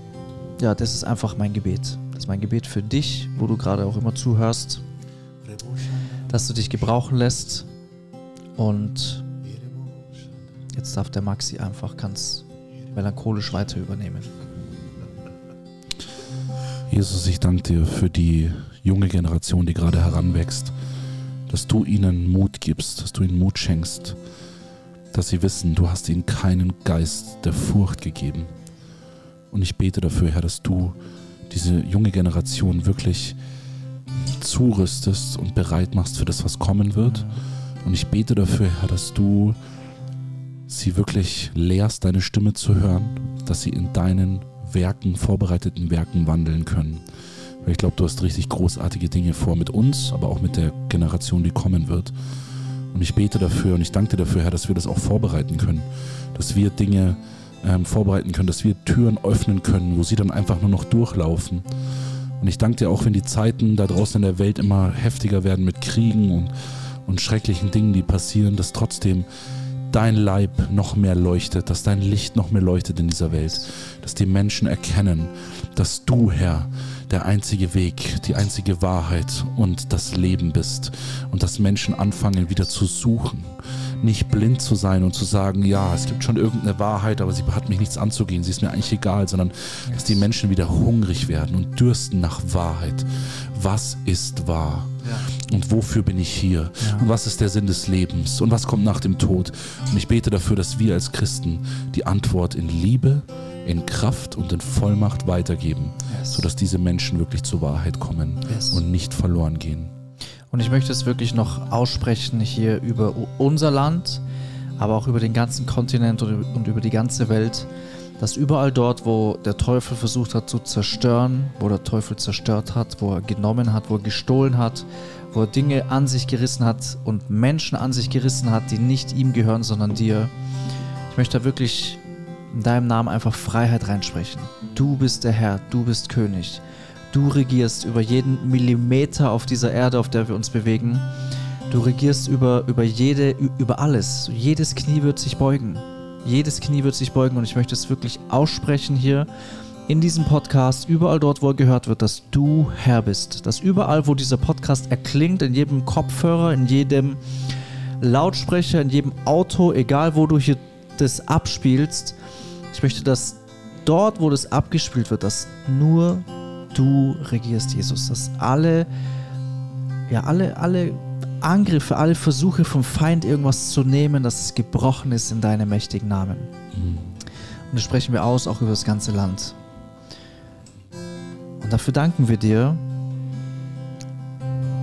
ja, das ist einfach mein Gebet. Das ist mein Gebet für dich, wo du gerade auch immer zuhörst, dass du dich gebrauchen lässt. Und jetzt darf der Maxi einfach ganz melancholisch weiter übernehmen. Jesus, ich danke dir für die junge Generation, die gerade heranwächst, dass du ihnen Mut gibst, dass du ihnen Mut schenkst, dass sie wissen, du hast ihnen keinen Geist der Furcht gegeben. Und ich bete dafür, Herr, dass du diese junge Generation wirklich zurüstest und bereit machst für das, was kommen wird. Und ich bete dafür, Herr, dass du sie wirklich lehrst, deine Stimme zu hören, dass sie in deinen Werken, vorbereiteten Werken wandeln können. Weil ich glaube, du hast richtig großartige Dinge vor mit uns, aber auch mit der Generation, die kommen wird. Und ich bete dafür und ich danke dir dafür, Herr, dass wir das auch vorbereiten können. Dass wir Dinge ähm, vorbereiten können, dass wir Türen öffnen können, wo sie dann einfach nur noch durchlaufen. Und ich danke dir auch, wenn die Zeiten da draußen in der Welt immer heftiger werden mit Kriegen und, und schrecklichen Dingen, die passieren, dass trotzdem dein Leib noch mehr leuchtet, dass dein Licht noch mehr leuchtet in dieser Welt, dass die Menschen erkennen, dass du, Herr, der einzige Weg, die einzige Wahrheit und das Leben bist und dass Menschen anfangen wieder zu suchen, nicht blind zu sein und zu sagen, ja, es gibt schon irgendeine Wahrheit, aber sie hat mich nichts anzugehen, sie ist mir eigentlich egal, sondern dass die Menschen wieder hungrig werden und dürsten nach Wahrheit. Was ist wahr? Und wofür bin ich hier? Und was ist der Sinn des Lebens? Und was kommt nach dem Tod? Und ich bete dafür, dass wir als Christen die Antwort in Liebe, in Kraft und in Vollmacht weitergeben, Yes. sodass diese Menschen wirklich zur Wahrheit kommen Yes. und nicht verloren gehen. Und ich möchte es wirklich noch aussprechen hier über unser Land, aber auch über den ganzen Kontinent und über die ganze Welt, dass überall dort, wo der Teufel versucht hat zu zerstören, wo der Teufel zerstört hat, wo er genommen hat, wo er gestohlen hat, wo er Dinge an sich gerissen hat und Menschen an sich gerissen hat, die nicht ihm gehören, sondern dir. Ich möchte da wirklich in deinem Namen einfach Freiheit reinsprechen. Du bist der Herr, du bist König. Du regierst über jeden Millimeter auf dieser Erde, auf der wir uns bewegen. Du regierst über, über jede, über alles. Jedes Knie wird sich beugen. Jedes Knie wird sich beugen und ich möchte es wirklich aussprechen hier in diesem Podcast, überall dort, wo er gehört wird, dass du Herr bist. Dass überall, wo dieser Podcast erklingt, in jedem Kopfhörer, in jedem Lautsprecher, in jedem Auto, egal wo du hier das abspielst, ich möchte, dass dort, wo das abgespielt wird, dass nur du regierst, Jesus. Dass alle, ja, alle, alle Angriffe, alle Versuche vom Feind irgendwas zu nehmen, dass es gebrochen ist in deinem mächtigen Namen. Und das sprechen wir aus, auch über das ganze Land. Und dafür danken wir dir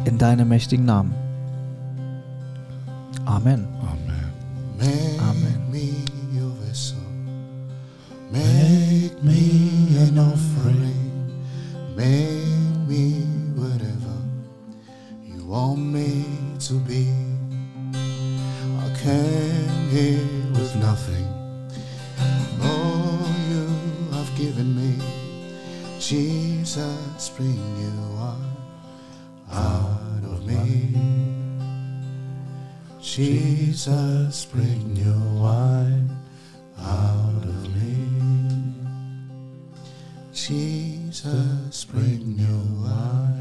in deinem mächtigen Namen. Amen. Amen. Make Amen. me your vessel. Make me an offering. Make me whatever you want me to be. I came here with nothing. All you have given me, Jesus, bring you out, out of me. Jesus, bring your wine out of me. Jesus, bring your wine